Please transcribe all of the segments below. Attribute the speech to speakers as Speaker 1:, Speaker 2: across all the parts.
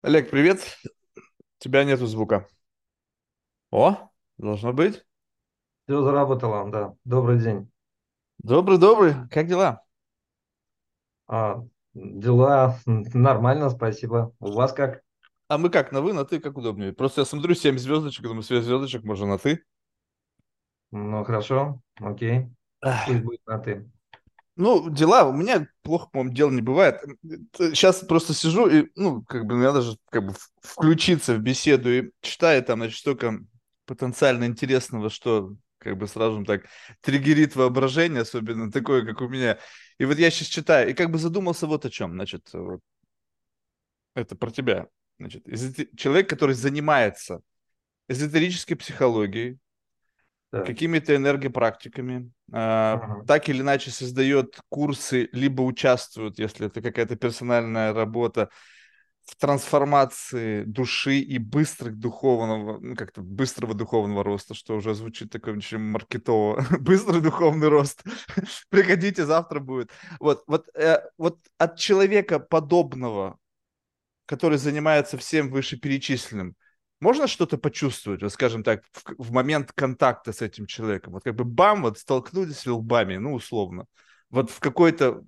Speaker 1: Олег, привет. Тебя нету звука. О, должно быть.
Speaker 2: Все заработало, да. Добрый день.
Speaker 1: Добрый, добрый. Как дела?
Speaker 2: А, дела нормально, спасибо. У вас как?
Speaker 1: А мы как, на вы, на ты, как удобнее? Просто я смотрю 7 звездочек, думаю, 7 звездочек, можно на ты.
Speaker 2: Ну, хорошо, окей.
Speaker 1: Ах.
Speaker 2: Пусть будет на ты.
Speaker 1: Ну, дела, у меня плохо, по-моему, дел не бывает. Сейчас просто сижу и, ну, как бы, надо же как бы включиться в беседу и читаю там, значит, столько потенциально интересного, что как бы сразу так триггерит воображение, особенно такое, как у меня. И вот я сейчас читаю и как бы задумался вот о чем. Значит, вот Это про тебя. Значит, человек, который занимается эзотерической психологией,
Speaker 2: Так.
Speaker 1: какими-то энергопрактиками, а,
Speaker 2: Ага.
Speaker 1: так или иначе создает курсы, либо участвует, если это какая-то персональная работа, в трансформации души и быстрых духовного, ну, как-то быстрого духовного роста, что уже звучит такое очень маркетово. Быстрый духовный рост. Приходите, завтра будет. Вот, вот, э, вот от человека подобного который занимается всем вышеперечисленным, можно что-то почувствовать, вот скажем так, в, в момент контакта с этим человеком? Вот как бы бам, вот столкнулись лбами, ну, условно. Вот в какой-то,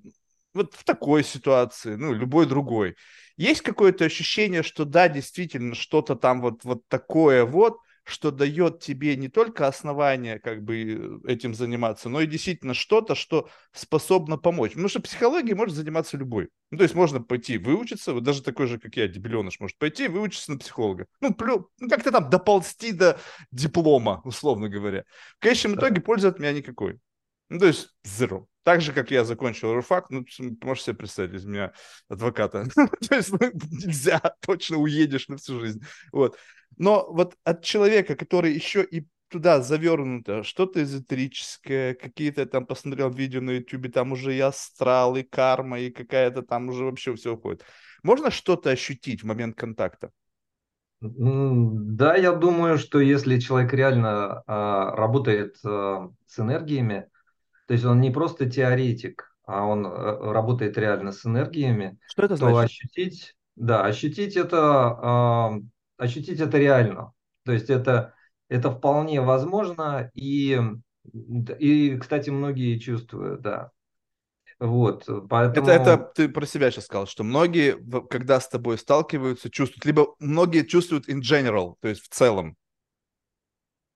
Speaker 1: вот в такой ситуации, ну, любой другой. Есть какое-то ощущение, что да, действительно, что-то там вот, вот такое вот, что дает тебе не только основание как бы этим заниматься, но и действительно что-то, что способно помочь. Потому что психологией может заниматься любой. Ну, то есть можно пойти выучиться, вот даже такой же, как я, дебиленыш, может пойти выучиться на психолога. Ну, плю, ну как-то там доползти до диплома, условно говоря. В конечном итоге пользы от меня никакой. Ну, то есть zero. Так же, как я закончил РФАК, ну, можешь себе представить из меня адвоката. То есть ну, нельзя, точно уедешь на всю жизнь. Вот. Но вот от человека, который еще и туда завернуто что-то эзотерическое, какие-то там посмотрел видео на ютубе, там уже и астрал, и карма, и какая-то там уже вообще все уходит. Можно что-то ощутить в момент контакта?
Speaker 2: Да, я думаю, что если человек реально а, работает а, с энергиями, то есть он не просто теоретик, а он а, работает реально с энергиями,
Speaker 1: Что это
Speaker 2: то
Speaker 1: значит?
Speaker 2: ощутить, да, ощутить это, а, ощутить это реально. То есть это, это вполне возможно, и, и, кстати, многие чувствуют, да. Вот,
Speaker 1: Это, это
Speaker 2: поэтому,
Speaker 1: ты про себя сейчас сказал, что многие, когда с тобой сталкиваются, чувствуют, либо многие чувствуют in general, то есть в целом.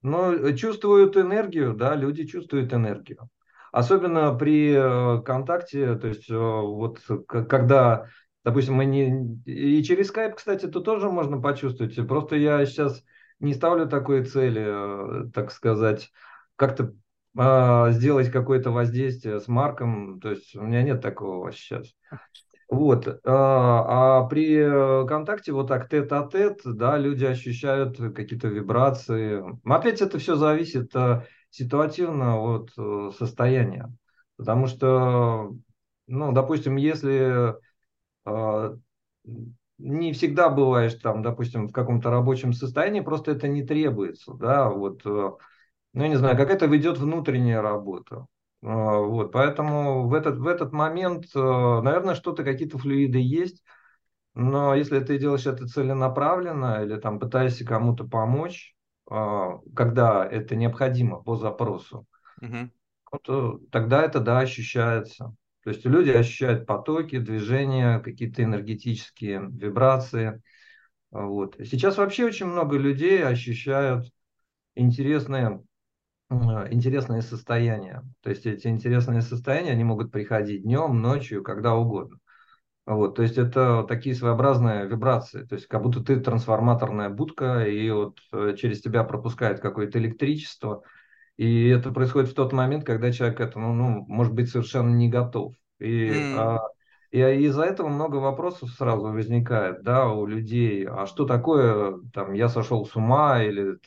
Speaker 2: ну, чувствуют энергию, да, люди чувствуют энергию. Особенно при э, контакте, то есть э, вот когда, допустим, мы не... И через скайп, кстати, то тоже можно почувствовать. Просто я сейчас не ставлю такой цели, э, так сказать, как-то э, сделать какое-то воздействие с Марком. То есть у меня нет такого сейчас. Вот. А а при э, контакте вот так тет-а-тет, да, люди ощущают какие-то вибрации. Но Опять это все зависит э, ситуативно от состояния. Потому что, ну, допустим, если не всегда бываешь там, допустим, в каком-то рабочем состоянии, просто это не требуется, да, вот, э, ну, я не знаю, как это ведет внутренняя работа. А, Вот, поэтому в этот, в этот момент, э, наверное, что-то, какие-то флюиды есть, но если ты делаешь это целенаправленно или там пытаешься кому-то помочь, а, когда это необходимо по запросу,
Speaker 1: Мгм.
Speaker 2: вот, э, тогда это, да, ощущается. То есть люди ощущают потоки, движения, какие-то энергетические вибрации. Вот. Сейчас вообще очень много людей ощущают интересные э, интересные состояния. То есть эти интересные состояния, они могут приходить днем, ночью, когда угодно. Вот, то есть это такие своеобразные вибрации, то есть как будто ты трансформаторная будка, и вот э, через тебя пропускает какое-то электричество, и это происходит в тот момент, когда человек к этому, ну, может быть, совершенно не готов. И,
Speaker 1: М.
Speaker 2: а, и из-за этого много вопросов сразу возникает, да, у людей. А что такое, там, я сошел с ума, или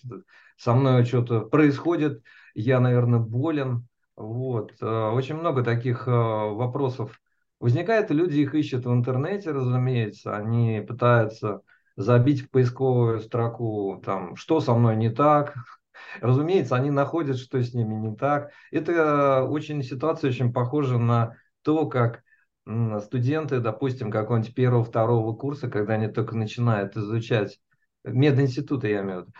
Speaker 2: со мной что-то происходит, я, наверное, болен. Вот. э, Очень много таких э, вопросов возникает, и люди их ищут в интернете, разумеется. Они пытаются забить в поисковую строку, там, что со мной не так, Разумеется, они находят, что с ними не так. Это очень ситуация очень похожа на то, как студенты, допустим, какого-нибудь первого-второго курса, когда они только начинают изучать, мединституты я имею в виду,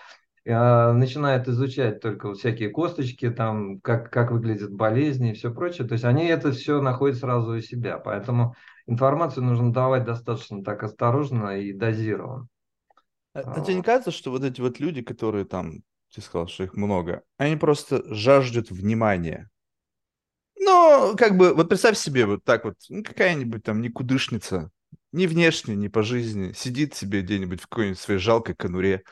Speaker 2: а, начинают изучать только всякие косточки, там, как, как выглядят болезни и все прочее. То есть они это все находят сразу у себя. Поэтому информацию нужно давать достаточно так осторожно и дозированно.
Speaker 1: А, а тебе не кажется, что вот эти вот люди, которые там, ты сказал, что их много, они просто жаждут внимания? Ну, как бы, вот представь себе вот так вот, ну, какая-нибудь там никудышница, ни внешне, ни по жизни, сидит себе где-нибудь в какой-нибудь своей жалкой конуре,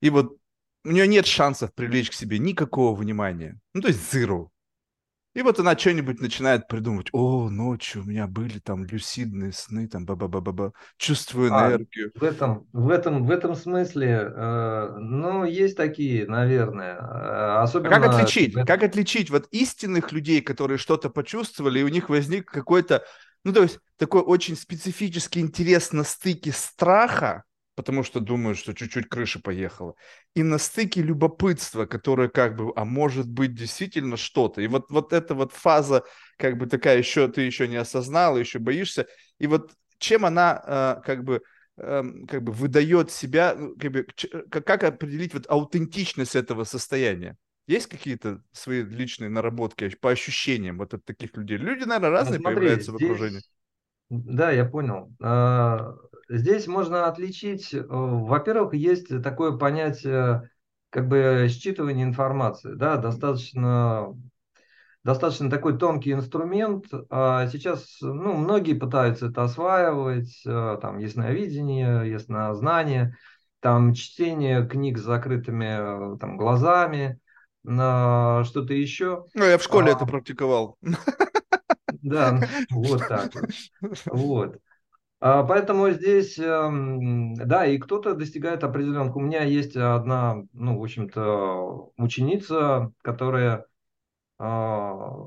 Speaker 1: и вот у нее нет шансов привлечь к себе никакого внимания. Ну, то есть zero. И вот она что-нибудь начинает придумывать. О, ночью у меня были там люсидные сны, там ба-ба-ба-ба-ба. Чувствую а, энергию.
Speaker 2: В этом, в этом, в этом смысле, э, ну, есть такие, наверное. Особенно...
Speaker 1: А как отличить? Как отличить вот истинных людей, которые что-то почувствовали, и у них возник какой-то, ну, то есть такой очень специфический интерес на стыке страха потому что думают, что чуть-чуть крыша поехала. И на стыке любопытства, которое как бы, а может быть действительно что-то. И вот, вот эта вот фаза, как бы такая еще, ты еще не осознал, еще боишься. И вот чем она э, как бы эм, как бы выдает себя, ну, как, бы, как определить вот аутентичность этого состояния? Есть какие-то свои личные наработки по ощущениям вот от таких людей? Люди, наверное, разные ну, смотри, появляются здесь... в окружении.
Speaker 2: Да, я понял. А, Здесь можно отличить, э, во-первых, есть такое понятие как бы считывания информации, да, достаточно, достаточно такой тонкий инструмент. А сейчас, ну, многие пытаются это осваивать, э, там, ясновидение, яснознание, там, чтение книг с закрытыми э, там, глазами, что-то еще.
Speaker 1: Ну, я в школе а, это практиковал.
Speaker 2: Да, вот так вот. А, поэтому здесь, эм, да, и кто-то достигает определенных. У меня есть одна, ну, в общем-то, ученица, которая а,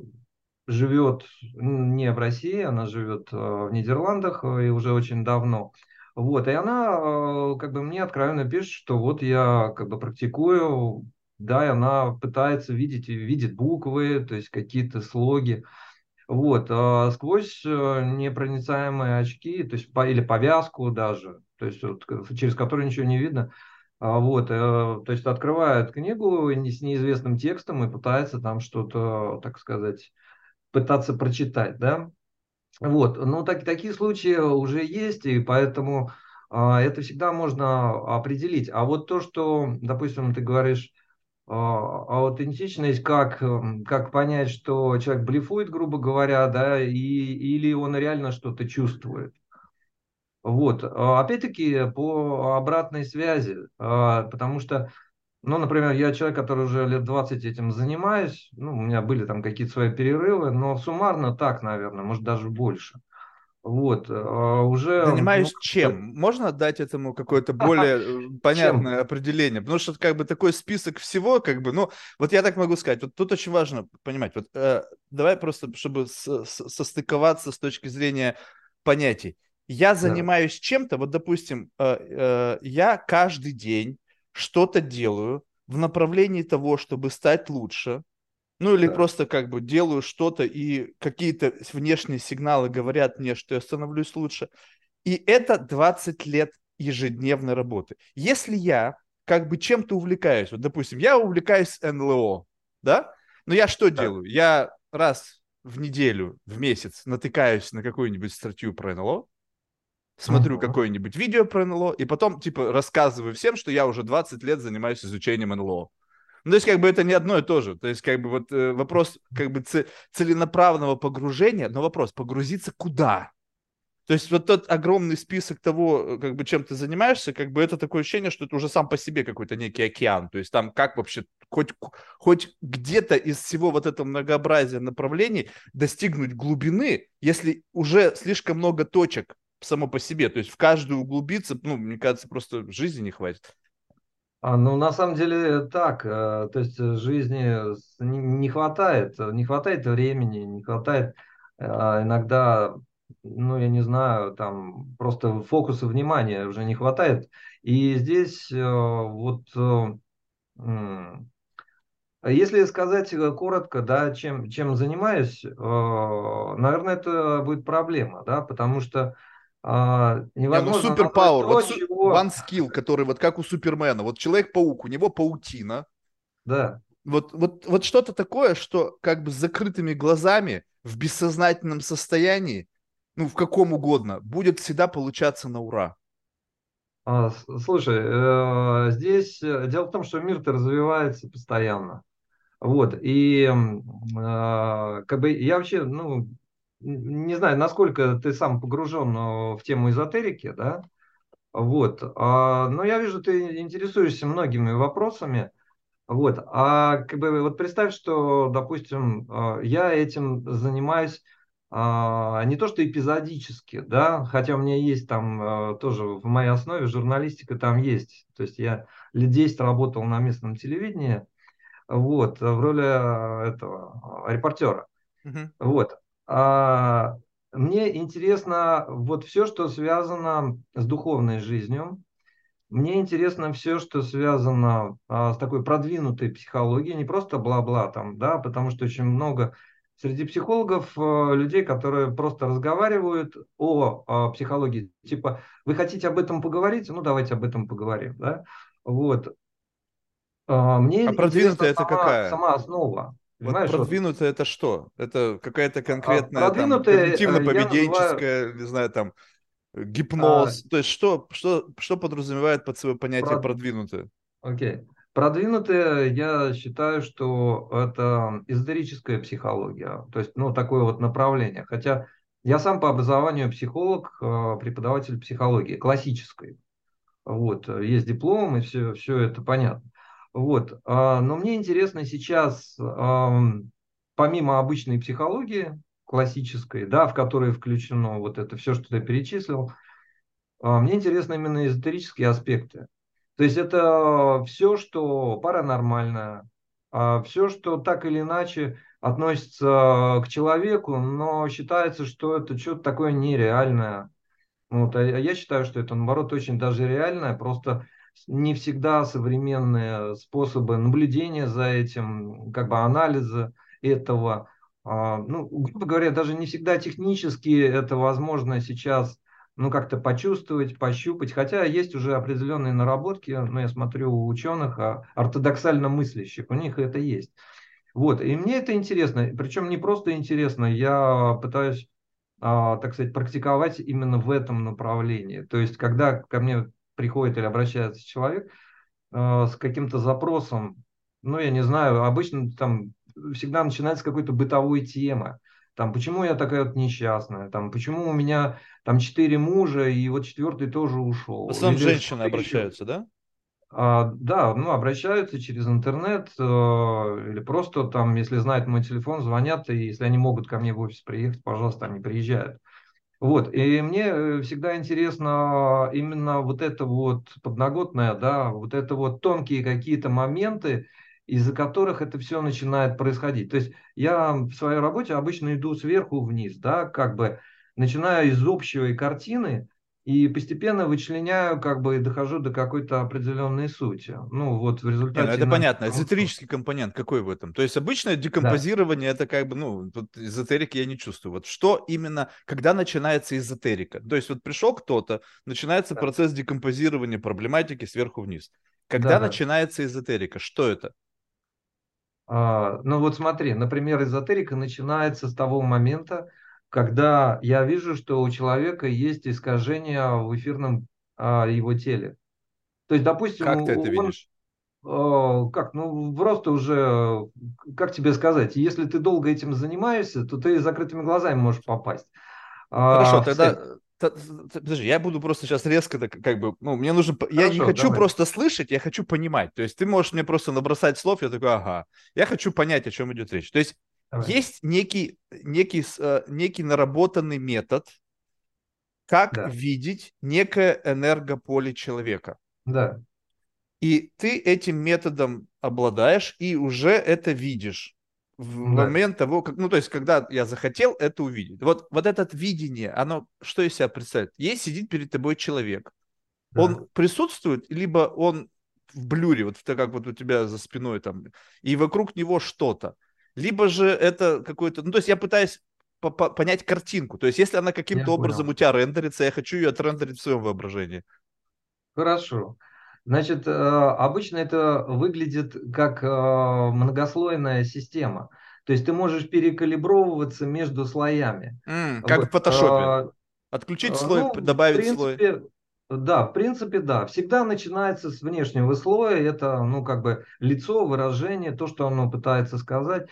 Speaker 2: живет не в России, она живет э, в Нидерландах э, и уже очень давно. Вот, и она э, как бы мне откровенно пишет, что вот я как бы практикую, да, и она пытается видеть, видит буквы, то есть какие-то слоги. Вот, а сквозь э, непроницаемые очки, то есть по, или повязку даже, то есть вот, через которую ничего не видно, а вот, э, то есть открывает книгу с неизвестным текстом и пытается там что-то, так сказать, пытаться прочитать, да. Вот, ну так, такие случаи уже есть, и поэтому а, это всегда можно определить. А вот то, что, допустим, ты говоришь, аутентичность, как, эм, как понять, что человек блефует, грубо говоря, да, и, или он реально что-то чувствует. Вот, а, опять-таки по обратной связи, а, потому что, ну, например, я человек, который уже лет 20 этим занимаюсь, ну, у меня были там какие-то свои перерывы, но суммарно так, наверное, может даже больше. Вот, а, уже...
Speaker 1: Занимаюсь ну, чем? Можно дать этому какое-то более э, понятное определение? Потому что как бы такой список всего, как бы, ну, вот я так могу сказать, вот тут очень важно понимать, вот э, давай просто, чтобы с, с, состыковаться с точки зрения понятий. Я занимаюсь да. чем-то, вот, допустим, э, э, я каждый день что-то делаю в направлении того, чтобы стать лучше, ну или да. просто как бы делаю что-то, и какие-то внешние сигналы говорят мне, что я становлюсь лучше. И это 20 лет ежедневной работы. Если я как бы чем-то увлекаюсь, вот, допустим, я увлекаюсь НЛО, да, но я что да. делаю? Я раз в неделю, в месяц натыкаюсь на какую-нибудь статью про НЛО, смотрю uh-huh. какое-нибудь видео про НЛО, и потом, типа, рассказываю всем, что я уже 20 лет занимаюсь изучением НЛО. Ну, то есть, как бы это не одно и то же. То есть, как бы вот э, вопрос как бы целенаправленного погружения, но вопрос, погрузиться куда? То есть вот тот огромный список того, э, как бы чем ты занимаешься, как бы это такое ощущение, что это уже сам по себе какой-то некий океан. То есть там как вообще хоть, хоть где-то из всего вот этого многообразия направлений достигнуть глубины, если уже слишком много точек само по себе. То есть в каждую углубиться, ну, мне кажется, просто жизни не хватит.
Speaker 2: А, ну, на самом деле так, э, то есть э, жизни не хватает, не хватает времени, не хватает а, иногда, ну, я не знаю, там просто фокуса внимания уже не хватает. И здесь э, вот Если сказать коротко, да, чем, чем занимаюсь, наверное, это будет проблема, да, потому что невозможно
Speaker 1: Не, ну суперпауэр, вот чего... one skill, который вот как у Супермена, вот Человек-паук, у него паутина.
Speaker 2: Да.
Speaker 1: Вот, вот, вот что-то такое, что как бы с закрытыми глазами, в бессознательном состоянии, ну, в каком угодно, будет всегда получаться на ура.
Speaker 2: А, слушай, э, здесь э, дело в том, что мир-то развивается постоянно. Вот, и э, как бы я вообще, ну, не знаю, насколько ты сам погружен в тему эзотерики, да, вот, а, но я вижу, ты интересуешься многими вопросами, вот, а как бы вот представь, что, допустим, я этим занимаюсь а, не то что эпизодически, да, хотя у меня есть там а, тоже в моей основе журналистика там есть. То есть я лет 10 работал на местном телевидении, вот, в роли а, этого репортера. Uh-huh. Вот. А, мне интересно вот все, что связано с духовной жизнью. Мне интересно все, что связано а, с такой продвинутой психологией, не просто бла-бла там, да, потому что очень много среди психологов э, людей, которые просто разговаривают о, о психологии. Типа, вы хотите об этом поговорить? Ну, давайте об этом поговорим. Да? Вот.
Speaker 1: А, мне а продвинутая это
Speaker 2: сама,
Speaker 1: какая?
Speaker 2: Сама основа.
Speaker 1: Вот продвинутая это что? Это какая-то а, конкретная когнитивно-поведенческая, называю... не знаю, там, гипноз. А... То есть что, что, что подразумевает под свое понятие Прод... продвинутое?
Speaker 2: Окей. Продвинутые, я считаю, что это эзотерическая психология, то есть, ну, такое вот направление. Хотя я сам по образованию психолог, э, преподаватель психологии, классической. Вот, есть диплом, и все, все это понятно. Вот, а, но мне интересно сейчас, помимо обычной психологии, классической, да, в которой включено вот это все, что ты перечислил, а, мне интересны именно эзотерические аспекты. То есть это все, что паранормально, а все, что так или иначе относится к человеку, но считается, что это что-то такое нереальное. Вот, а я считаю, что это, наоборот, очень даже реальное, просто не всегда современные способы наблюдения за этим, как бы анализа этого, а, ну, грубо говоря, даже не всегда технически это возможно сейчас ну, как-то почувствовать, пощупать. Хотя есть уже определенные наработки, ну, я смотрю у ученых, а, ортодоксально мыслящих, у них это есть. Вот, и мне это интересно, причем не просто интересно, я пытаюсь, а, так сказать, практиковать именно в этом направлении. То есть, когда ко мне приходит или обращается человек а, с каким-то запросом, ну, я не знаю, обычно там всегда начинается с какой-то бытовой темы. Там, почему я такая вот несчастная? Там, почему у меня там четыре мужа, и вот четвертый тоже ушел?
Speaker 1: В основном женщины обращаются, да?
Speaker 2: А, да, ну, обращаются через интернет, э, или просто там, если знают мой телефон, звонят, и если они могут ко мне в офис приехать, пожалуйста, они приезжают. Вот, и мне э, всегда интересно именно вот это вот подноготное, да, вот это вот тонкие какие-то моменты, из-за которых это все начинает происходить. То есть я в своей работе обычно иду сверху вниз, да, как бы начинаю из общей картины и постепенно вычленяю, как бы и дохожу до какой-то определенной сути. Ну, вот в результате... Не, ну
Speaker 1: это понятно. Эзотерический компонент какой в этом? То есть обычное декомпозирование, да. это как бы, ну, тут эзотерики я не чувствую. Вот что именно, когда начинается эзотерика? То есть вот пришел кто-то, начинается да. процесс декомпозирования проблематики сверху вниз. Когда да, начинается эзотерика? Что это?
Speaker 2: А, ну вот смотри, например, эзотерика начинается с того момента, когда я вижу, что у человека есть искажения в эфирном а, его теле. То есть, допустим,
Speaker 1: как ты это он, видишь?
Speaker 2: А, как, ну просто уже, как тебе сказать, если ты долго этим занимаешься, то ты закрытыми глазами можешь попасть.
Speaker 1: Хорошо, а, тогда Подожди, я буду просто сейчас резко, так, как бы, ну, мне нужно, Хорошо, я не хочу давай. просто слышать, я хочу понимать. То есть ты можешь мне просто набросать слов, я такой, ага. Я хочу понять, о чем идет речь. То есть давай. есть некий, некий, э, некий наработанный метод, как да. видеть некое энергополе человека.
Speaker 2: Да.
Speaker 1: И ты этим методом обладаешь и уже это видишь в да. момент того, как, ну, то есть, когда я захотел это увидеть. Вот, вот это видение, оно что из себя представляет? Есть сидит перед тобой человек. Да. Он присутствует, либо он в блюре, вот это как вот у тебя за спиной там, и вокруг него что-то. Либо же это какой-то, ну то есть я пытаюсь понять картинку. То есть, если она каким-то образом у тебя рендерится, я хочу ее отрендерить в своем воображении.
Speaker 2: Хорошо. Значит, э, обычно это выглядит как э, многослойная система. То есть ты можешь перекалибровываться между слоями.
Speaker 1: Mm, как вот. в фотошопе. Отключить слой, ну, добавить принципе, слой.
Speaker 2: Да, в принципе, да. Всегда начинается с внешнего слоя. Это, ну, как бы лицо, выражение, то, что оно пытается сказать.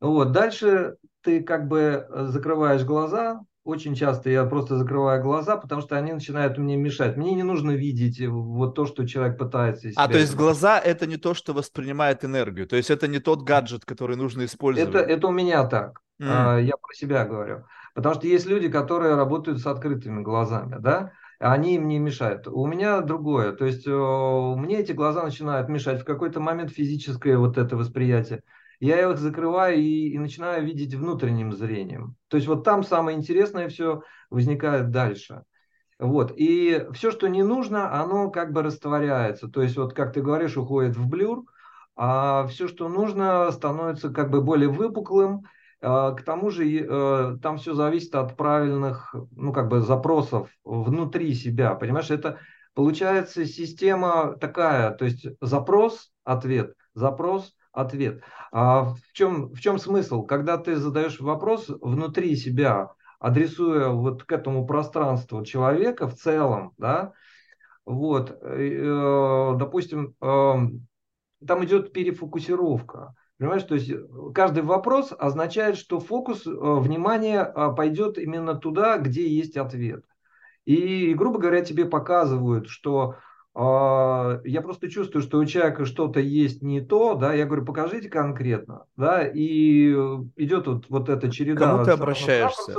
Speaker 2: Вот. Дальше ты как бы закрываешь глаза, очень часто я просто закрываю глаза, потому что они начинают мне мешать. Мне не нужно видеть вот то, что человек пытается.
Speaker 1: А, то есть глаза это не то, что воспринимает энергию, то есть это не тот гаджет, который нужно использовать.
Speaker 2: Это, это у меня так. Mm. Я про себя говорю. Потому что есть люди, которые работают с открытыми глазами, да, они им не мешают. У меня другое. То есть мне эти глаза начинают мешать в какой-то момент физическое вот это восприятие я их закрываю и, и начинаю видеть внутренним зрением. То есть вот там самое интересное все возникает дальше. Вот. И все, что не нужно, оно как бы растворяется. То есть вот как ты говоришь, уходит в блюр, а все, что нужно, становится как бы более выпуклым. А, к тому же э, там все зависит от правильных, ну как бы запросов внутри себя. Понимаешь, это получается система такая, то есть запрос, ответ, запрос, ответ. А в чем, в чем смысл? Когда ты задаешь вопрос внутри себя, адресуя вот к этому пространству человека в целом, да, вот, э, допустим, э, там идет перефокусировка. Понимаешь, то есть каждый вопрос означает, что фокус э, внимания пойдет именно туда, где есть ответ. И, грубо говоря, тебе показывают, что а, я просто чувствую, что у человека что-то есть не то, да, я говорю, покажите конкретно, да, и идет вот, вот эта череда.
Speaker 1: Кому ты обращаешься?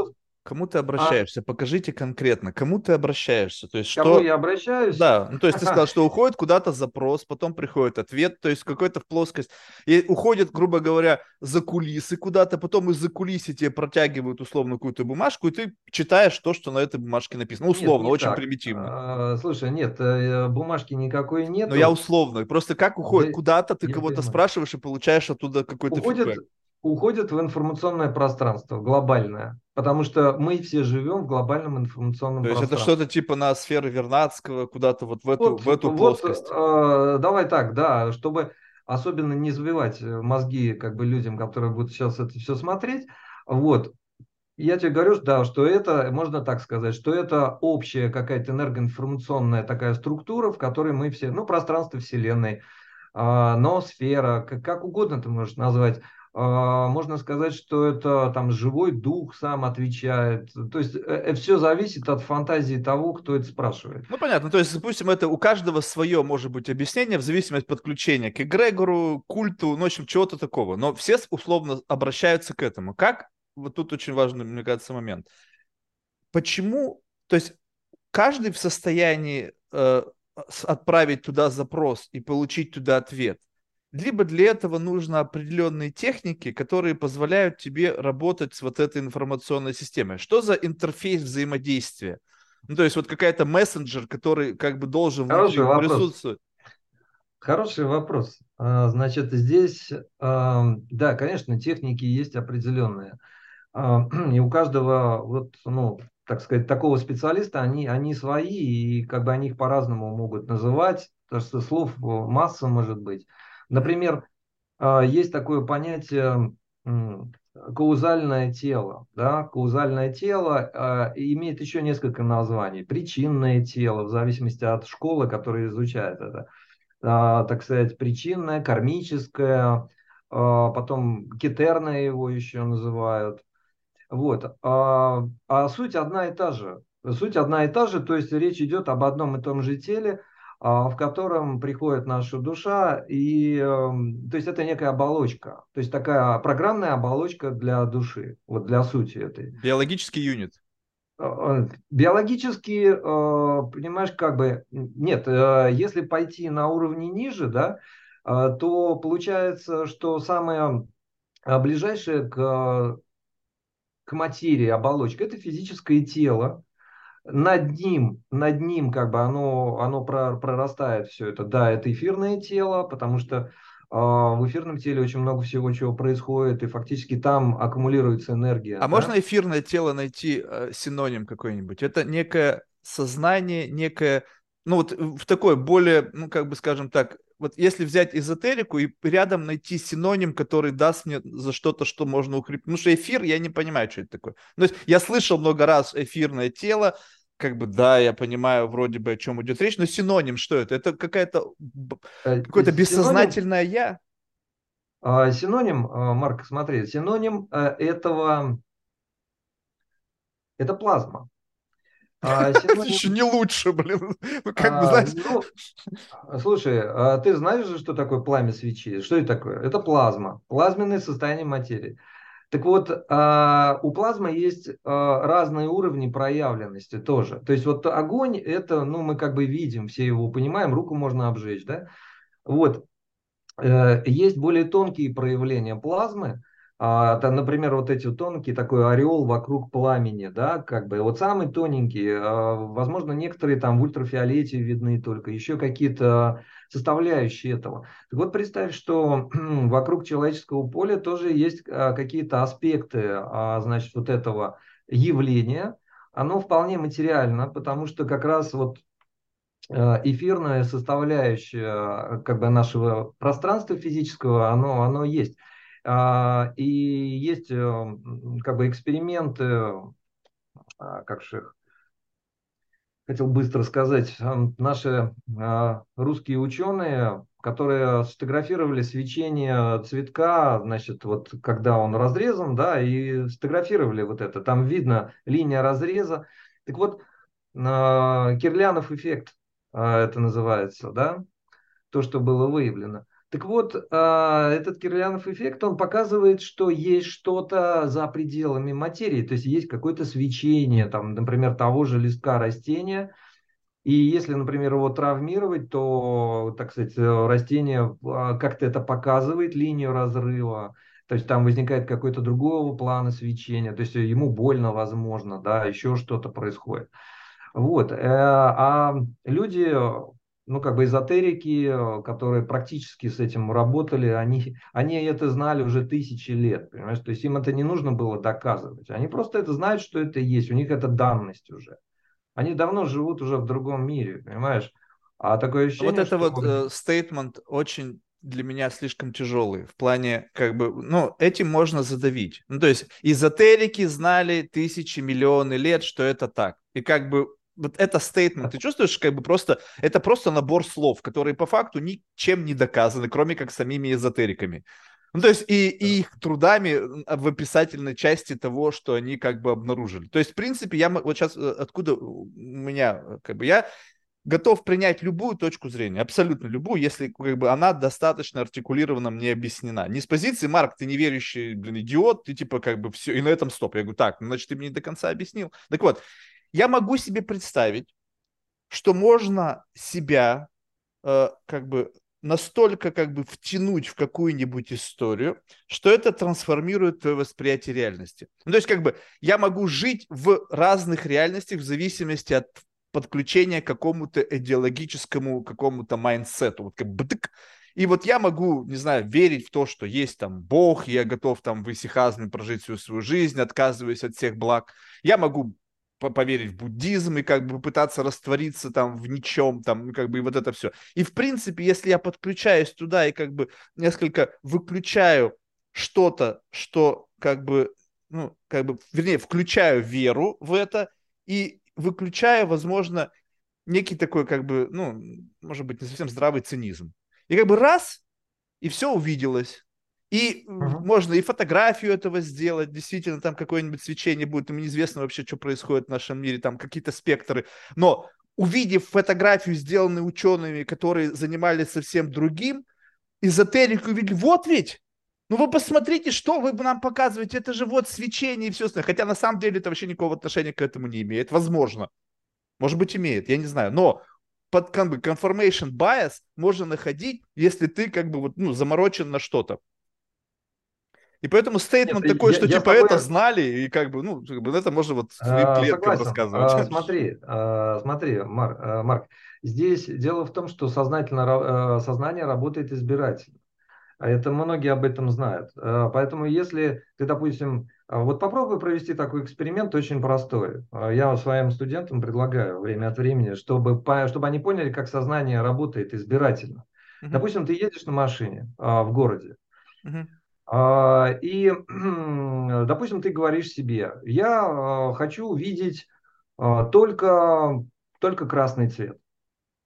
Speaker 1: Кому ты а обращаешься? А... Покажите конкретно, кому ты обращаешься. То есть
Speaker 2: что... Кому я обращаюсь?
Speaker 1: Да, ну, то есть ты сказал, что уходит куда-то запрос, потом приходит ответ, то есть какой-то в плоскость. И уходит, грубо говоря, за кулисы куда-то, потом из-за кулисы тебе протягивают условно какую-то бумажку, и ты читаешь то, что на этой бумажке написано. Ну, условно, нет, не очень так. примитивно.
Speaker 2: А, слушай, нет, э, бумажки никакой нет.
Speaker 1: Но я условно. Просто как уходит? Да, Куда-то ты кого-то спрашиваешь и получаешь оттуда какой-то уходит, фидбэк
Speaker 2: уходят в информационное пространство, глобальное. Потому что мы все живем в глобальном информационном
Speaker 1: То
Speaker 2: пространстве.
Speaker 1: То есть это что-то типа на сферы Вернадского, куда-то вот в эту, вот, в эту вот, плоскость.
Speaker 2: Э, давай так, да, чтобы особенно не забивать мозги как бы людям, которые будут сейчас это все смотреть. Вот, я тебе говорю, да, что это, можно так сказать, что это общая какая-то энергоинформационная такая структура, в которой мы все, ну, пространство Вселенной, э, ноосфера, как, как угодно ты можешь назвать, а, можно сказать, что это там живой дух сам отвечает. То есть э, э, все зависит от фантазии того, кто это спрашивает.
Speaker 1: Ну понятно, то есть, допустим, это у каждого свое может быть объяснение в зависимости от подключения к эгрегору, культу, ну, в общем, чего-то такого. Но все условно обращаются к этому. Как? Вот тут очень важный, мне кажется, момент. Почему? То есть каждый в состоянии э, отправить туда запрос и получить туда ответ – либо для этого нужно определенные техники, которые позволяют тебе работать с вот этой информационной системой. Что за интерфейс взаимодействия? Ну, то есть вот какая-то мессенджер, который как бы должен
Speaker 2: Хороший присутствовать. Хороший вопрос. А, значит, здесь, да, конечно, техники есть определенные. А, и у каждого, вот, ну, так сказать, такого специалиста, они, они свои, и как бы они их по-разному могут называть, потому что слов масса может быть. Например, а, есть такое понятие каузальное тело. Да? Каузальное тело э, имеет еще несколько названий. Причинное тело, в зависимости от школы, которая изучает это. Э, так сказать, причинное, кармическое, потом кетерное его еще называют. Вот. А, а суть одна и та же. Суть одна и та же, то есть речь идет об одном и том же теле, а, в котором приходит наша душа, и эм, то есть это некая оболочка, то есть такая программная оболочка для души, вот для сути этой.
Speaker 1: Биологический юнит.
Speaker 2: Э, э, биологически, э, понимаешь, как бы, нет, если пойти на уровне ниже, да, то получается, что самое ближайшее к, к материи оболочка – это физическое тело, над ним, над ним как бы оно, оно прорастает все это. Да, это эфирное тело, потому что а, в эфирном теле очень много всего, чего происходит, и фактически там аккумулируется энергия.
Speaker 1: А да? можно эфирное тело найти э, синоним какой-нибудь? Это некое сознание, некое, ну вот в такой более, ну как бы скажем так, вот если взять эзотерику и рядом найти синоним, который даст мне за что-то, что можно укрепить. Потому что эфир, я не понимаю, что это такое. Ну, то есть я слышал много раз эфирное тело, как бы, да, я понимаю вроде бы, о чем идет речь, но синоним что это? Это какая-то, э, какое-то бессознательное я?
Speaker 2: А, синоним, а, Марк, смотри, синоним э, этого, это плазма.
Speaker 1: А, синоним... Еще не лучше, блин. Ну, как бы,
Speaker 2: знаешь... ну, слушай, а ты знаешь же, что такое пламя свечи? Что это такое? Это плазма, плазменное состояние материи. Так вот, а, у плазмы есть а, разные уровни проявленности тоже. То есть вот огонь, это, ну, мы как бы видим, все его понимаем, руку можно обжечь, да? Вот. Э, есть более тонкие проявления плазмы, а, там, например, вот эти тонкие, такой ореол вокруг пламени, да, как бы, вот самый тоненький, а, возможно, некоторые там в ультрафиолете видны только, еще какие-то составляющие этого. Так вот, представь, что вокруг человеческого поля тоже есть а, какие-то аспекты, а, значит, вот этого явления, оно вполне материально, потому что как раз вот эфирная составляющая как бы нашего пространства физического, оно, оно есть. А, и есть э, как бы эксперименты, а, как же их, хотел быстро сказать, наши а, русские ученые, которые сфотографировали свечение цветка, значит, вот когда он разрезан, да, и сфотографировали вот это. Там видно линия разреза. Так вот, Кирлянов эффект это называется, да, то, что было выявлено. Так вот, а, этот Кирлянов эффект, он показывает, что есть что-то за пределами материи, то есть есть какое-то свечение, там, например, того же листка растения, и если, например, его травмировать, то, так сказать, растение а, как-то это показывает, линию разрыва, то есть там возникает какой-то другого плана свечения, то есть ему больно, возможно, да, еще что-то происходит. Вот. Э, а люди ну, как бы эзотерики, э, которые практически с этим работали, они, они это знали уже тысячи лет, понимаешь? То есть им это не нужно было доказывать. Они просто это знают, что это есть, у них это данность уже. Они давно живут уже в другом мире, понимаешь? А такое ощущение,
Speaker 1: Вот это что... вот стейтмент э, очень для меня слишком тяжелый. В плане, как бы, ну, этим можно задавить. Ну, то есть эзотерики знали тысячи, миллионы лет, что это так. И как бы вот это стейтмент, ты чувствуешь, как бы просто, это просто набор слов, которые по факту ничем не доказаны, кроме как самими эзотериками. Ну, то есть и, и их трудами в описательной части того, что они как бы обнаружили. То есть, в принципе, я вот сейчас, э, откуда у меня, как бы, я готов принять любую точку зрения, абсолютно любую, если как бы она достаточно артикулированно мне объяснена. Не с позиции, Марк, ты неверующий, блин, идиот, ты типа как бы все, и на этом стоп. Я говорю, так, ну, значит, ты мне не до конца объяснил. Так вот, я могу себе представить, что можно себя э, как бы настолько как бы втянуть в какую-нибудь историю, что это трансформирует твое восприятие реальности. Ну, то есть как бы я могу жить в разных реальностях в зависимости от подключения к какому-то идеологическому какому-то mindset у. Вот как бы и вот я могу, не знаю, верить в то, что есть там Бог, я готов там в исихазме прожить всю свою жизнь, отказываясь от всех благ. Я могу поверить в буддизм и как бы пытаться раствориться там в ничем, там, как бы и вот это все. И в принципе, если я подключаюсь туда и как бы несколько выключаю что-то, что как бы, ну, как бы, вернее, включаю веру в это и выключаю, возможно, некий такой, как бы, ну, может быть, не совсем здравый цинизм. И как бы раз, и все увиделось. И uh-huh. можно и фотографию этого сделать, действительно, там какое-нибудь свечение будет, им неизвестно вообще, что происходит в нашем мире, там какие-то спектры. Но увидев фотографию, сделанную учеными, которые занимались совсем другим, эзотерику увидели, вот ведь, ну вы посмотрите, что вы нам показываете, это же вот свечение и все остальное. Хотя на самом деле это вообще никакого отношения к этому не имеет. Возможно. Может быть, имеет, я не знаю. Но под как бы, confirmation bias можно находить, если ты как бы вот, ну, заморочен на что-то. И поэтому стейтмент такой, я, что я типа тобой... это знали, и как бы, ну, как бы это можно вот а, клеткам рассказывать.
Speaker 2: А, смотри, а, смотри, Марк, а, Марк, здесь дело в том, что сознательно, а, сознание работает избирательно. Это многие об этом знают. А, поэтому если ты, допустим, а, вот попробуй провести такой эксперимент, очень простой. Я своим студентам предлагаю время от времени, чтобы, чтобы они поняли, как сознание работает избирательно. Uh-huh. Допустим, ты едешь на машине в городе. Uh-huh. А, и, допустим, ты говоришь себе, я а, хочу увидеть а, только, только красный цвет.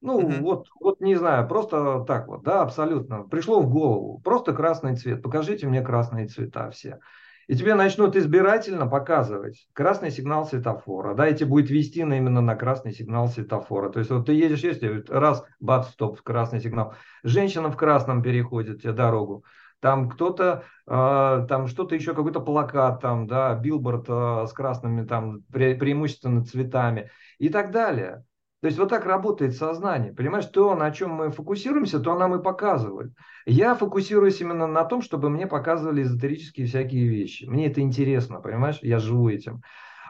Speaker 2: Ну, угу. вот, вот не знаю, просто так вот, да, абсолютно. Пришло в голову, просто красный цвет, покажите мне красные цвета все. И тебе начнут избирательно показывать красный сигнал светофора, да, и тебе будет вести на, именно на красный сигнал светофора. То есть вот ты едешь, если раз, бац, стоп, красный сигнал. Женщина в красном переходит тебе дорогу там кто-то, э, там что-то еще, какой-то плакат, там, да, билборд э, с красными, там, пре преимущественно цветами и так далее. То есть вот так работает сознание. Понимаешь, то, на чем мы фокусируемся, то нам и показывают. Я фокусируюсь именно на том, чтобы мне показывали эзотерические всякие вещи. Мне это интересно, понимаешь? Я живу этим.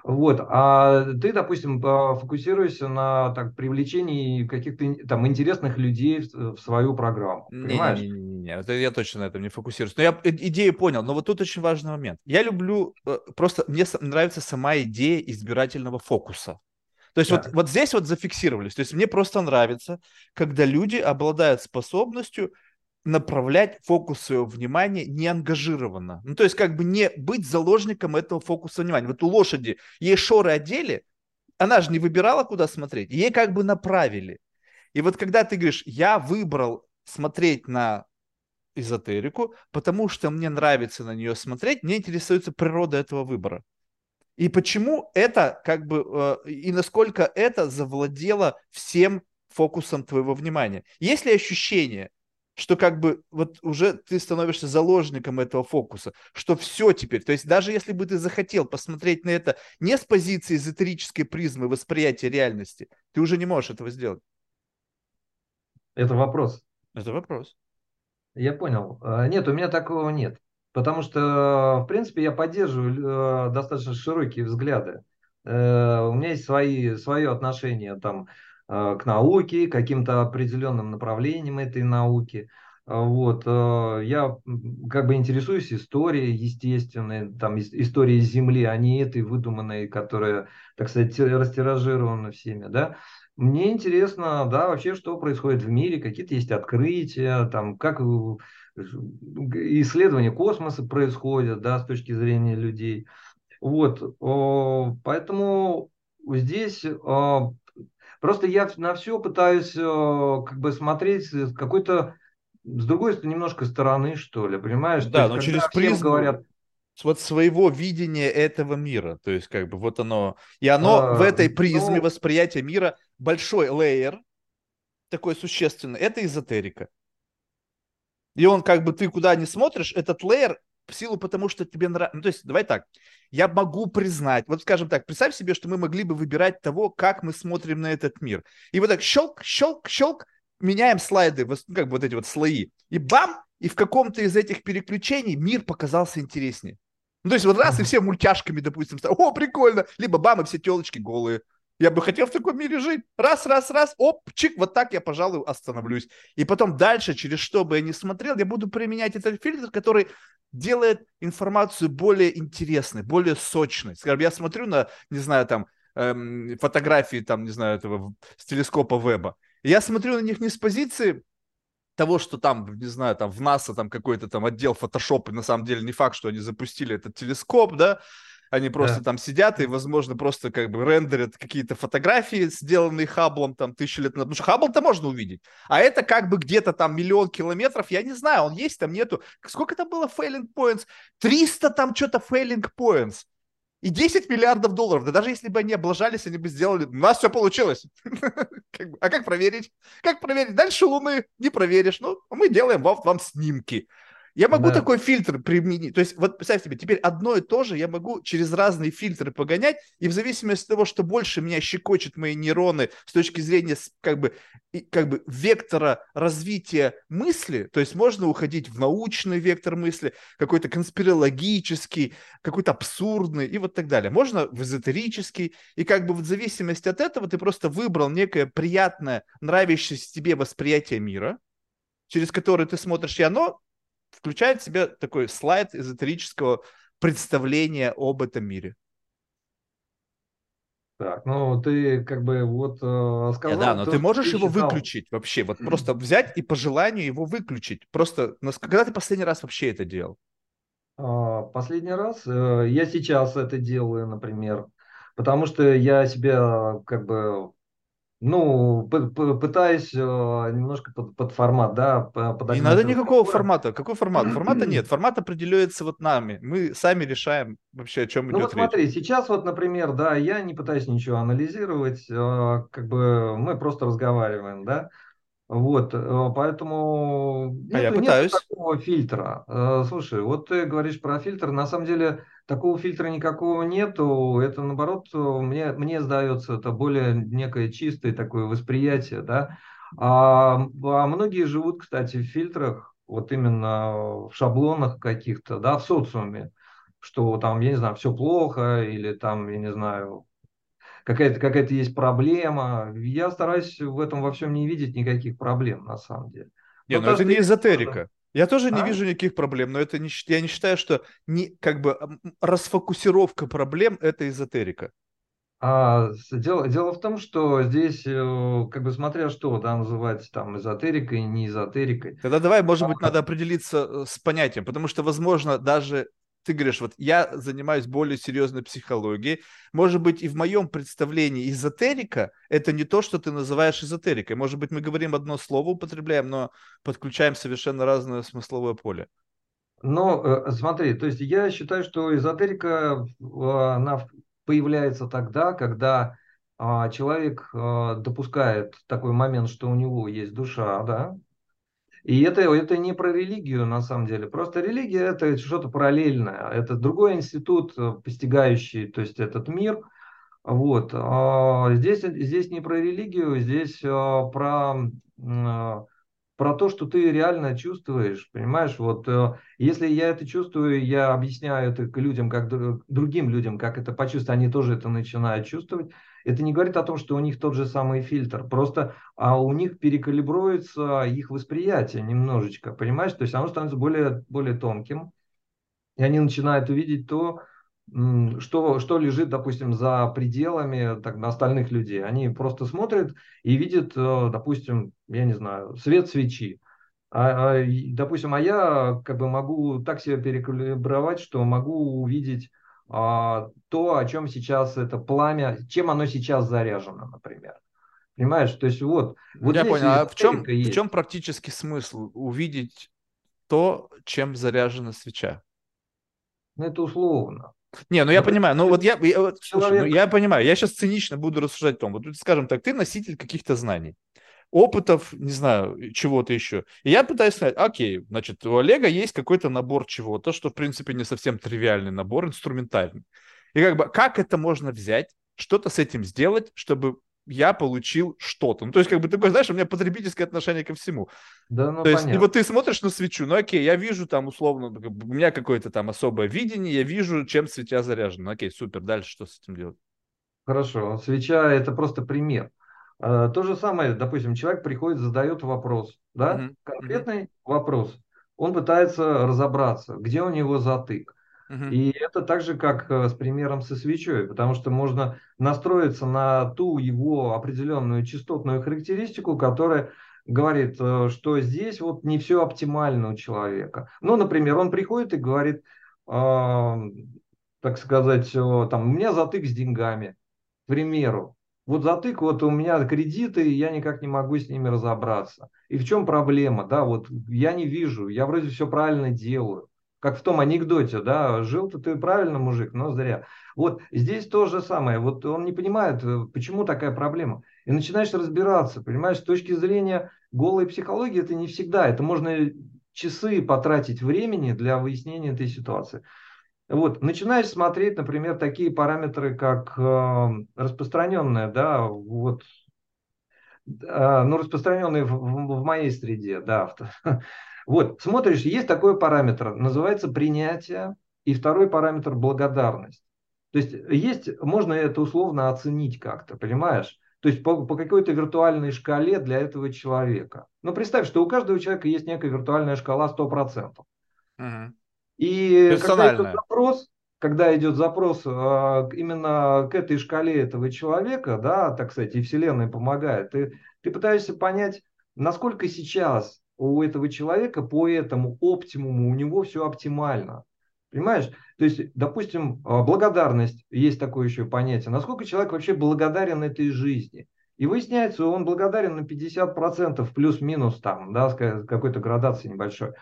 Speaker 2: Вот. А ты, допустим, фокусируешься на так, привлечении каких-то там интересных людей в, в свою программу. Понимаешь?
Speaker 1: Не-не-не, это я точно на этом не фокусируюсь. Но я идею понял, но вот тут очень важный момент. Я люблю, э, просто мне нравится сама идея избирательного фокуса. То есть да. вот, вот здесь вот зафиксировались. То есть мне просто нравится, когда люди обладают способностью направлять фокус своего внимания неангажированно. Ну, то есть как бы не быть заложником этого фокуса внимания. Вот у лошади ей шоры одели, она же не выбирала, куда смотреть, ей как бы направили. И вот когда ты говоришь, я выбрал смотреть на эзотерику, потому что мне нравится на нее смотреть, мне интересуется природа этого выбора. И почему это как бы, э, и насколько это завладело всем фокусом твоего внимания. Есть ли ощущение, что как бы вот уже ты становишься заложником этого фокуса, что все теперь, то есть даже если бы ты захотел посмотреть на это не с позиции эзотерической призмы восприятия реальности, ты уже не можешь этого сделать.
Speaker 2: Это вопрос.
Speaker 1: Это вопрос.
Speaker 2: Я понял. А, нет, у меня такого нет. Потому что, в принципе, я поддерживаю э, достаточно широкие взгляды. Э, у меня есть свои, свое отношение там, Э, к науке, каким-то определенным направлениям этой науки. Вот, я как бы интересуюсь историей, естественной, там, историей Земли, а не этой выдуманной, которая, так сказать, растиражирована всеми, да. Мне интересно, да, вообще, что происходит в мире, какие-то есть открытия, там, как исследования космоса происходят, да, с точки зрения людей. Вот, поэтому здесь Просто я на все пытаюсь э, как бы смотреть с какой-то, с другой немножко стороны, что ли, понимаешь?
Speaker 1: Да, но через призму говорят, вот своего видения этого мира. То есть, как бы, вот оно. И оно а, в этой призме ну... восприятия мира большой лейер, такой существенный, это эзотерика. И он, как бы, ты куда не смотришь, этот лейер в силу потому, что тебе нравится. Ну, то есть, давай так, я могу признать, вот скажем так, представь себе, что мы могли бы выбирать того, как мы смотрим на этот мир. И вот так щелк, щелк, щелк, меняем слайды, ну, как бы вот эти вот слои. И бам, и в каком-то из этих переключений мир показался интереснее. Ну, то есть вот раз и все мультяшками, допустим, о, прикольно, либо бам, и все телочки голые. Я бы хотел в таком мире жить. Раз, раз, раз, оп, чик, вот так я, пожалуй, остановлюсь. И потом дальше, через что бы я ни смотрел, я буду применять этот фильтр, который делает информацию более интересной, более сочной. Скажем, я смотрю на, не знаю, там, эм, фотографии, там, не знаю, этого с телескопа Веба. Я смотрю на них не с позиции того, что там, не знаю, там в НАСА там какой-то там отдел фотошопа, на самом деле не факт, что они запустили этот телескоп, да, они просто да. там сидят и, возможно, просто как бы рендерят какие-то фотографии, сделанные Хаблом там тысячу лет назад. Потому что Хаббл-то можно увидеть. А это как бы где-то там миллион километров, я не знаю, он есть, там нету. Сколько там было failing points? 300 там что-то failing points. И 10 миллиардов долларов. Да даже если бы они облажались, они бы сделали... У нас все получилось. А как проверить? Как проверить? Дальше Луны не проверишь. Ну, мы делаем вам снимки. Я могу да. такой фильтр применить. То есть, вот представь себе, теперь одно и то же я могу через разные фильтры погонять, и в зависимости от того, что больше меня щекочет мои нейроны с точки зрения как бы, как бы вектора развития мысли, то есть можно уходить в научный вектор мысли, какой-то конспирологический, какой-то абсурдный и вот так далее. Можно в эзотерический, и как бы в зависимости от этого ты просто выбрал некое приятное, нравящееся тебе восприятие мира, через который ты смотришь, и оно включает в себя такой слайд эзотерического представления об этом мире.
Speaker 2: Так, ну ты как бы вот э, сказал...
Speaker 1: Да, но ты можешь ты его считал. выключить вообще, вот просто взять и по желанию его выключить. Просто, когда ты последний раз вообще это делал?
Speaker 2: А, последний раз? Э, я сейчас это делаю, например, потому что я себя как бы ну, пытаюсь э, немножко под, под формат, да,
Speaker 1: подогнать. Не надо никакого формата. Какой формат? Формата нет. Формат определяется вот нами. Мы сами решаем вообще, о чем ну, идет вот
Speaker 2: смотри, сейчас вот, например, да, я не пытаюсь ничего анализировать, э, как бы мы просто разговариваем, да. Вот, э, поэтому
Speaker 1: а нету, я пытаюсь.
Speaker 2: нет такого фильтра. Слушай, вот ты говоришь про фильтр, на самом деле Такого фильтра никакого нету. Это наоборот, мне, мне сдается, это более некое чистое такое восприятие, да. А, а многие живут, кстати, в фильтрах, вот именно в шаблонах каких-то, да, в социуме, что там, я не знаю, все плохо, или там, я не знаю, какая-то какая есть проблема. Я стараюсь в этом во всем не видеть никаких проблем, на самом деле.
Speaker 1: Не, но, но ну это не эзотерика. Я тоже а? не вижу никаких проблем, но это не, я не считаю, что не, как бы расфокусировка проблем – это эзотерика.
Speaker 2: А, дело, дело в том, что здесь, э, как бы смотря что, да, называть там эзотерикой, не эзотерикой.
Speaker 1: Тогда давай, может быть, а, надо определиться э, с понятием, потому что, возможно, даже ты говоришь, вот я занимаюсь более серьезной психологией, может быть, и в моем представлении эзотерика – это не то, что ты называешь эзотерикой. Может быть, мы говорим одно слово, употребляем, но подключаем совершенно разное смысловое поле.
Speaker 2: Но э, смотри, то есть я считаю, что эзотерика, она появляется тогда, когда а, человек а, допускает такой момент, что у него есть душа, да, и это, это не про религию на самом деле. Просто религия это что-то параллельное. Это другой институт, э, постигающий то есть этот мир. Вот. А здесь, здесь не про религию, здесь а, про, а, про то, что ты реально чувствуешь. Понимаешь, вот э, если я это чувствую, я объясняю это людям, как другим людям, как это почувствовать, они тоже это начинают чувствовать это не говорит о том, что у них тот же самый фильтр. Просто а у них перекалибруется их восприятие немножечко, понимаешь? То есть оно становится более, более тонким. И они начинают увидеть то, что, что лежит, допустим, за пределами так, остальных людей. Они просто смотрят и видят, э, допустим, я не знаю, свет свечи. А, а, допустим, а я как бы могу так себя перекалибровать, что могу увидеть то, о чем сейчас это пламя, чем оно сейчас заряжено, например. Понимаешь, то есть вот. вот
Speaker 1: Я понял, а в чем, в чем практический смысл увидеть то, чем заряжена свеча?
Speaker 2: Ну, это условно.
Speaker 1: Не, ну я понимаю, ну вот я, я, вот, слушай, ну я понимаю, я сейчас цинично буду рассуждать о том, вот скажем так, ты носитель каких-то знаний, опытов, не знаю, чего-то еще. И я пытаюсь сказать, окей, значит, у Олега есть какой-то набор чего-то, что, в принципе, не совсем тривиальный набор, инструментальный. И как бы, как это можно взять, что-то с этим сделать, чтобы я получил что-то. Ну, то есть, как бы такое, знаешь, у меня потребительское отношение ко всему. Да, ну, то есть, понятно. и вот ты смотришь на свечу, ну, окей, я вижу там условно, у меня какое-то там особое видение, я вижу, чем свеча заряжена. Ну, окей, супер, дальше что с этим делать?
Speaker 2: Хорошо, свеча это просто пример. А, то же самое, допустим, человек приходит, задает вопрос, да, uh-huh. конкретный uh-huh. вопрос. Он пытается разобраться, где у него затык. Uh-huh. И это так же, как э, с примером со свечой, потому что можно настроиться на ту его определенную частотную характеристику, которая говорит, э, что здесь вот не все оптимально у человека. Ну, например, он приходит и говорит, э, так сказать, там, у меня затык с деньгами, к примеру вот затык, вот у меня кредиты, я никак не могу с ними разобраться. И в чем проблема, да, вот я не вижу, я вроде все правильно делаю. Как в том анекдоте, да, жил-то ты правильно, мужик, но зря. Вот здесь то же самое, вот он не понимает, э, почему такая проблема. И начинаешь разбираться, понимаешь, с точки зрения голой психологии это не всегда, это можно часы потратить времени для выяснения этой ситуации. Вот, начинаешь смотреть, например, такие параметры, как э, распространенная, да, вот, э, ну, распространенные в, в, в моей среде, да. Вот, смотришь, есть такой параметр, называется принятие, и второй параметр благодарность. То есть есть, можно это условно оценить как-то, понимаешь? То есть по, по какой-то виртуальной шкале для этого человека. Ну, представь, что у каждого человека есть некая виртуальная шкала 100%. Угу. И когда идет запрос, когда идет запрос э, именно к этой шкале этого человека, да, так сказать, и Вселенная помогает, ты, ты пытаешься понять, насколько сейчас у этого человека по этому оптимуму у него все оптимально. Понимаешь? То есть, допустим, а, благодарность, есть такое еще понятие. Насколько человек вообще благодарен этой жизни? И выясняется, он благодарен на 50% плюс-минус там, да, с какой-то градацией небольшой.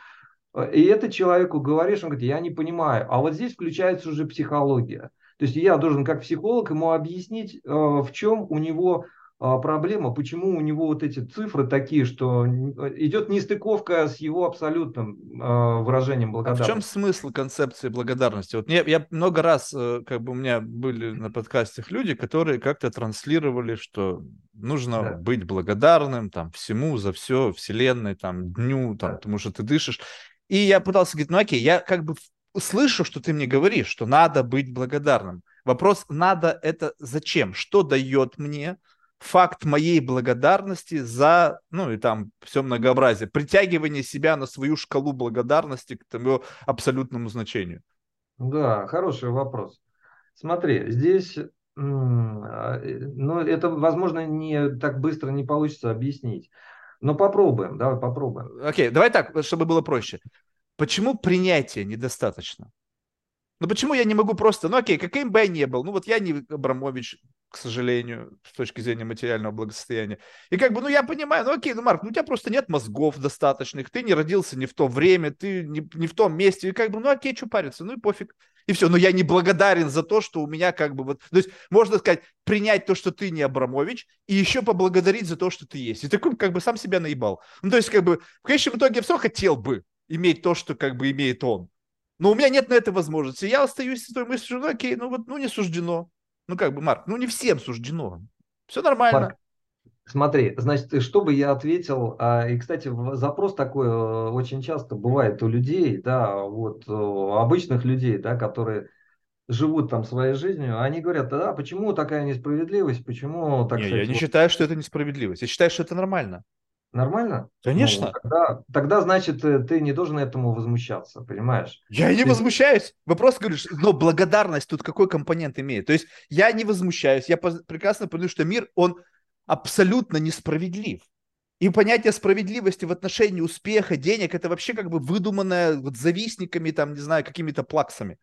Speaker 2: И это человеку говоришь, он говорит, я не понимаю. А вот здесь включается уже психология. То есть я должен как психолог ему объяснить, а, в чем у него а, проблема, почему у него вот эти цифры такие, что идет нестыковка с его абсолютным э, выражением благодарности.
Speaker 1: А в чем смысл концепции благодарности? Вот я, я много раз, э, как бы у меня были на подкастах люди, которые как-то транслировали, что нужно да. быть благодарным там всему за все, вселенной, там дню, там, да. потому что ты дышишь. И я пытался говорить, ну окей, я как бы слышу, что ты мне говоришь, что надо быть благодарным. Вопрос, надо это зачем? Что дает мне? факт моей благодарности за, ну и там все многообразие, притягивание себя на свою шкалу благодарности к тому абсолютному значению?
Speaker 2: Да, хороший вопрос. Смотри, здесь, а, ну, это, возможно, не так быстро не получится объяснить. Но попробуем, давай попробуем.
Speaker 1: Окей, давай так, чтобы было проще. Почему принятия недостаточно? Ну почему я не могу просто, ну окей, каким бы я ни был, ну вот я не Абрамович, к сожалению, с точки зрения материального благосостояния. И как бы, ну я понимаю, ну окей, ну Марк, ну у тебя просто нет мозгов достаточных, ты не родился не в то время, ты не, не в том месте, и как бы, ну окей, что париться, ну и пофиг. И все, но я не благодарен за то, что у меня как бы вот, то есть можно сказать, принять то, что ты не Абрамович, и еще поблагодарить за то, что ты есть. И такой как бы сам себя наебал. Ну то есть как бы в конечном итоге все хотел бы иметь то, что как бы имеет он. Но у меня нет на это возможности. Я остаюсь с той мыслью, ну, окей, ну вот, ну не суждено. Ну как бы, Марк, ну не всем суждено. Все нормально. Марк,
Speaker 2: смотри, значит, что бы я ответил, а, и, кстати, запрос такой э, очень часто бывает у людей, да, вот, э, обычных людей, да, которые живут там своей жизнью, они говорят, да, почему такая несправедливость, почему так
Speaker 1: не, сказать, я не вот... считаю, что это несправедливость, я считаю, что это нормально.
Speaker 2: Нормально?
Speaker 1: Конечно. Ну,
Speaker 2: тогда, тогда, значит, э, ты не должен этому возмущаться, понимаешь?
Speaker 1: Я не ты... возмущаюсь. Вопрос, говоришь, но благодарность тут какой компонент имеет? То есть я не возмущаюсь, я прекрасно понимаю, что мир, он абсолютно несправедлив. И понятие справедливости в отношении успеха, денег, это вообще как бы выдуманное вот завистниками, там, не знаю, какими-то плаксами.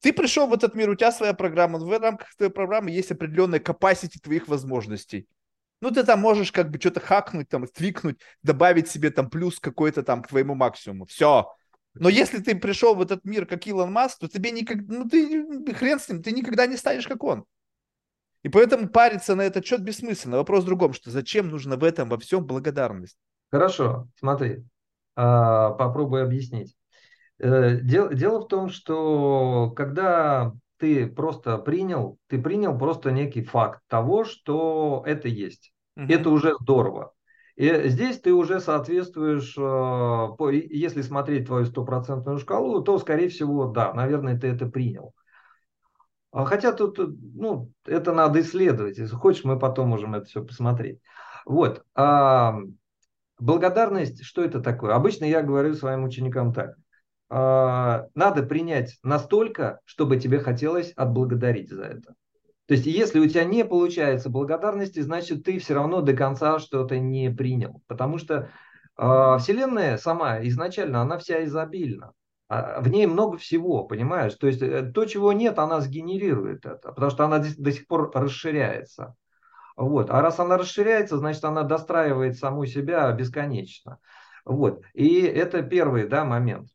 Speaker 1: Ты пришел в этот мир, у тебя своя программа, в рамках твоей программы есть определенная capacity твоих возможностей. Ну, ты там можешь как бы что-то хакнуть, там, твикнуть, добавить себе там плюс какой-то там к твоему максимуму. Все. Но если ты пришел в этот мир как Илон Маск, то тебе никогда, ну ты хрен с ним, ты никогда не станешь как он. И поэтому париться на этот счет бессмысленно. Вопрос в другом, что зачем нужно в этом во всем благодарность?
Speaker 2: Хорошо, смотри, а, попробую объяснить. Э, дело, дело в том, что когда ты просто принял, ты принял просто некий факт того, что это есть. Угу. Это уже здорово. И здесь ты уже соответствуешь, э, если смотреть твою стопроцентную шкалу, то, скорее всего, да, наверное, ты это принял. А хотя тут, ну, это надо исследовать. Если хочешь, мы потом можем это все посмотреть. Вот. Благодарность, что это такое? Обычно я говорю своим ученикам так. А, надо принять настолько, чтобы тебе хотелось отблагодарить за это. То есть, если у тебя не получается благодарности, значит, ты все равно до конца что-то не принял. Потому что э, Вселенная сама изначально, она вся изобильна. А в ней много всего, понимаешь? То есть, э, то, чего нет, она сгенерирует это, потому что она до сих пор расширяется. Вот. А раз она расширяется, значит, она достраивает саму себя бесконечно. Вот. И это первый да, момент.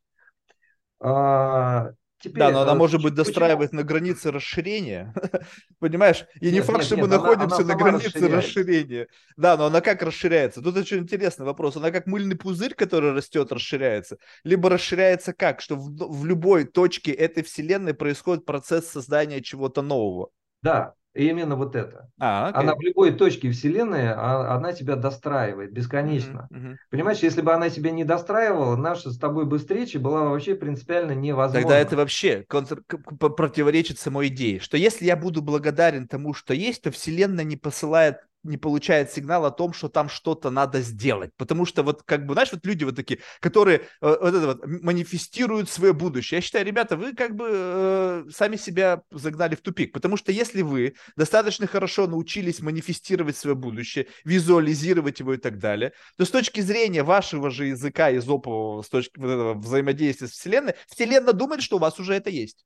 Speaker 2: А, теперь...
Speaker 1: Да, но она
Speaker 2: э,
Speaker 1: может быть
Speaker 2: почему-
Speaker 1: достраивать на границе расширения, понимаешь? И не
Speaker 2: Нет,
Speaker 1: факт,
Speaker 2: нет,
Speaker 1: что мы
Speaker 2: нет, она-
Speaker 1: находимся
Speaker 2: она
Speaker 1: на границе расширения. Да, но она как расширяется? Тут очень интересный вопрос. Она как мыльный пузырь, который растет, расширяется? Либо расширяется как? Что в, в любой точке этой вселенной происходит процесс создания чего-то нового.
Speaker 2: Да, именно вот это.
Speaker 1: А, окей.
Speaker 2: Она в любой точке Вселенной, а- она тебя достраивает бесконечно.
Speaker 1: Мгм.
Speaker 2: Понимаешь, если бы она тебя не достраивала, наша с тобой бы встреча была вообще принципиально невозможна.
Speaker 1: Тогда это вообще контр- противоречит самой идее, что если я буду благодарен тому, что есть, то Вселенная не посылает, не получает сигнал о том, что там что-то надо сделать. Потому что вот как бы, знаешь, вот люди вот такие, которые э, вот это вот, манифестируют свое будущее. Я считаю, ребята, вы как бы э, сами себя загнали в тупик. Потому что если вы достаточно хорошо научились манифестировать свое будущее, визуализировать его и так далее, то с точки зрения вашего же языка изопового, с точки вот этого взаимодействия с Вселенной, Вселенная думает, что у вас уже это есть.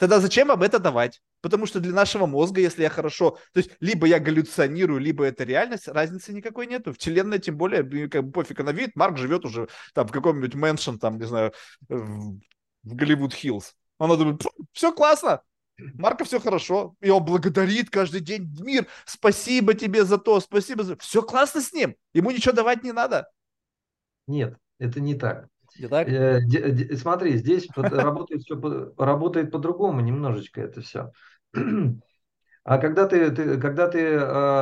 Speaker 1: Тогда зачем вам это давать? Потому что для нашего мозга, если я хорошо... То есть, либо я галлюционирую, либо это реальность, разницы никакой нету. Вселенная, тем более, как бы пофиг, она видит, Марк живет уже там в каком-нибудь мэншн, там, не знаю, в, в Голливуд-Хиллз. Она думает, все классно, Марка все хорошо, и он благодарит каждый день. Мир, спасибо тебе за то, спасибо за... Все классно с ним, ему ничего давать не надо.
Speaker 2: Нет, это не так.
Speaker 1: Не так?
Speaker 2: Э, де- де- Смотри, здесь работает все работает по-другому немножечко это все. А когда ты, ты- когда ты, э,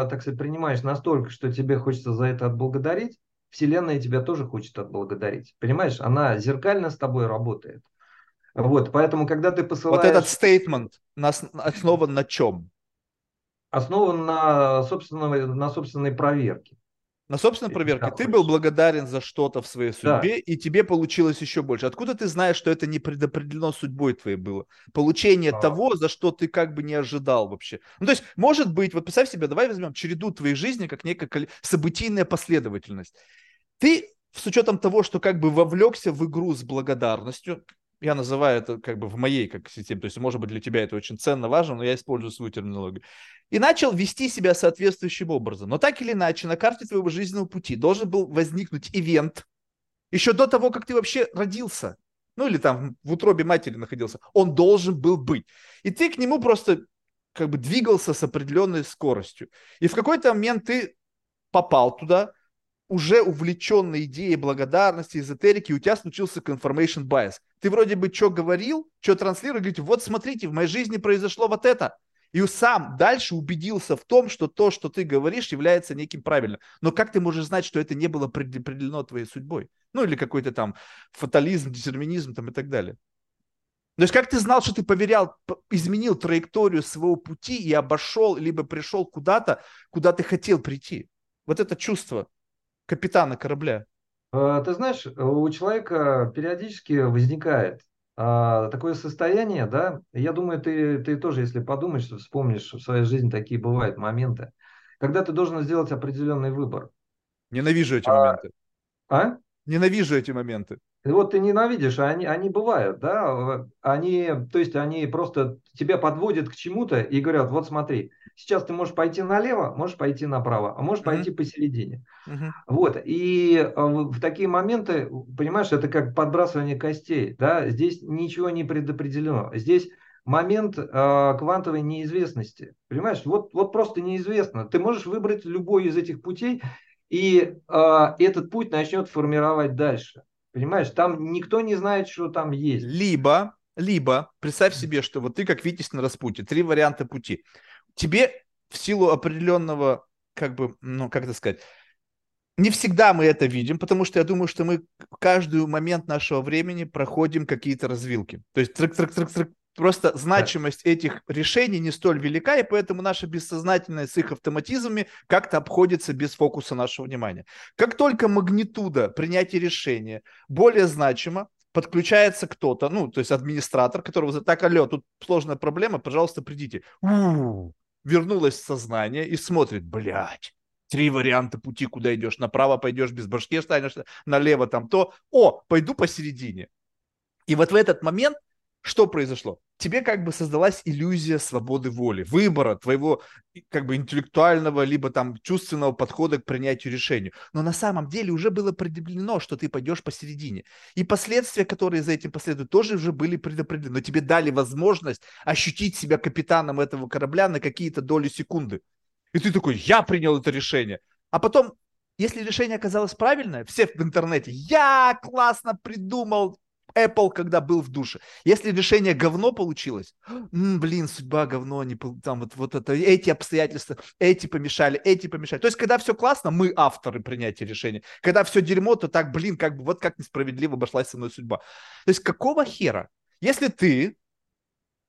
Speaker 2: так сказать, принимаешь настолько, что тебе хочется за это отблагодарить, Вселенная тебя тоже хочет отблагодарить. Понимаешь, она зеркально с тобой работает. Вот, поэтому, когда ты
Speaker 1: Вот
Speaker 2: посылаешь...
Speaker 1: этот стейтмент основан на чем?
Speaker 2: Основан на собственной, на собственной проверке.
Speaker 1: На собственной проверке. Ты был благодарен за что-то в своей
Speaker 2: Да.
Speaker 1: судьбе, и тебе получилось еще больше. Откуда ты знаешь, что это не предопределено судьбой твоей было? Получение
Speaker 2: А.
Speaker 1: того, за что ты как бы не ожидал вообще. Ну, то есть, может быть, вот представь себе, давай возьмем череду твоей жизни как некая событийная последовательность. Ты, с учетом того, что как бы вовлекся в игру с благодарностью, я называю это как бы в моей как системе, то есть, может быть, для тебя это очень ценно, важно, но я использую свою терминологию. И начал вести себя соответствующим образом. Но так или иначе, на карте твоего жизненного пути должен был возникнуть ивент еще до того, как ты вообще родился. Ну или там в утробе матери находился. Он должен был быть. И ты к нему просто как бы двигался с определенной скоростью. И в какой-то момент ты попал туда, уже увлеченной идеей благодарности, эзотерики, у тебя случился confirmation bias. Ты вроде бы что говорил, что транслировал, говорит, вот смотрите, в моей жизни произошло вот это. И сам дальше убедился в том, что то, что ты говоришь, является неким правильным. Но как ты можешь знать, что это не было предопределено твоей судьбой? Ну или какой-то там фатализм, детерминизм там и так далее. То есть как ты знал, что ты поверял, изменил траекторию своего пути и обошел, либо пришел куда-то, куда ты хотел прийти? Вот это чувство капитана корабля.
Speaker 2: Э, Ты знаешь, у человека периодически возникает такое состояние, да, я думаю, ты, ты тоже, если подумаешь, вспомнишь в своей жизни такие бывают моменты, когда ты должен сделать определенный выбор.
Speaker 1: Ненавижу эти
Speaker 2: А,
Speaker 1: моменты.
Speaker 2: А?
Speaker 1: Ненавижу эти моменты.
Speaker 2: Вот ты ненавидишь, а они, они бывают, да, э, они, то есть они просто тебя подводят к чему-то и говорят, вот смотри, сейчас ты можешь пойти налево, можешь пойти направо, а можешь
Speaker 1: Мгм.
Speaker 2: пойти посередине.
Speaker 1: Мгм.
Speaker 2: Вот, и в в такие моменты, понимаешь, это как подбрасывание костей, да, здесь ничего не предопределено, здесь момент э, квантовой неизвестности, понимаешь, вот, вот просто неизвестно, ты можешь выбрать любой из этих путей, и э, этот путь начнет формировать дальше, понимаешь, там никто не знает, что там есть.
Speaker 1: Либо, либо, представь себе, что вот ты как Витязь на распутье, три варианта пути. Тебе в силу определенного, как бы, ну, как это сказать, не всегда мы это видим, потому что я думаю, что мы каждый момент нашего времени проходим какие-то развилки. То есть трек-трек-трек-трек. Просто значимость этих решений не столь велика, и поэтому наша бессознательная с их автоматизмами как-то обходится без фокуса нашего внимания. Как только магнитуда принятия решения более значима, подключается кто-то, ну, то есть администратор, которого за так, алло, тут сложная проблема, пожалуйста, придите. У-у-у. Вернулось в сознание и смотрит, блядь, три варианта пути, куда идешь. Направо пойдешь, без башки останешься, налево там то. О, пойду посередине. И вот в этот момент что произошло? Тебе как бы создалась иллюзия свободы воли, выбора твоего как бы интеллектуального, либо там чувственного подхода к принятию решений. Но на самом деле уже было предопределено, что ты пойдешь посередине. И последствия, которые за этим последуют, тоже уже были предопределены. Но тебе дали возможность ощутить себя капитаном этого корабля на какие-то доли секунды. И ты такой, я принял это решение. А потом, если решение оказалось правильное, все в интернете, я классно придумал, Apple, когда был в душе. Если решение говно получилось, блин, судьба говно, не, там вот, вот это, эти обстоятельства, эти помешали, эти помешали. То есть, когда все классно, мы авторы принятия решения. Когда все дерьмо, то так, блин, как бы вот как несправедливо обошлась со мной судьба. То есть, какого хера? Если ты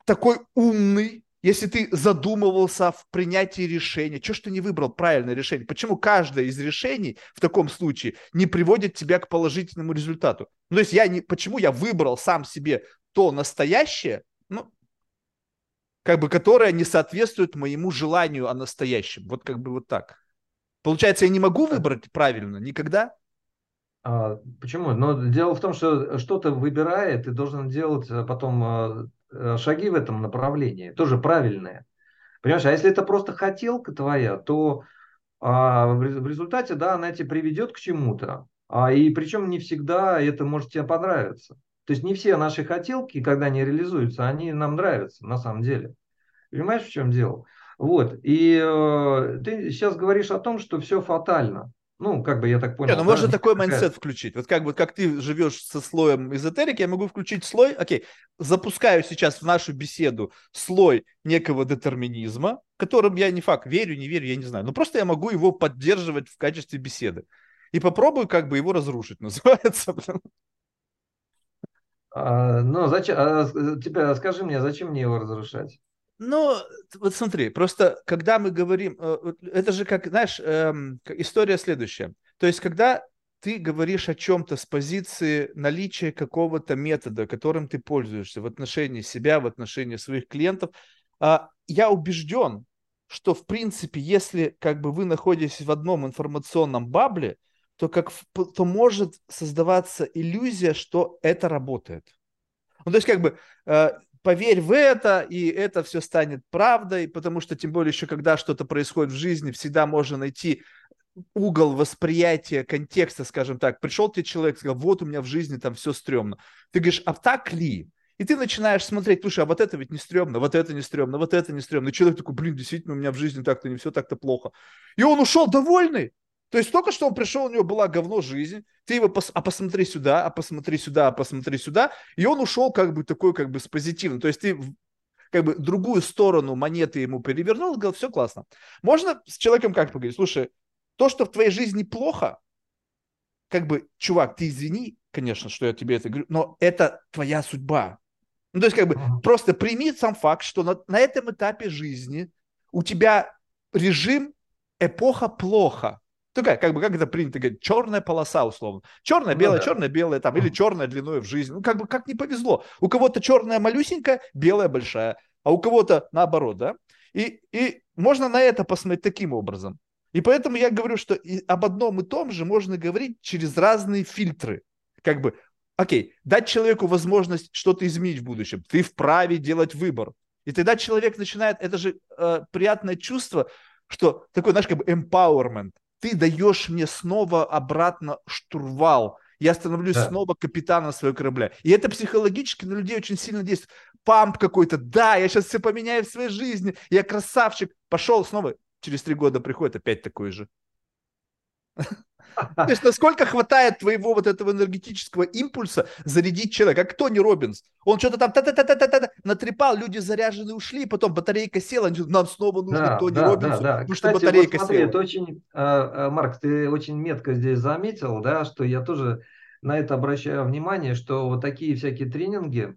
Speaker 1: такой умный, если ты задумывался в принятии решения, что ж ты не выбрал правильное решение? Почему каждое из решений в таком случае не приводит тебя к положительному результату? Ну, то есть я не, почему я выбрал сам себе то настоящее, ну, как бы, которое не соответствует моему желанию о настоящем. Вот как бы вот так. Получается, я не могу выбрать правильно никогда?
Speaker 2: А, почему? Но дело в том, что что-то выбирает, и должен делать а, потом а, шаги в этом направлении, тоже правильные. Понимаешь, а если это просто хотелка твоя, то а, в результате, да, она тебя приведет к чему-то. А, и причем не всегда это может тебе понравиться. То есть не все наши хотелки, когда они реализуются, они нам нравятся на самом деле. Понимаешь, в чем дело? Вот. И э, ты сейчас говоришь о том, что все фатально. Ну, как бы я так понял.
Speaker 1: Не, ну да? можно такой mindset включить. Вот как бы как ты живешь со слоем эзотерики, я могу включить слой. Окей, запускаю сейчас в нашу беседу слой некого детерминизма, которым я не факт, верю, не верю, я не знаю. Но просто я могу его поддерживать в качестве беседы. И попробую как бы его разрушить, называется.
Speaker 2: А, ну, зачем, а, тебя, скажи мне, зачем мне его разрушать?
Speaker 1: Ну, вот смотри, просто когда мы говорим, э, это же как, знаешь, эм, история следующая. То есть, когда ты говоришь о чем-то с позиции наличия какого-то метода, которым ты пользуешься в отношении себя, в отношении своих клиентов, а, я убежден, что в принципе, если как бы вы находитесь в одном информационном бабле, то, как, то может создаваться иллюзия, что это работает. Ну, то есть, как бы, э, поверь в это, и это все станет правдой, потому что, тем более, еще когда что-то происходит в жизни, всегда можно найти угол восприятия контекста, скажем так. Пришел тебе человек, сказал, вот у меня в жизни там все стрёмно. Ты говоришь, а так ли? И ты начинаешь смотреть, слушай, а вот это ведь не стрёмно, вот это не стрёмно, вот это не стрёмно. И человек такой, блин, действительно, у меня в жизни так-то не все так-то плохо. И он ушел довольный. То есть только что он пришел, у него была говно жизнь, ты его, пос, а посмотри сюда, а посмотри сюда, а посмотри сюда, и он ушел как бы такой, как бы с позитивным. То есть ты как бы другую сторону монеты ему перевернул, сказал, все классно. Можно с человеком как поговорить? Слушай, то, что в твоей жизни плохо, как бы, чувак, ты извини, конечно, что я тебе это говорю, но это твоя судьба. Ну, то есть, как бы, просто прими сам факт, что на, на этом этапе жизни у тебя режим эпоха плохо. Такая, как бы, как это принято говорить, черная полоса, условно. Черная, белая, ну, да. черная, белая, там, или черная длиной в жизни. Ну, как бы, как не повезло. У кого-то черная малюсенькая, белая большая, а у кого-то наоборот, да? И, и можно на это посмотреть таким образом. И поэтому я говорю, что и об одном и том же можно говорить через разные фильтры. Как бы, окей, дать человеку возможность что-то изменить в будущем. Ты вправе делать выбор. И тогда человек начинает, это же э, приятное чувство, что такой, знаешь, как бы empowerment ты даешь мне снова обратно штурвал. Я становлюсь да. снова капитаном своего корабля. И это психологически на людей очень сильно действует. Памп какой-то, да, я сейчас все поменяю в своей жизни, я красавчик. Пошел снова, через три года приходит опять такой же. То есть насколько хватает твоего вот этого энергетического импульса зарядить человека, как Тони Робинс. Он что-то там та та та та та та натрепал, люди заряжены ушли, потом батарейка села, нам снова нужно да, Тони да, Робинсу, да, да. потому Кстати, что батарейка вот смотри, села.
Speaker 2: Это очень, а, а, Марк, ты очень метко здесь заметил, да, что я тоже на это обращаю внимание, что вот такие всякие тренинги,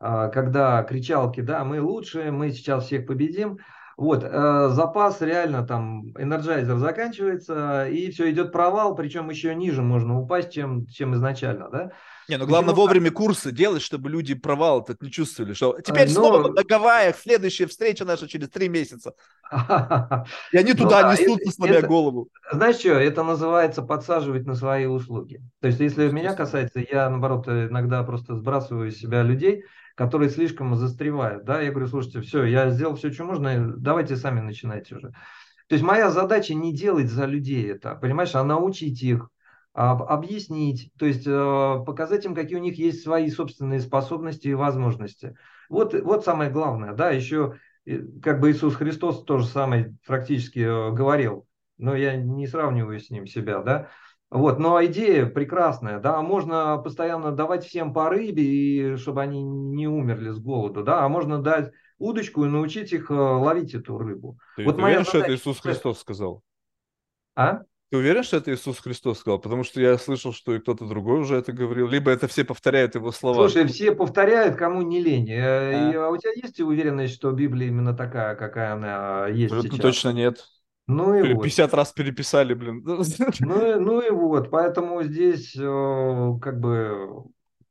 Speaker 2: а, когда кричалки, да, мы лучшие, мы сейчас всех победим, вот, э, запас реально там, энерджайзер заканчивается, и все, идет провал, причем еще ниже можно упасть, чем, чем изначально, да?
Speaker 1: Не, ну главное Почему? вовремя курсы делать, чтобы люди провал этот не чувствовали, что теперь Но... снова на Гавайях, следующая встреча наша через три месяца. И они туда ну, несут сломя голову.
Speaker 2: Знаешь что, это называется подсаживать на свои услуги. То есть, если меня касается, я, наоборот, иногда просто сбрасываю из себя людей, которые слишком застревают, да, я говорю, слушайте, все, я сделал все, что можно, давайте сами начинайте уже. То есть моя задача не делать за людей это, понимаешь, а научить их, объяснить, то есть э, показать им, какие у них есть свои собственные способности и возможности. Вот, вот самое главное, да, еще как бы Иисус Христос тоже самое практически э, говорил, но я не сравниваю с ним себя, да, вот, но идея прекрасная, да, можно постоянно давать всем по рыбе, и чтобы они не умерли с голоду, да, а можно дать удочку и научить их э, ловить эту рыбу.
Speaker 1: Ты,
Speaker 2: вот
Speaker 1: ты уверен, задача... что это Иисус Христос сказал?
Speaker 2: А?
Speaker 1: Ты уверен, что это Иисус Христос сказал? Потому что я слышал, что и кто-то другой уже это говорил. Либо это все повторяют его слова.
Speaker 2: Слушай, все повторяют, кому не лень. Э, а, и, а у тебя есть уверенность, что Библия именно такая, какая она есть Абсолютно
Speaker 1: сейчас? точно нет.
Speaker 2: Ну и
Speaker 1: 50 вот. раз переписали, блин.
Speaker 2: Ну, ну и вот, поэтому здесь э, как бы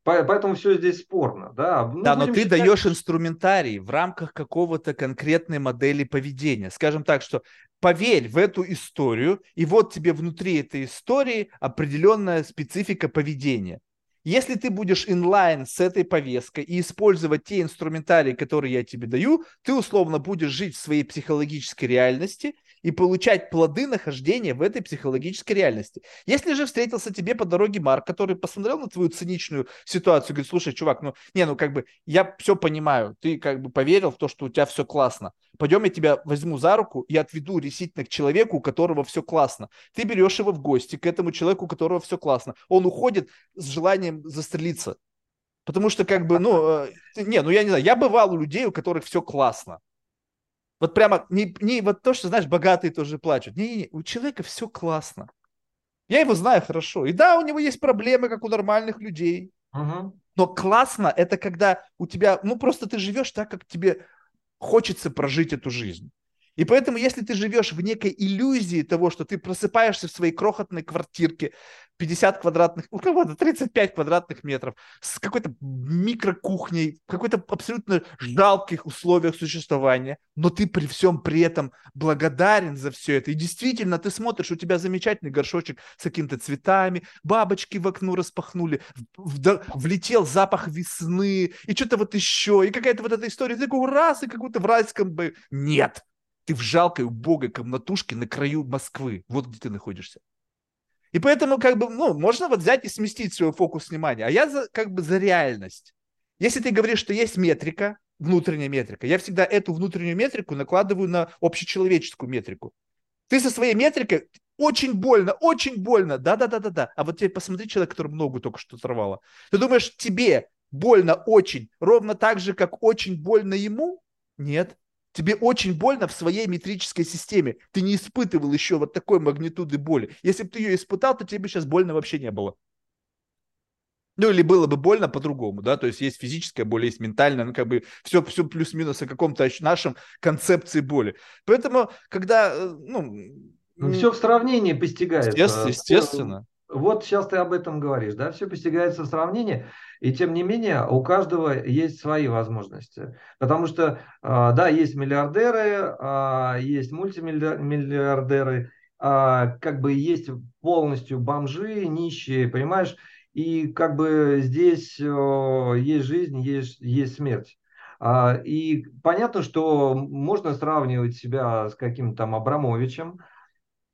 Speaker 2: Поэтому все здесь спорно, да.
Speaker 1: Ну, да, но ты считать... даешь инструментарий в рамках какого-то конкретной модели поведения. Скажем так, что поверь в эту историю, и вот тебе внутри этой истории определенная специфика поведения. Если ты будешь инлайн с этой повесткой и использовать те инструментарии, которые я тебе даю, ты условно будешь жить в своей психологической реальности и получать плоды нахождения в этой психологической реальности. Если же встретился тебе по дороге Марк, который посмотрел на твою циничную ситуацию говорит, слушай, чувак, ну, не, ну, как бы, я все понимаю, ты как бы поверил в то, что у тебя все классно, пойдем я тебя возьму за руку и отведу решительно к человеку, у которого все классно. Ты берешь его в гости к этому человеку, у которого все классно. Он уходит с желанием застрелиться. Потому что как бы, ну, э, не, ну я не знаю, я бывал у людей, у которых все классно. Вот прямо не, не вот то, что, знаешь, богатые тоже плачут. Не-не-не, у человека все классно. Я его знаю хорошо. И да, у него есть проблемы, как у нормальных людей.
Speaker 2: Угу.
Speaker 1: Но классно это когда у тебя, ну просто ты живешь так, как тебе хочется прожить эту жизнь. И поэтому, если ты живешь в некой иллюзии того, что ты просыпаешься в своей крохотной квартирке, 50 квадратных, у кого-то 35 квадратных метров, с какой-то микрокухней, в какой-то абсолютно жалких условиях существования, но ты при всем при этом благодарен за все это. И действительно, ты смотришь, у тебя замечательный горшочек с какими-то цветами, бабочки в окно распахнули, в, в, влетел запах весны, и что-то вот еще, и какая-то вот эта история, ты такой раз, и как будто в райском бы... Нет, ты в жалкой, убогой комнатушке на краю Москвы. Вот где ты находишься. И поэтому, как бы, ну, можно вот взять и сместить свой фокус внимания. А я за, как бы за реальность. Если ты говоришь, что есть метрика, внутренняя метрика, я всегда эту внутреннюю метрику накладываю на общечеловеческую метрику. Ты со своей метрикой очень больно, очень больно. Да-да-да-да-да. А вот теперь посмотри человек, который ногу только что оторвало. Ты думаешь, тебе больно очень, ровно так же, как очень больно ему? Нет. Тебе очень больно в своей метрической системе. Ты не испытывал еще вот такой магнитуды боли. Если бы ты ее испытал, то тебе бы сейчас больно вообще не было. Ну, или было бы больно по-другому, да, то есть есть физическая боль, есть ментальная, ну, как бы все, все плюс-минус о каком-то нашем концепции боли. Поэтому, когда, э, ну...
Speaker 2: ну все в сравнении постигается.
Speaker 1: Естественно, естественно.
Speaker 2: Вот сейчас ты об этом говоришь, да, все постигается в сравнении. И тем не менее, у каждого есть свои возможности. Потому что, а, да, есть миллиардеры, а, есть мультимиллиардеры, а, как бы есть полностью бомжи, нищие, понимаешь? И как бы здесь есть жизнь, есть, есть смерть. И понятно, что можно сравнивать себя с каким-то там Абрамовичем,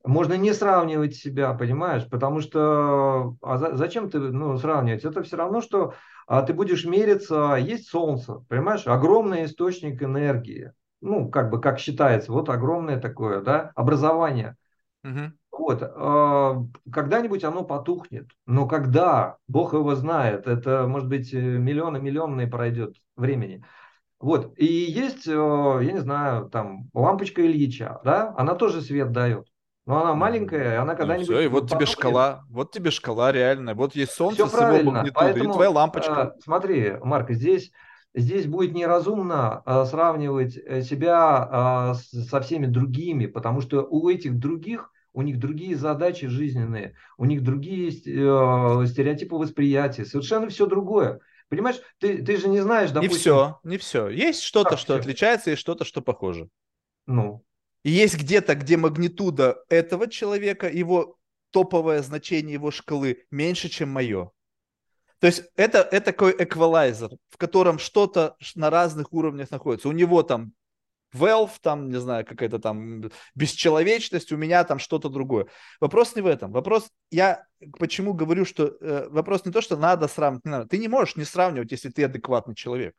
Speaker 2: можно не сравнивать себя, понимаешь? Потому что а за, зачем ты ну, сравнивать? Это все равно, что а, ты будешь мериться, есть солнце, понимаешь? Огромный источник энергии. Ну, как бы, как считается, вот огромное такое, да, образование.
Speaker 1: Угу.
Speaker 2: Вот, э, когда-нибудь оно потухнет, но когда, Бог его знает, это, может быть, миллионы миллионные пройдет времени. Вот, и есть, э, я не знаю, там, лампочка Ильича, да, она тоже свет дает. Но она маленькая, и она когда-нибудь...
Speaker 1: Ну, все, и вот тебе шкала, вот тебе шкала реальная. Вот есть солнце все с его магнитудой, Поэтому, и твоя лампочка.
Speaker 2: Э, смотри, Марк, здесь, здесь будет неразумно э, сравнивать э, себя э, со всеми другими, потому что у этих других, у них другие задачи жизненные, у них другие э, стереотипы восприятия, совершенно все другое. Понимаешь, ты, ты же не знаешь,
Speaker 1: допустим... Не все, не все. Есть что-то, что все? отличается, и что-то, что похоже.
Speaker 2: Ну,
Speaker 1: и есть где-то, где магнитуда этого человека, его топовое значение его шкалы меньше, чем мое. То есть это, это такой эквалайзер, в котором что-то на разных уровнях находится. У него там wealth, там, не знаю, какая-то там бесчеловечность, у меня там что-то другое. Вопрос не в этом. Вопрос, я почему говорю, что э, вопрос не то, что надо сравнивать, не надо. Ты не можешь не сравнивать, если ты адекватный человек.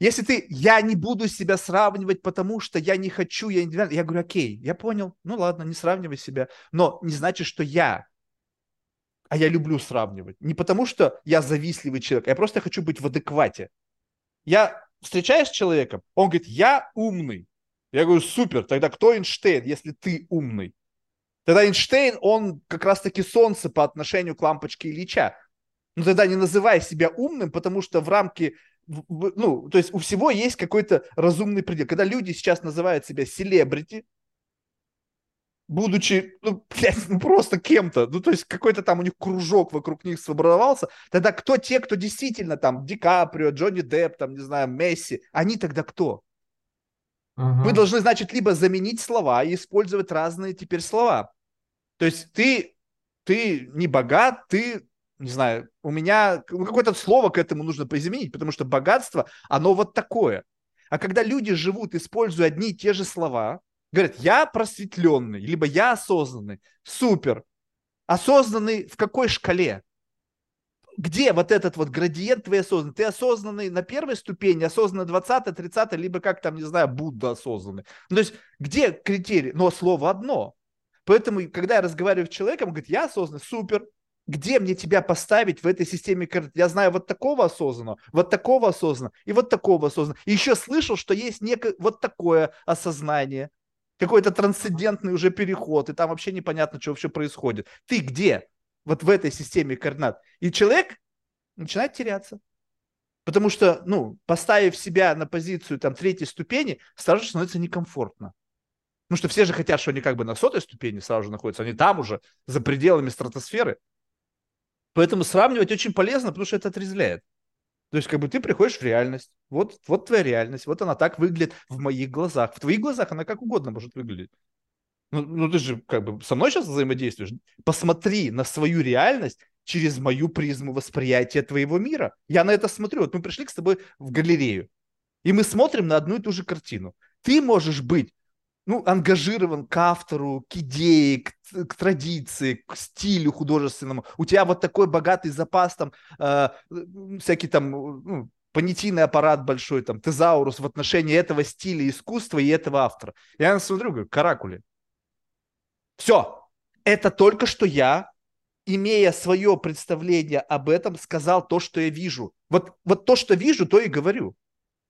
Speaker 1: Если ты, я не буду себя сравнивать, потому что я не хочу, я не... Я говорю, окей, я понял, ну ладно, не сравнивай себя. Но не значит, что я а я люблю сравнивать. Не потому, что я завистливый человек, я просто хочу быть в адеквате. Я встречаюсь с человеком, он говорит, я умный. Я говорю, супер, тогда кто Эйнштейн, если ты умный? Тогда Эйнштейн, он как раз-таки солнце по отношению к лампочке Ильича. Ну тогда не называй себя умным, потому что в рамке, ну, то есть у всего есть какой-то разумный предел. Когда люди сейчас называют себя селебрити, будучи, ну, блядь, ну, просто кем-то, ну, то есть какой-то там у них кружок вокруг них сформировался, тогда кто те, кто действительно там Ди Каприо, Джонни Депп, там, не знаю, Месси, они тогда кто? Uh-huh. Вы должны, значит, либо заменить слова и использовать разные теперь слова. То есть ты, ты не богат, ты, не знаю, у меня ну, какое-то слово к этому нужно поизменить, потому что богатство, оно вот такое. А когда люди живут, используя одни и те же слова, Говорят, я просветленный, либо я осознанный. Супер. Осознанный в какой шкале? Где вот этот вот градиент твоей осознанности? Ты осознанный на первой ступени, осознанный 20 30 либо как там, не знаю, Будда осознанный. Ну, то есть, где критерий? Но слово одно. Поэтому, когда я разговариваю с человеком, он говорит, я осознанный, супер, где мне тебя поставить в этой системе координат? Я знаю вот такого осознанного, вот такого осознанного и вот такого осознанного. И еще слышал, что есть некое вот такое осознание какой-то трансцендентный уже переход, и там вообще непонятно, что вообще происходит. Ты где? Вот в этой системе координат. И человек начинает теряться. Потому что, ну, поставив себя на позицию там третьей ступени, сразу же становится некомфортно. Потому что все же хотят, что они как бы на сотой ступени сразу же находятся, они там уже, за пределами стратосферы. Поэтому сравнивать очень полезно, потому что это отрезвляет. То есть, как бы ты приходишь в реальность. Вот, вот твоя реальность. Вот она так выглядит в моих глазах. В твоих глазах она как угодно может выглядеть. Ну, ну ты же как бы со мной сейчас взаимодействуешь. Посмотри на свою реальность через мою призму восприятия твоего мира. Я на это смотрю. Вот мы пришли с тобой в галерею. И мы смотрим на одну и ту же картину. Ты можешь быть ну, ангажирован к автору, к идее, к, к традиции, к стилю художественному. У тебя вот такой богатый запас там, э, всякий там, ну, понятийный аппарат большой, там, тезаурус в отношении этого стиля искусства и этого автора. Я смотрю, говорю, каракули. Все. Это только что я, имея свое представление об этом, сказал то, что я вижу. Вот, вот то, что вижу, то и говорю.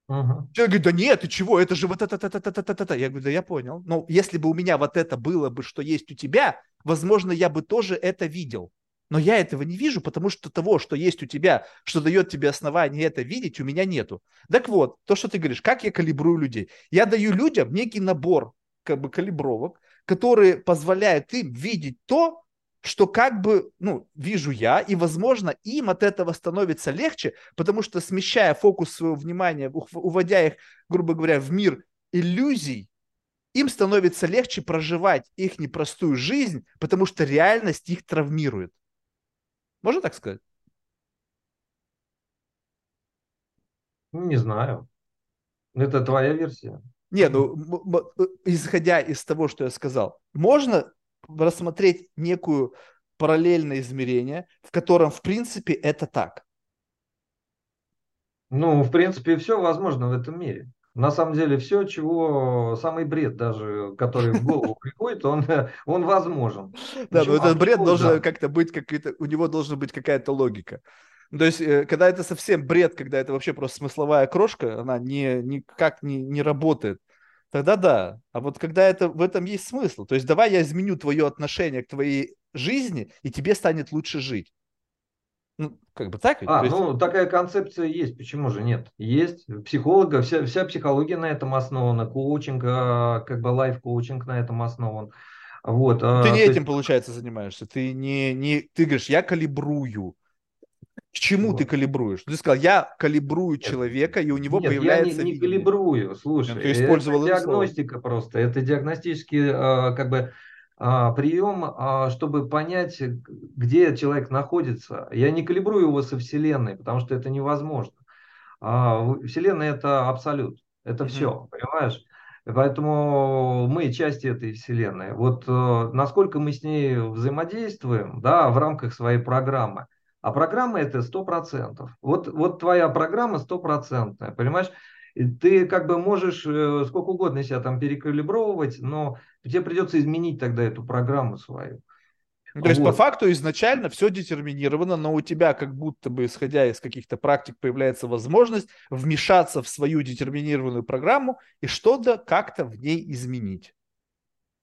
Speaker 1: Угу. Человек говорит, да нет, ты чего, это же вот это, это, это, это, это. Я говорю, да я понял. Но если бы у меня вот это было бы, что есть у тебя, возможно, я бы тоже это видел. Но я этого не вижу, потому что того, что есть у тебя, что дает тебе основание это видеть, у меня нету. Так вот, то, что ты говоришь, как я калибрую людей? Я даю людям некий набор как бы калибровок, которые позволяют им видеть то, что как бы, ну, вижу я, и, возможно, им от этого становится легче, потому что смещая фокус своего внимания, уводя их, грубо говоря, в мир иллюзий, им становится легче проживать их непростую жизнь, потому что реальность их травмирует. Можно так сказать?
Speaker 2: Ну, не знаю. Это твоя версия.
Speaker 1: Не, ну, исходя из того, что я сказал, можно рассмотреть некую параллельное измерение, в котором, в принципе, это так?
Speaker 2: Ну, в принципе, все возможно в этом мире. На самом деле, все, чего самый бред даже, который в голову приходит, он, он возможен.
Speaker 1: Да, но этот бред должен как-то быть, какой-то, у него должна быть какая-то логика. То есть, э, когда это совсем бред, когда это вообще просто смысловая крошка, она не, никак не, не работает тогда да. А вот когда это, в этом есть смысл, то есть давай я изменю твое отношение к твоей жизни, и тебе станет лучше жить.
Speaker 2: Ну, как бы так? А, есть... ну, такая концепция есть, почему же нет? Есть. Психолога, вся, вся психология на этом основана, коучинг, а, как бы лайф-коучинг на этом основан. Вот,
Speaker 1: а, ты не этим, есть... получается, занимаешься. Ты не, не, ты говоришь, я калибрую. К чему вот. ты калибруешь? Ты сказал, я калибрую человека, и у него Нет, появляется...
Speaker 2: я не, не калибрую, слушай. Ты использовал это диагностика слово. просто. Это диагностический, а, как бы, а, прием, а, чтобы понять, где человек находится. Я не калибрую его со Вселенной, потому что это невозможно. Вселенная это абсолют, это mm-hmm. все, понимаешь? Поэтому мы части этой Вселенной. Вот э, насколько мы с ней взаимодействуем, да, в рамках своей программы. А программа это сто процентов. Вот, вот твоя программа стопроцентная, понимаешь? Ты как бы можешь э, сколько угодно себя там перекалибровывать, но тебе придется изменить тогда эту программу свою.
Speaker 1: Ну, то есть, по факту, изначально все детерминировано, но у тебя как будто бы, исходя из каких-то практик, появляется возможность вмешаться в свою детерминированную программу и что-то как-то в ней изменить.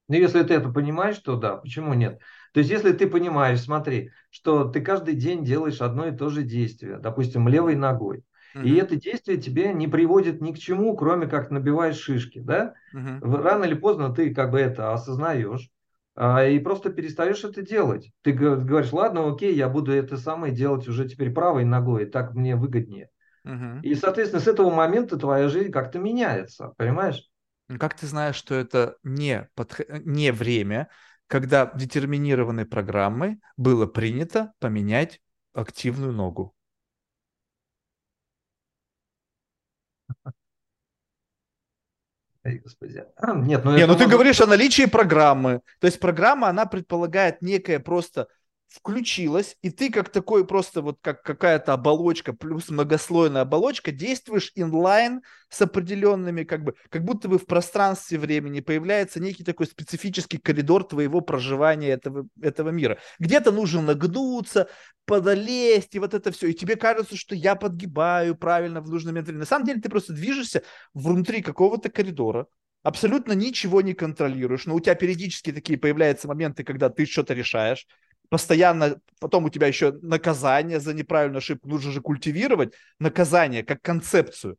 Speaker 2: Ну, если ты это понимаешь, то да, почему нет? То есть, если ты понимаешь, смотри, что ты каждый день делаешь одно и то же действие, допустим, левой ногой, Uh-huh. И это действие тебе не приводит ни к чему, кроме как набиваешь шишки, да? Uh-huh. Рано или поздно ты как бы это осознаешь, а, и просто перестаешь это делать. Ты говоришь, ладно, окей, я буду это самое делать уже теперь правой ногой, так мне выгоднее. Угу. И, соответственно, с этого момента твоя жизнь как-то меняется, понимаешь?
Speaker 1: Как ты знаешь, что это не, подх... не время, когда детерминированной программой было принято поменять активную ногу?
Speaker 2: господи. Нет,
Speaker 1: ну, Не, ну ты говоришь о наличии программы. То есть программа, она предполагает некое просто включилась, и ты как такой просто вот как какая-то оболочка плюс многослойная оболочка действуешь инлайн с определенными как бы, как будто бы в пространстве времени появляется некий такой специфический коридор твоего проживания этого, этого мира. Где-то нужно нагнуться, подолезть, и вот это все. И тебе кажется, что я подгибаю правильно в нужный момент. На самом деле ты просто движешься внутри какого-то коридора, абсолютно ничего не контролируешь, но у тебя периодически такие появляются моменты, когда ты что-то решаешь, постоянно, потом у тебя еще наказание за неправильную ошибку, нужно же культивировать наказание как концепцию.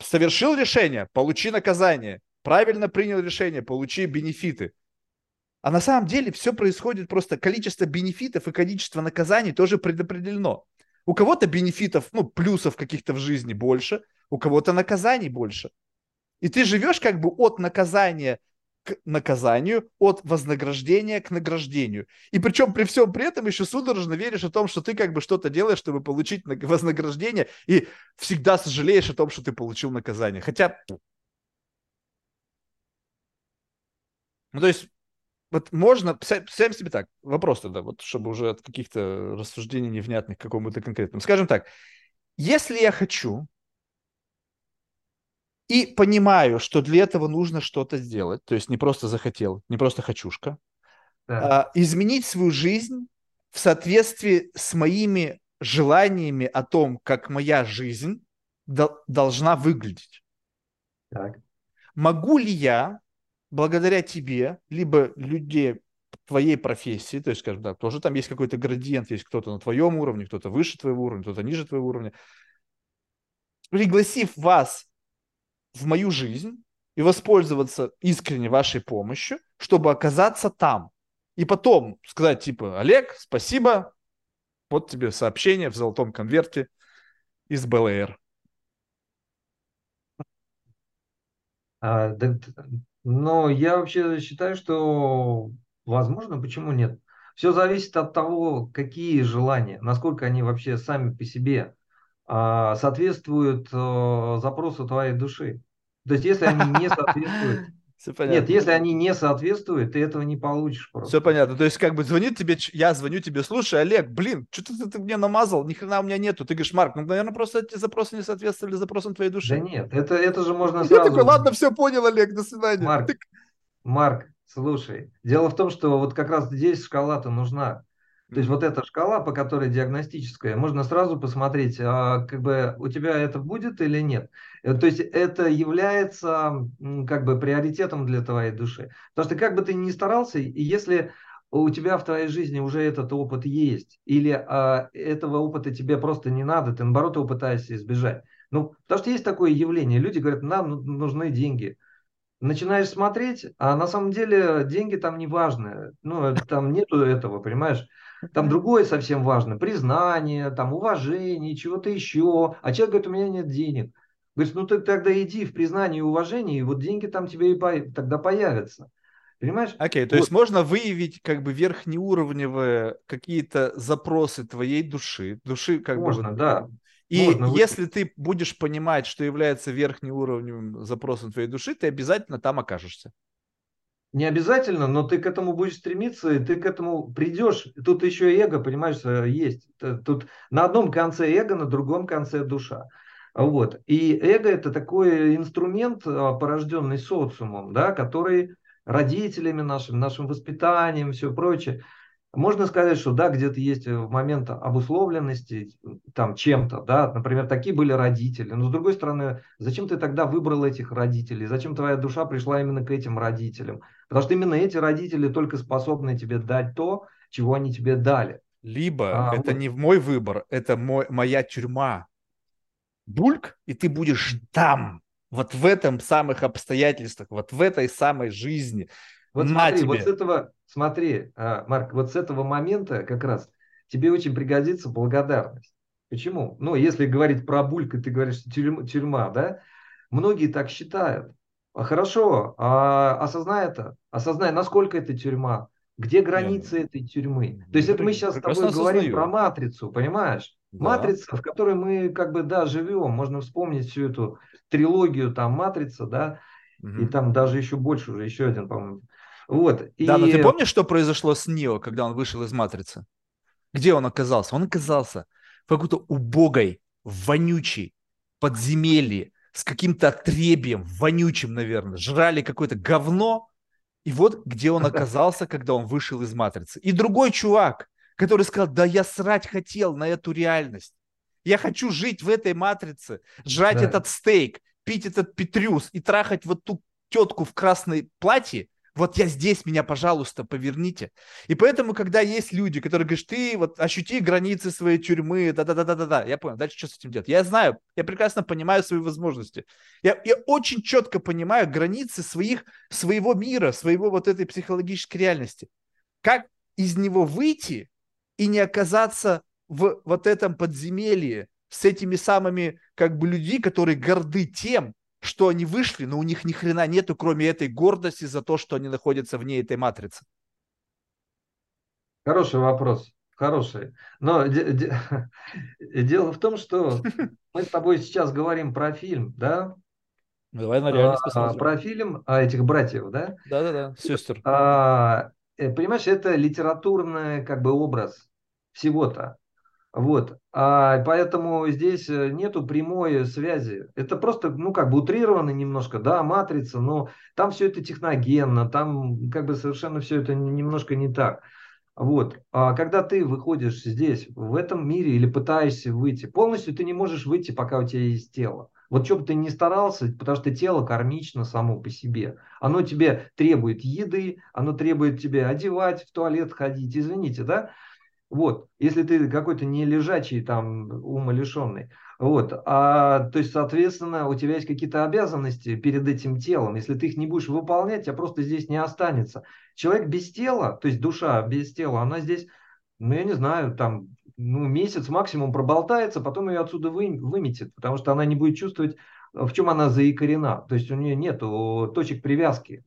Speaker 1: Совершил решение, получи наказание. Правильно принял решение, получи бенефиты. А на самом деле все происходит просто количество бенефитов и количество наказаний тоже предопределено. У кого-то бенефитов, ну, плюсов каких-то в жизни больше, у кого-то наказаний больше. И ты живешь как бы от наказания к наказанию, от вознаграждения к награждению. И причем при всем при этом еще судорожно веришь о том, что ты как бы что-то делаешь, чтобы получить вознаграждение, и всегда сожалеешь о том, что ты получил наказание. Хотя... Ну, то есть, вот можно, представим себе так, вопрос тогда, вот чтобы уже от каких-то рассуждений невнятных к какому-то конкретному. Скажем так, если я хочу и понимаю, что для этого нужно что-то сделать, то есть не просто захотел, не просто хочушка, да. а, изменить свою жизнь в соответствии с моими желаниями о том, как моя жизнь до, должна выглядеть. Так. Могу ли я, благодаря тебе, либо людей твоей профессии, то есть, скажем так, тоже там есть какой-то градиент, есть кто-то на твоем уровне, кто-то выше твоего уровня, кто-то ниже твоего уровня, пригласив вас в мою жизнь и воспользоваться искренне вашей помощью, чтобы оказаться там. И потом сказать типа, Олег, спасибо, вот тебе сообщение в золотом конверте из БЛР.
Speaker 2: А, да, но я вообще считаю, что возможно, почему нет. Все зависит от того, какие желания, насколько они вообще сами по себе соответствуют а, запросу твоей души. То есть, если они не соответствуют все понятно. Нет, если они не соответствуют, ты этого не получишь
Speaker 1: просто. Все понятно. То есть, как бы звонит тебе, я звоню тебе, слушай, Олег, блин, что ты, ты мне намазал, ни хрена у меня нету. Ты говоришь, Марк, ну, наверное, просто эти запросы не соответствовали запросам твоей души.
Speaker 2: Да нет, это, это же можно
Speaker 1: сразу... Я такой, ладно, все понял, Олег, до свидания.
Speaker 2: Марк, ты... Марк, слушай, дело в том, что вот как раз здесь шкала-то нужна. То есть вот эта шкала, по которой диагностическая, можно сразу посмотреть, а, как бы у тебя это будет или нет. Э, то есть это является как бы приоритетом для твоей души. Потому что как бы ты ни старался, и если у тебя в твоей жизни уже этот опыт есть, или а, этого опыта тебе просто не надо, ты наоборот его пытаешься избежать. Ну, потому что есть такое явление, люди говорят, нам ну, нужны деньги. Начинаешь смотреть, а на самом деле деньги там не важны. Ну, там нету этого, понимаешь? Там другое совсем важно. Признание, там уважение, чего-то еще. А человек говорит, у меня нет денег. Говорит, ну ты тогда иди в признание и уважение, и вот деньги там тебе и по... тогда появятся. Понимаешь?
Speaker 1: Окей, okay, то вот. есть можно выявить как бы верхнеуровневые какие-то запросы твоей души, души как
Speaker 2: можно,
Speaker 1: бы...
Speaker 2: Да.
Speaker 1: И можно если выявить. ты будешь понимать, что является верхнеуровневым запросом твоей души, ты обязательно там окажешься.
Speaker 2: Не обязательно, но ты к этому будешь стремиться, и ты к этому придешь. Тут еще эго, понимаешь, э, есть. Тут на одном конце эго, на другом конце душа. Вот. И эго это такой инструмент, а, порожденный социумом, да, который родителями нашим, нашим воспитанием, все прочее. Можно сказать, что да, где-то есть э, момент обусловленности там чем-то, да, например, такие были родители. Но с другой стороны, зачем ты тогда выбрал этих родителей? Зачем твоя душа пришла именно к этим родителям? Потому что именно эти родители только способны тебе дать то, чего они тебе дали.
Speaker 1: Либо а, это вот. не мой выбор, это мой, моя тюрьма. Бульк, и ты будешь там, вот в этом самых обстоятельствах, вот в этой самой жизни.
Speaker 2: Вот На смотри, тебе. вот с этого, смотри, а, Марк, вот с этого момента как раз тебе очень пригодится благодарность. Почему? Ну, если говорить про булька, ты говоришь, тюрьма, тюрьма, да? Многие так считают. А хорошо, а осознай это, осознай, насколько это тюрьма, где границы Нет. этой тюрьмы. То есть это мы сейчас с тобой говорим про матрицу, понимаешь? Да. Матрица, в которой мы как бы, да, живем. Можно вспомнить всю эту трилогию, там, Матрица, да, угу. и там даже еще больше уже, еще один, по-моему, вот.
Speaker 1: И... Да, но ты помнишь, что произошло с Нио, когда он вышел из Матрицы? Где он оказался? Он оказался в какой-то убогой, вонючей подземелье с каким-то отребием, вонючим, наверное. Жрали какое-то говно. И вот где он оказался, когда он вышел из Матрицы. И другой чувак, который сказал, да я срать хотел на эту реальность. Я хочу жить в этой матрице, жрать да. этот стейк, пить этот петрюс и трахать вот ту тетку в красной платье, вот я здесь, меня, пожалуйста, поверните. И поэтому, когда есть люди, которые говорят, ты вот ощути границы своей тюрьмы, да-да-да-да-да, я понял, дальше что с этим делать? Я знаю, я прекрасно понимаю свои возможности. Я, я очень четко понимаю границы своих, своего мира, своего вот этой психологической реальности. Как из него выйти и не оказаться в вот этом подземелье с этими самыми как бы людьми, которые горды тем, что они вышли, но у них ни хрена нету, кроме этой гордости за то, что они находятся вне этой матрицы?
Speaker 2: Хороший вопрос, хороший. Но дело в том, что мы с тобой сейчас говорим про фильм, да?
Speaker 1: Давай на реальность а,
Speaker 2: посмотрим. Про фильм а, этих братьев, да?
Speaker 1: Да-да-да, сестер.
Speaker 2: А, э, понимаешь, это литературный как бы образ всего-то. Вот. А поэтому здесь э, нету прямой связи. Это просто, ну, как бы утрировано немножко, да, матрица, но там все это техногенно, там как бы совершенно все это немножко не так. Вот. А когда ты выходишь здесь, в этом мире, или пытаешься выйти, полностью ты не можешь выйти, пока у тебя есть тело. Вот что бы ты ни старался, потому что тело кармично само по себе. Оно тебе требует еды, оно требует тебе одевать, в туалет ходить. Извините, да? Вот, если ты какой-то не лежачий там умалишенный. Вот, а, то есть, соответственно, у тебя есть какие-то обязанности перед этим телом. Если ты их не будешь выполнять, тебя просто здесь не останется. Человек без тела, то есть душа без тела, она здесь, ну, я не знаю, там, ну, месяц максимум проболтается, потом ее отсюда вы, выметит, потому что она не будет чувствовать, в чем она заикорена. То есть у нее нет точек привязки.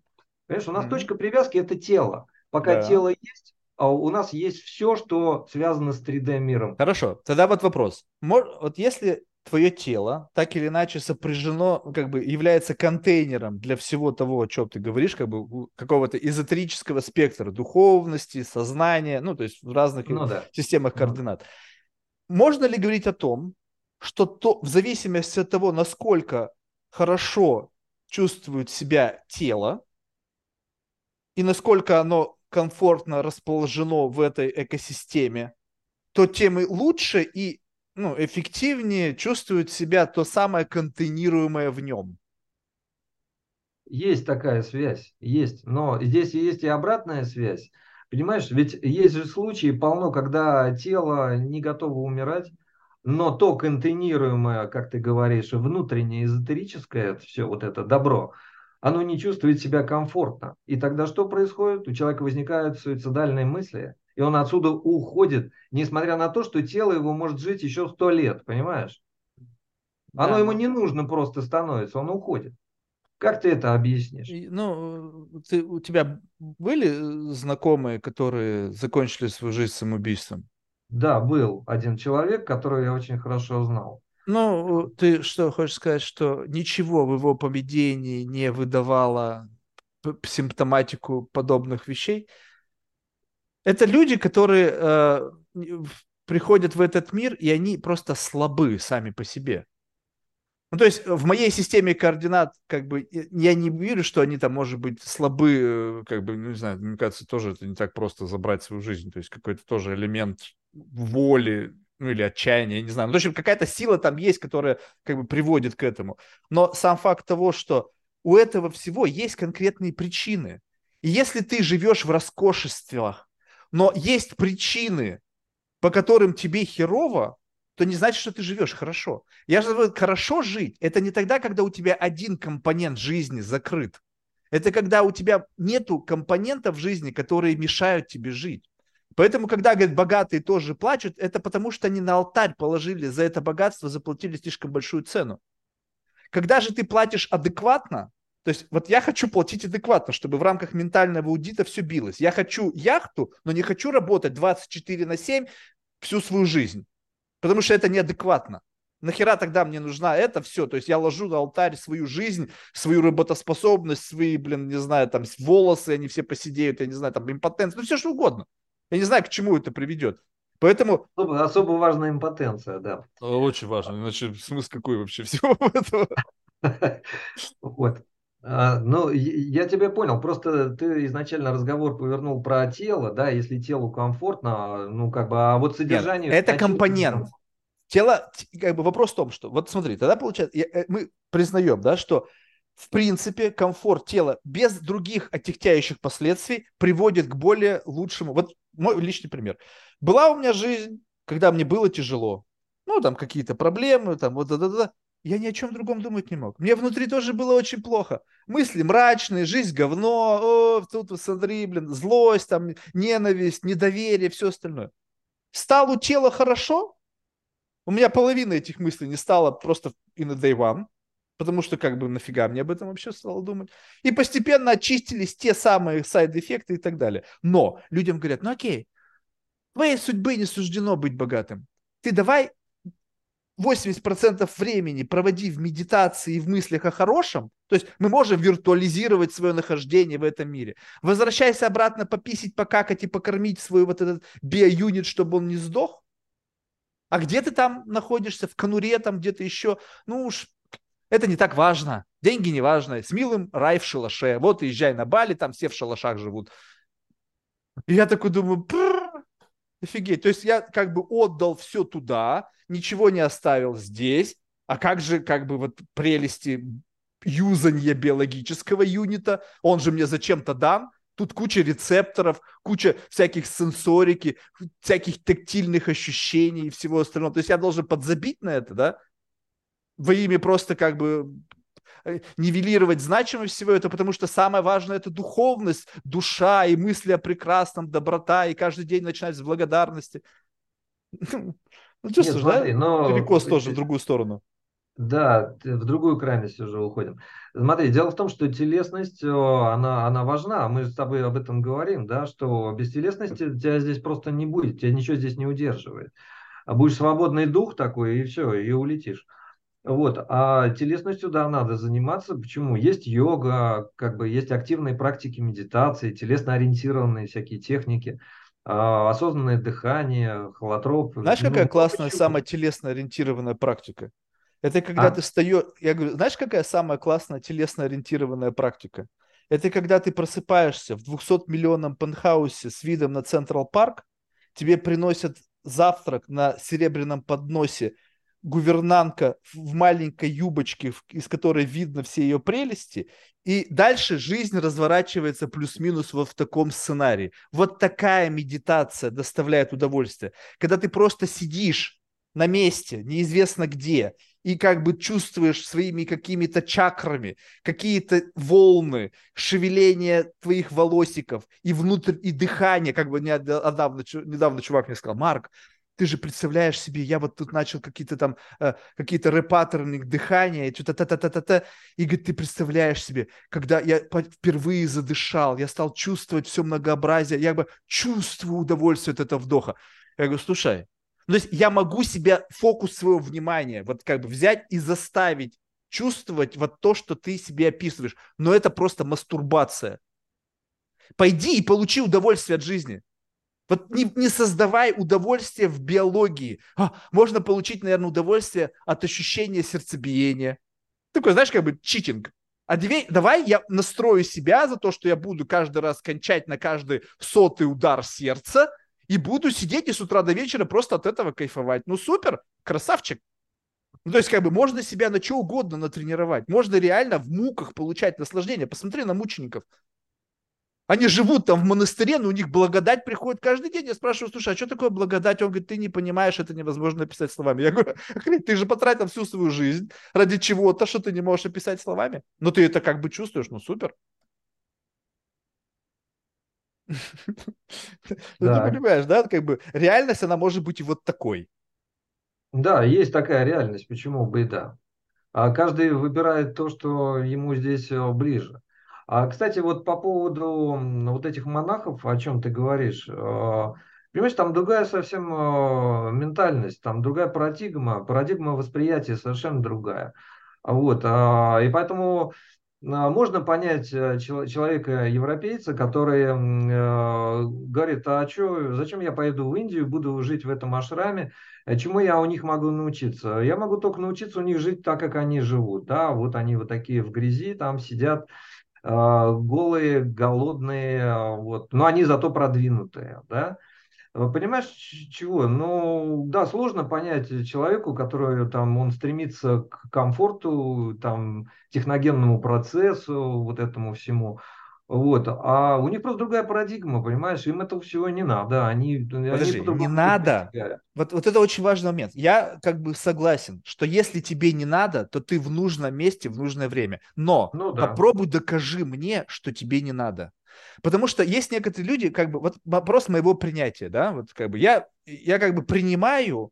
Speaker 2: Понимаешь, у нас mm-hmm. точка привязки это тело. Пока да. тело есть, а у нас есть все, что связано с 3D-миром.
Speaker 1: Хорошо, тогда вот вопрос. Вот если твое тело так или иначе сопряжено, как бы является контейнером для всего того, о чем ты говоришь, как бы какого-то эзотерического спектра духовности, сознания, ну, то есть в разных ну, да. системах координат. Ну. Можно ли говорить о том, что то, в зависимости от того, насколько хорошо чувствует себя тело, и насколько оно комфортно расположено в этой экосистеме, то тем и лучше и ну, эффективнее чувствует себя то самое контейнируемое в нем.
Speaker 2: Есть такая связь, есть. Но здесь есть и обратная связь. Понимаешь, ведь есть же случаи полно, когда тело не готово умирать, но то контейнируемое, как ты говоришь, внутреннее эзотерическое, все вот это добро, оно не чувствует себя комфортно. И тогда что происходит? У человека возникают суицидальные мысли, и он отсюда уходит, несмотря на то, что тело его может жить еще сто лет, понимаешь? Оно да. ему не нужно просто становится, он уходит. Как ты это объяснишь?
Speaker 1: Ну, ты, у тебя были э, знакомые, которые закончили свою жизнь самоубийством?
Speaker 2: Да, был один человек, которого я очень хорошо знал.
Speaker 1: Ну, ты что хочешь сказать, что ничего в его поведении не выдавало симптоматику подобных вещей? Это люди, которые э, приходят в этот мир, и они просто слабы сами по себе. Ну, то есть в моей системе координат, как бы, я не верю, что они там, может быть, слабы, э, как бы, ну, не знаю, мне кажется, тоже это не так просто забрать свою жизнь. То есть какой-то тоже элемент воли, ну, или отчаяния, я не знаю. Ну, в общем, какая-то сила там есть, которая, как бы, приводит к этому. Но сам факт того, что у этого всего есть конкретные причины. И если ты живешь в роскошествах, но есть причины, по которым тебе херово, то не значит, что ты живешь хорошо. Я же говорю, хорошо жить, это не тогда, когда у тебя один компонент жизни закрыт. Это когда у тебя нету компонентов жизни, которые мешают тебе жить. Поэтому, когда, говорят, богатые тоже плачут, это потому, что они на алтарь положили за это богатство, заплатили слишком большую цену. Когда же ты платишь адекватно, то есть вот я хочу платить адекватно, чтобы в рамках ментального аудита все билось. Я хочу яхту, но не хочу работать 24 на 7 всю свою жизнь потому что это неадекватно. Нахера тогда мне нужна это все? То есть я ложу на алтарь свою жизнь, свою работоспособность, свои, блин, не знаю, там волосы, они все посидеют, я не знаю, там импотенция, ну все что угодно. Я не знаю, к чему это приведет. Поэтому...
Speaker 2: Особо, особо важна импотенция, да.
Speaker 1: Очень важно. Иначе смысл какой вообще всего этого?
Speaker 2: Вот. А, ну, я тебя понял. Просто ты изначально разговор повернул про тело, да, если телу комфортно, ну, как бы, а вот содержание...
Speaker 1: Нет, это компонент. Тело, как бы вопрос в том, что, вот смотри, тогда получается, э, мы признаем, да, что в принципе комфорт тела без других отягчающих последствий приводит к более лучшему. Вот мой личный пример. Была у меня жизнь, когда мне было тяжело. Ну, там какие-то проблемы, там вот да, да, да я ни о чем другом думать не мог. Мне внутри тоже было очень плохо. Мысли мрачные, жизнь говно, о, тут смотри, блин, злость, там, ненависть, недоверие, все остальное. Стало тело хорошо, у меня половина этих мыслей не стала просто in a day one, потому что как бы нафига мне об этом вообще стало думать. И постепенно очистились те самые сайд-эффекты и так далее. Но людям говорят, ну окей, твоей судьбы не суждено быть богатым. Ты давай 80% времени проводи в медитации и в мыслях о хорошем, то есть мы можем виртуализировать свое нахождение в этом мире. Возвращайся обратно пописить, покакать и покормить свой вот этот биоюнит, чтобы он не сдох. А где ты там находишься? В конуре там где-то еще? Ну уж это не так важно. Деньги не важно. С милым рай в шалаше. Вот езжай на Бали, там все в шалашах живут. И я такой думаю, офигеть. То есть я как бы отдал все туда, ничего не оставил здесь. А как же как бы вот прелести юзанья биологического юнита? Он же мне зачем-то дан. Тут куча рецепторов, куча всяких сенсорики, всяких тактильных ощущений и всего остального. То есть я должен подзабить на это, да? Во имя просто как бы э, нивелировать значимость всего этого, потому что самое важное это духовность, душа и мысли о прекрасном, доброта, и каждый день начинать с благодарности. Ну, чувствуешь, Нет, смотри, да? Но... Перекос тоже в другую сторону.
Speaker 2: Да, в другую крайность уже уходим. Смотри, дело в том, что телесность, она, она важна. Мы с тобой об этом говорим, да, что без телесности тебя здесь просто не будет, тебя ничего здесь не удерживает. А будешь свободный дух такой, и все, и улетишь. Вот, а телесностью, да, надо заниматься. Почему? Есть йога, как бы есть активные практики медитации, телесно ориентированные всякие техники. А, осознанное дыхание, холотроп.
Speaker 1: Знаешь, ну, какая классная, почему? самая телесно ориентированная практика? Это когда а? ты встаешь, я говорю, знаешь, какая самая классная телесно ориентированная практика? Это когда ты просыпаешься в 200 миллионном пентхаусе с видом на Централ Парк, тебе приносят завтрак на серебряном подносе гувернантка в маленькой юбочке, из которой видно все ее прелести, и дальше жизнь разворачивается плюс-минус вот в таком сценарии. Вот такая медитация доставляет удовольствие. Когда ты просто сидишь на месте, неизвестно где, и как бы чувствуешь своими какими-то чакрами, какие-то волны, шевеление твоих волосиков и внутрь, и дыхание, как бы недавно, недавно чувак мне сказал, Марк, ты же представляешь себе, я вот тут начал какие-то там, э, какие-то рэпаттерны дыхания, что-то та-та-та-та-та, и говорит, ты представляешь себе, когда я впервые задышал, я стал чувствовать все многообразие, я бы чувствую удовольствие от этого вдоха. Я говорю, слушай, ну, то есть я могу себя, фокус своего внимания, вот как бы взять и заставить чувствовать вот то, что ты себе описываешь, но это просто мастурбация. Пойди и получи удовольствие от жизни. Вот не, не создавай удовольствие в биологии. А, можно получить, наверное, удовольствие от ощущения сердцебиения. Такой, знаешь, как бы читинг. А давай, давай я настрою себя за то, что я буду каждый раз кончать на каждый сотый удар сердца и буду сидеть и с утра до вечера просто от этого кайфовать. Ну супер, красавчик. Ну, то есть, как бы можно себя на что угодно натренировать. Можно реально в муках получать наслаждение. Посмотри на мучеников. Они живут там в монастыре, но у них благодать приходит каждый день. Я спрашиваю, слушай, а что такое благодать? Он говорит, ты не понимаешь, это невозможно описать словами. Я говорю, ты же потратил всю свою жизнь ради чего-то, что ты не можешь описать словами. Но ты это как бы чувствуешь, ну супер. Ну, ты понимаешь, да, как бы реальность, она может быть и вот такой.
Speaker 2: Да, есть такая реальность, почему бы и да. А каждый выбирает то, что ему здесь э, ближе. А, кстати, вот по поводу вот этих монахов, о чем ты говоришь, а, понимаешь, там другая совсем а, ментальность, там другая парадигма, парадигма восприятия совершенно другая. Вот, и поэтому можно понять э, человека-европейца, который э, говорит, а что, зачем я поеду в Индию, буду жить в этом ашраме, чему я у них могу научиться? Я могу только научиться у них жить так, как они живут, да, вот они вот такие в грязи, там сидят, а, голые, голодные, а, вот, но они зато продвинутые, да. Понимаешь, чего? Ну, да, сложно понять человеку, который там, он стремится к комфорту, там, техногенному процессу, вот этому всему. Вот. А у них просто другая парадигма, понимаешь? Им этого всего не надо. Они,
Speaker 1: Подожди, они не надо. Вот, вот это очень важный момент. Я как бы согласен, что если тебе не надо, то ты в нужном месте в нужное время. Но ну, да. попробуй докажи мне, что тебе не надо. Потому что есть некоторые люди, как бы, вот вопрос моего принятия, да, вот как бы я, я как бы принимаю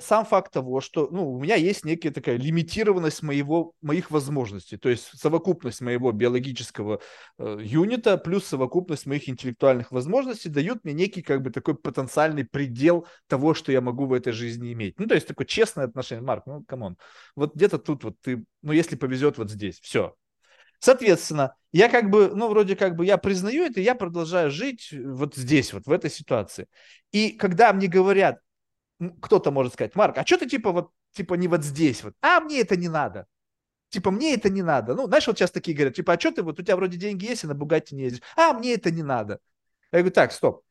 Speaker 1: сам факт того, что ну, у меня есть некая такая лимитированность моего, моих возможностей, то есть совокупность моего биологического э, unit а плюс совокупность моих интеллектуальных возможностей дают мне некий как бы такой потенциальный предел того, что я могу в этой жизни иметь. Ну, то есть такое честное отношение. Марк, ну, come on, вот где-то тут вот ты, ну, если повезет вот здесь, все, Соответственно, я как бы, ну, вроде как бы я признаю это, я продолжаю жить вот здесь, вот в этой ситуации. И когда мне говорят, кто-то может сказать, Марк, а что ты типа вот, типа не вот здесь вот, а мне это не надо. Типа, мне это не надо. Ну, знаешь, вот сейчас такие говорят, типа, а что ты, вот у тебя вроде деньги есть, и на Бугатти не ездишь. А, мне это не надо. Я говорю, так, стоп.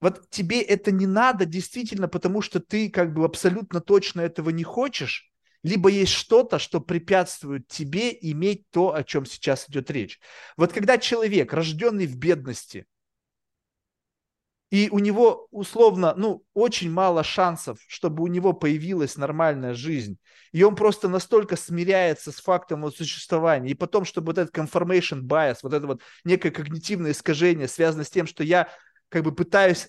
Speaker 1: Вот тебе это не надо действительно, потому что ты как бы абсолютно точно этого не хочешь, либо есть что-то, что препятствует тебе иметь то, о чем сейчас идет речь. Вот когда человек, рожденный в бедности, и у него условно, ну, очень мало шансов, чтобы у него появилась нормальная жизнь. И он просто настолько смиряется с фактом его существования. И потом, чтобы вот этот confirmation bias, вот это вот некое когнитивное искажение, связано с тем, что я как бы пытаюсь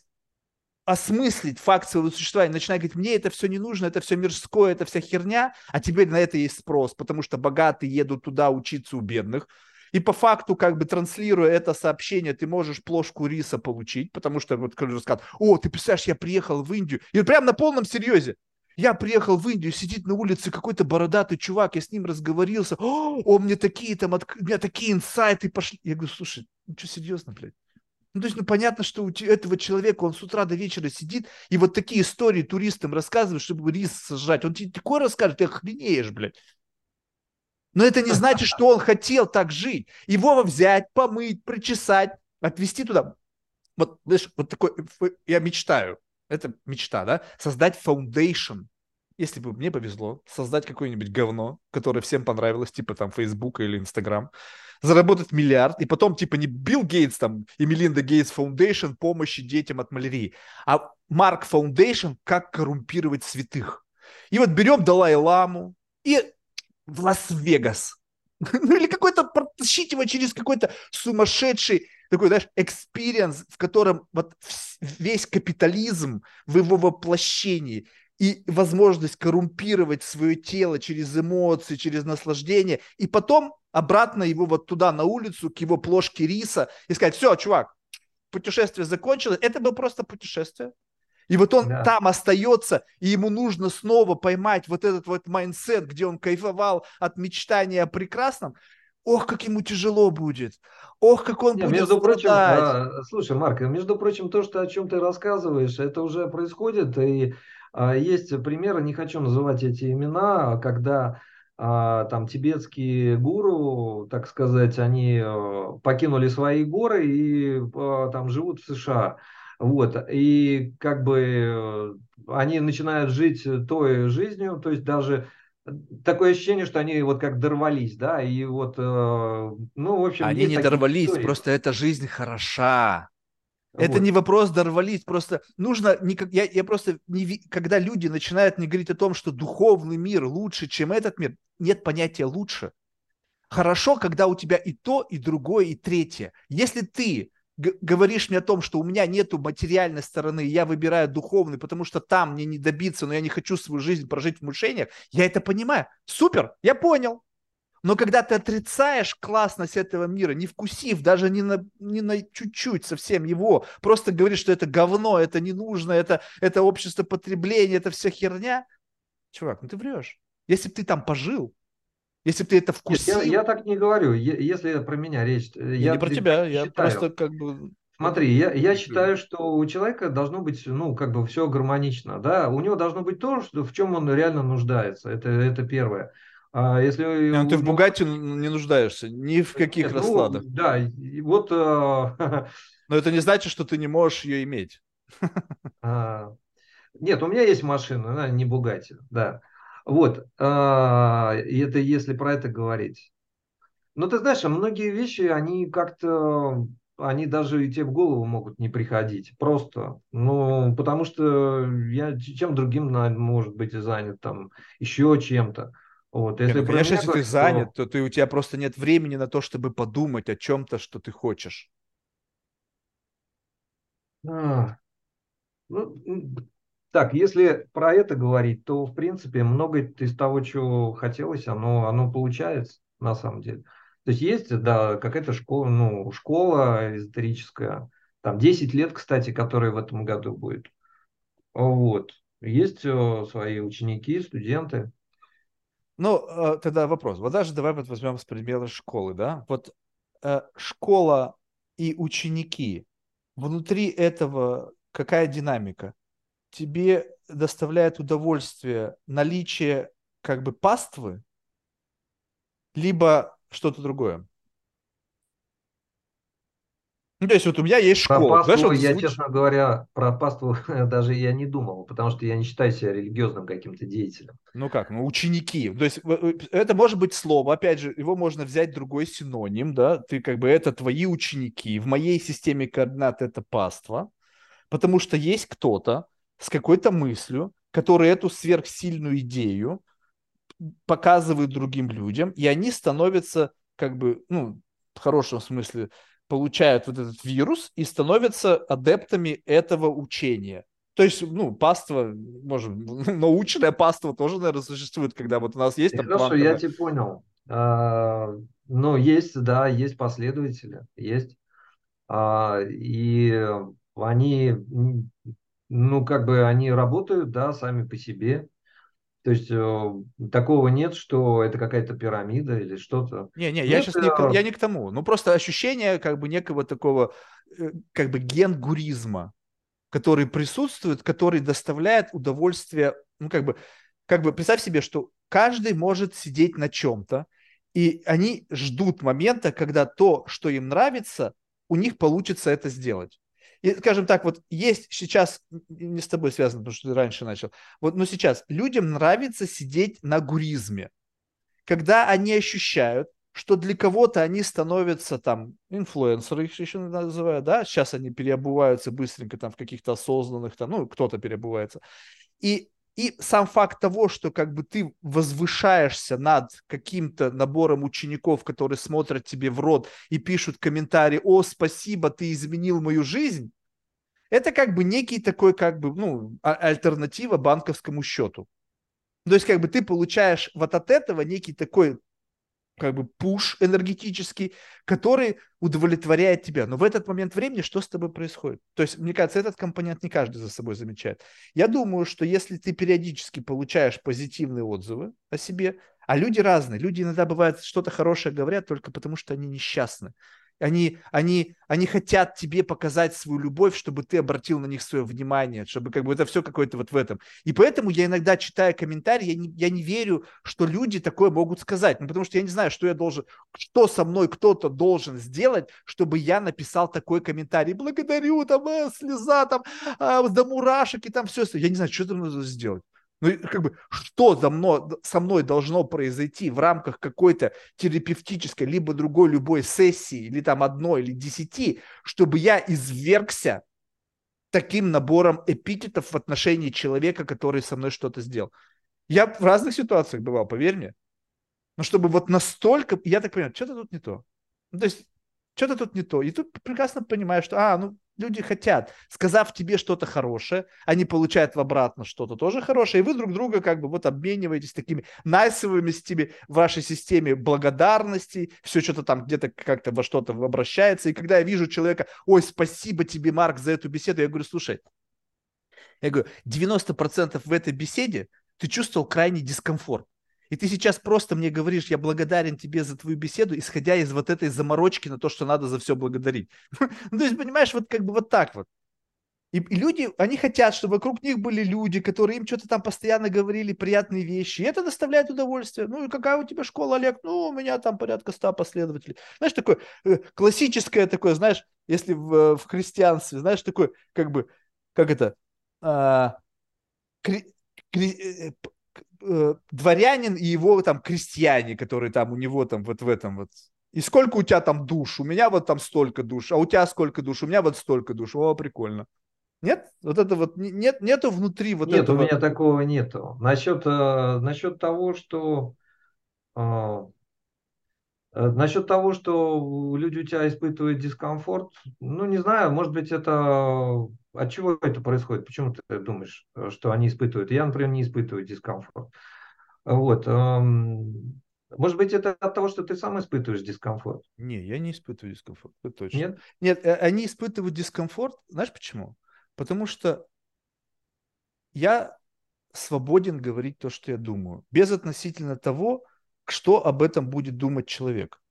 Speaker 1: осмыслить факт своего существования, начинаю говорить, мне это все не нужно, это все мирское, это вся херня, а теперь на это есть спрос, потому что богатые едут туда учиться у бедных, и по факту, как бы транслируя это сообщение, ты можешь плошку риса получить, потому что вот когда скажут, о, ты представляешь, я приехал в Индию, и прям на полном серьезе, я приехал в Индию, сидит на улице какой-то бородатый чувак, я с ним разговорился, о, он мне такие там, от... у меня такие инсайты пошли. Я говорю, слушай, ну что серьезно, блядь? Ну, то есть, ну, понятно, что у этого человека, он с утра до вечера сидит и вот такие истории туристам рассказывает, чтобы рис сажать. Он тебе такое расскажет, ты охренеешь, блядь. Но это не значит, что он хотел так жить. Его взять, помыть, причесать, отвезти туда. Вот, знаешь, вот такой, я мечтаю, это мечта, да, создать foundation. Если бы мне повезло, создать какое-нибудь говно, которое всем понравилось, типа там Facebook или Instagram, заработать миллиард, и потом типа не Билл Гейтс там и Мелинда Гейтс Foundation помощи детям от малярии, а Марк Foundation как коррумпировать святых. И вот берем Далай-Ламу и в Лас-Вегас. Ну или какой-то, протащить его через какой-то сумасшедший такой, знаешь, experience, в котором вот весь капитализм в его воплощении и возможность коррумпировать свое тело через эмоции, через наслаждение, и потом обратно его вот туда, на улицу, к его плошке риса, и сказать, все, чувак, путешествие закончилось, это было просто путешествие. И вот он да. там остается, и ему нужно снова поймать вот этот вот mindset, где он кайфовал от мечтания о прекрасном. Ох, как ему тяжело будет. Ох, как он
Speaker 2: Не,
Speaker 1: будет
Speaker 2: Между страдать. прочим, а, слушай, Марк, между прочим, то, что, о чем ты рассказываешь, это уже происходит. И а, есть примеры, не хочу называть эти имена, когда а, там тибетские гуру, так сказать, они а, покинули свои горы и а, там живут в США. Вот, и как бы э, они начинают жить той жизнью, то есть даже такое ощущение, что они вот как дорвались, да, и вот, э, ну, в общем...
Speaker 1: Они не дорвались, истории. просто эта жизнь хороша. Вот. Это не вопрос дорвались, просто нужно, не, я, я просто, не, когда люди начинают не говорить о том, что духовный мир лучше, чем этот мир, нет понятия лучше. Хорошо, когда у тебя и то, и другое, и третье. Если ты говоришь мне о том, что у меня нету материальной стороны, я выбираю духовный, потому что там мне не добиться, но я не хочу свою жизнь прожить в мучениях, я это понимаю. Супер, я понял. Но когда ты отрицаешь классность этого мира, не вкусив даже не на, не на чуть-чуть совсем его, просто говоришь, что это говно, это не нужно, это, это общество потребления, это вся херня, чувак, ну ты врешь. Если бы ты там пожил, если бы ты это вкусил...
Speaker 2: я, я так не говорю, если про меня речь.
Speaker 1: Я, я не про тебя, считаю. я просто как бы...
Speaker 2: Смотри, я, я считаю, что у человека должно быть, ну, как бы все гармонично, да, у него должно быть то, что, в чем он реально нуждается, это, это первое.
Speaker 1: А если ну, ты в Бугате не нуждаешься ни в каких Нет, раскладах.
Speaker 2: Ну, да, вот.
Speaker 1: А, Но это не значит, что ты не можешь ее иметь.
Speaker 2: А, нет, у меня есть машина, она не Бугати, да. Вот, а, и это если про это говорить. Но ты знаешь, многие вещи, они как-то, они даже и тебе в голову могут не приходить. Просто, ну, потому что я чем другим, может быть, занят, там, еще чем-то.
Speaker 1: Вот, если Нет, ну, конечно, если ты занят, то ты, у тебя просто нет времени на то, чтобы подумать о чем-то, что ты хочешь.
Speaker 2: А, ну, так, если про это говорить, то, в принципе, многое из того, чего хотелось, оно, оно получается на самом деле. То есть есть, да, какая-то школа, ну, школа эзотерическая, там 10 лет, кстати, которая в этом году будет. Вот. Есть э, свои ученики, студенты.
Speaker 1: Ну, э, тогда вопрос. Вот даже давай вот возьмем с примера школы, да? Вот э, школа и ученики, внутри этого какая динамика? Тебе доставляет удовольствие наличие как бы паствы, либо что-то другое?
Speaker 2: Ну, то есть вот у меня есть школа. Про паству, Знаешь, вот я, звуч... честно говоря, про паству даже я не думал, потому что я не считаю себя религиозным каким-то деятелем.
Speaker 1: Ну как, ну ученики. То есть это может быть слово, опять же, его можно взять другой синоним, да, ты как бы это твои ученики. В моей системе координат это паства, потому что есть кто-то, с какой-то мыслью, который эту сверхсильную идею показывает другим людям, и они становятся как бы, ну, в хорошем смысле, получают вот этот вирус и становятся адептами этого учения. То есть, ну, паства, может, научная паства тоже, наверное, существует, когда вот у нас есть
Speaker 2: там... Хорошо, я тебя понял. А, ну, есть, да, есть последователи, есть. А, и они ну, как бы они работают, да, сами по себе. То есть э, такого нет, что это какая-то пирамида или что-то.
Speaker 1: Не, не, я сейчас не, к, я не к тому. Ну, просто ощущение как бы некого такого, э, как бы генгуризма, который присутствует, который доставляет удовольствие, ну, как бы, как бы представь себе, что каждый может сидеть на чем-то, и они ждут момента, когда то, что им нравится, у них получится это сделать. И, скажем так, вот есть сейчас, не с тобой связано, потому что ты раньше начал, вот, но сейчас людям нравится сидеть на гуризме, когда они ощущают, что для кого-то они становятся там инфлюенсеры, их еще называют, да, сейчас они переобуваются быстренько там в каких-то осознанных, там, ну, кто-то переобувается. И и сам факт того, что как бы ты возвышаешься над каким-то набором учеников, которые смотрят тебе в рот и пишут комментарии, о, спасибо, ты изменил мою жизнь, это как бы некий такой как бы, ну, а, альтернатива банковскому счету. То есть как бы ты получаешь вот от этого некий такой как бы пуш энергетический, который удовлетворяет тебя. Но в этот момент времени что с тобой происходит? То есть, мне кажется, этот компонент не каждый за собой замечает. Я думаю, что если ты периодически получаешь позитивные отзывы о себе, а люди разные, люди иногда бывают что-то хорошее говорят только потому, что они несчастны. Они, они, они хотят тебе показать свою любовь, чтобы ты обратил на них свое внимание, чтобы как бы это все какое-то вот в этом. И поэтому я иногда читаю комментарии, я не, я не верю, что люди такое могут сказать. Ну, потому что я не знаю, что я должен, что со мной кто-то должен сделать, чтобы я написал такой комментарий. Благодарю, там, э, слеза, там, э, до мурашек и там все. Я не знаю, что там нужно сделать. Ну, как бы, что за мной, со мной должно произойти в рамках какой-то терапевтической, либо другой любой сессии, или там одной, или десяти, чтобы я извергся таким набором эпитетов в отношении человека, который со мной что-то сделал. Я в разных ситуациях бывал, поверь мне. Но чтобы вот настолько, я так понимаю, что-то тут не то. Ну, то есть, что-то тут не то. И тут прекрасно понимаю, что, а, ну, Люди хотят, сказав тебе что-то хорошее, они получают в обратно что-то тоже хорошее, и вы друг друга как бы вот обмениваетесь такими найсовыми стими в вашей системе благодарности, все что-то там где-то как-то во что-то обращается. И когда я вижу человека, ой, спасибо тебе, Марк, за эту беседу, я говорю, слушай, я говорю, 90% в этой беседе ты чувствовал крайний дискомфорт. И ты сейчас просто мне говоришь, я благодарен тебе за твою беседу, исходя из вот этой заморочки на то, что надо за все благодарить. Ну, то есть, понимаешь, вот как бы вот так вот. И, люди, они хотят, чтобы вокруг них были люди, которые им что-то там постоянно говорили приятные вещи. И это доставляет удовольствие. Ну и какая у тебя школа, Олег? Ну, у меня там порядка ста последователей. Знаешь, такое э, классическое такое, знаешь, если в, в христианстве, знаешь, такое, как бы, как это, а, кри, кри, э, дворянин и его там крестьяне, которые там у него там вот в этом вот. И сколько у тебя там душ? У меня вот там столько душ, а у тебя сколько душ? У меня вот столько душ. О, прикольно. Нет? Вот это вот нет, нету внутри вот
Speaker 2: нет,
Speaker 1: этого.
Speaker 2: Нет, у меня такого нету. Насчет, э, насчет того, что э, э, насчет того, что люди у тебя испытывают дискомфорт, ну не знаю, может быть это от чего это происходит? Почему ты думаешь, э, что они испытывают? Я, например, не испытываю дискомфорт. Вот. Эм, может быть, это от того, что ты сам испытываешь дискомфорт?
Speaker 1: Не, я не испытываю дискомфорт, это точно.
Speaker 2: Нет?
Speaker 1: Нет, э, они испытывают дискомфорт, знаешь почему? Потому что я свободен говорить то, что я думаю, без относительно того, что об этом будет думать человек.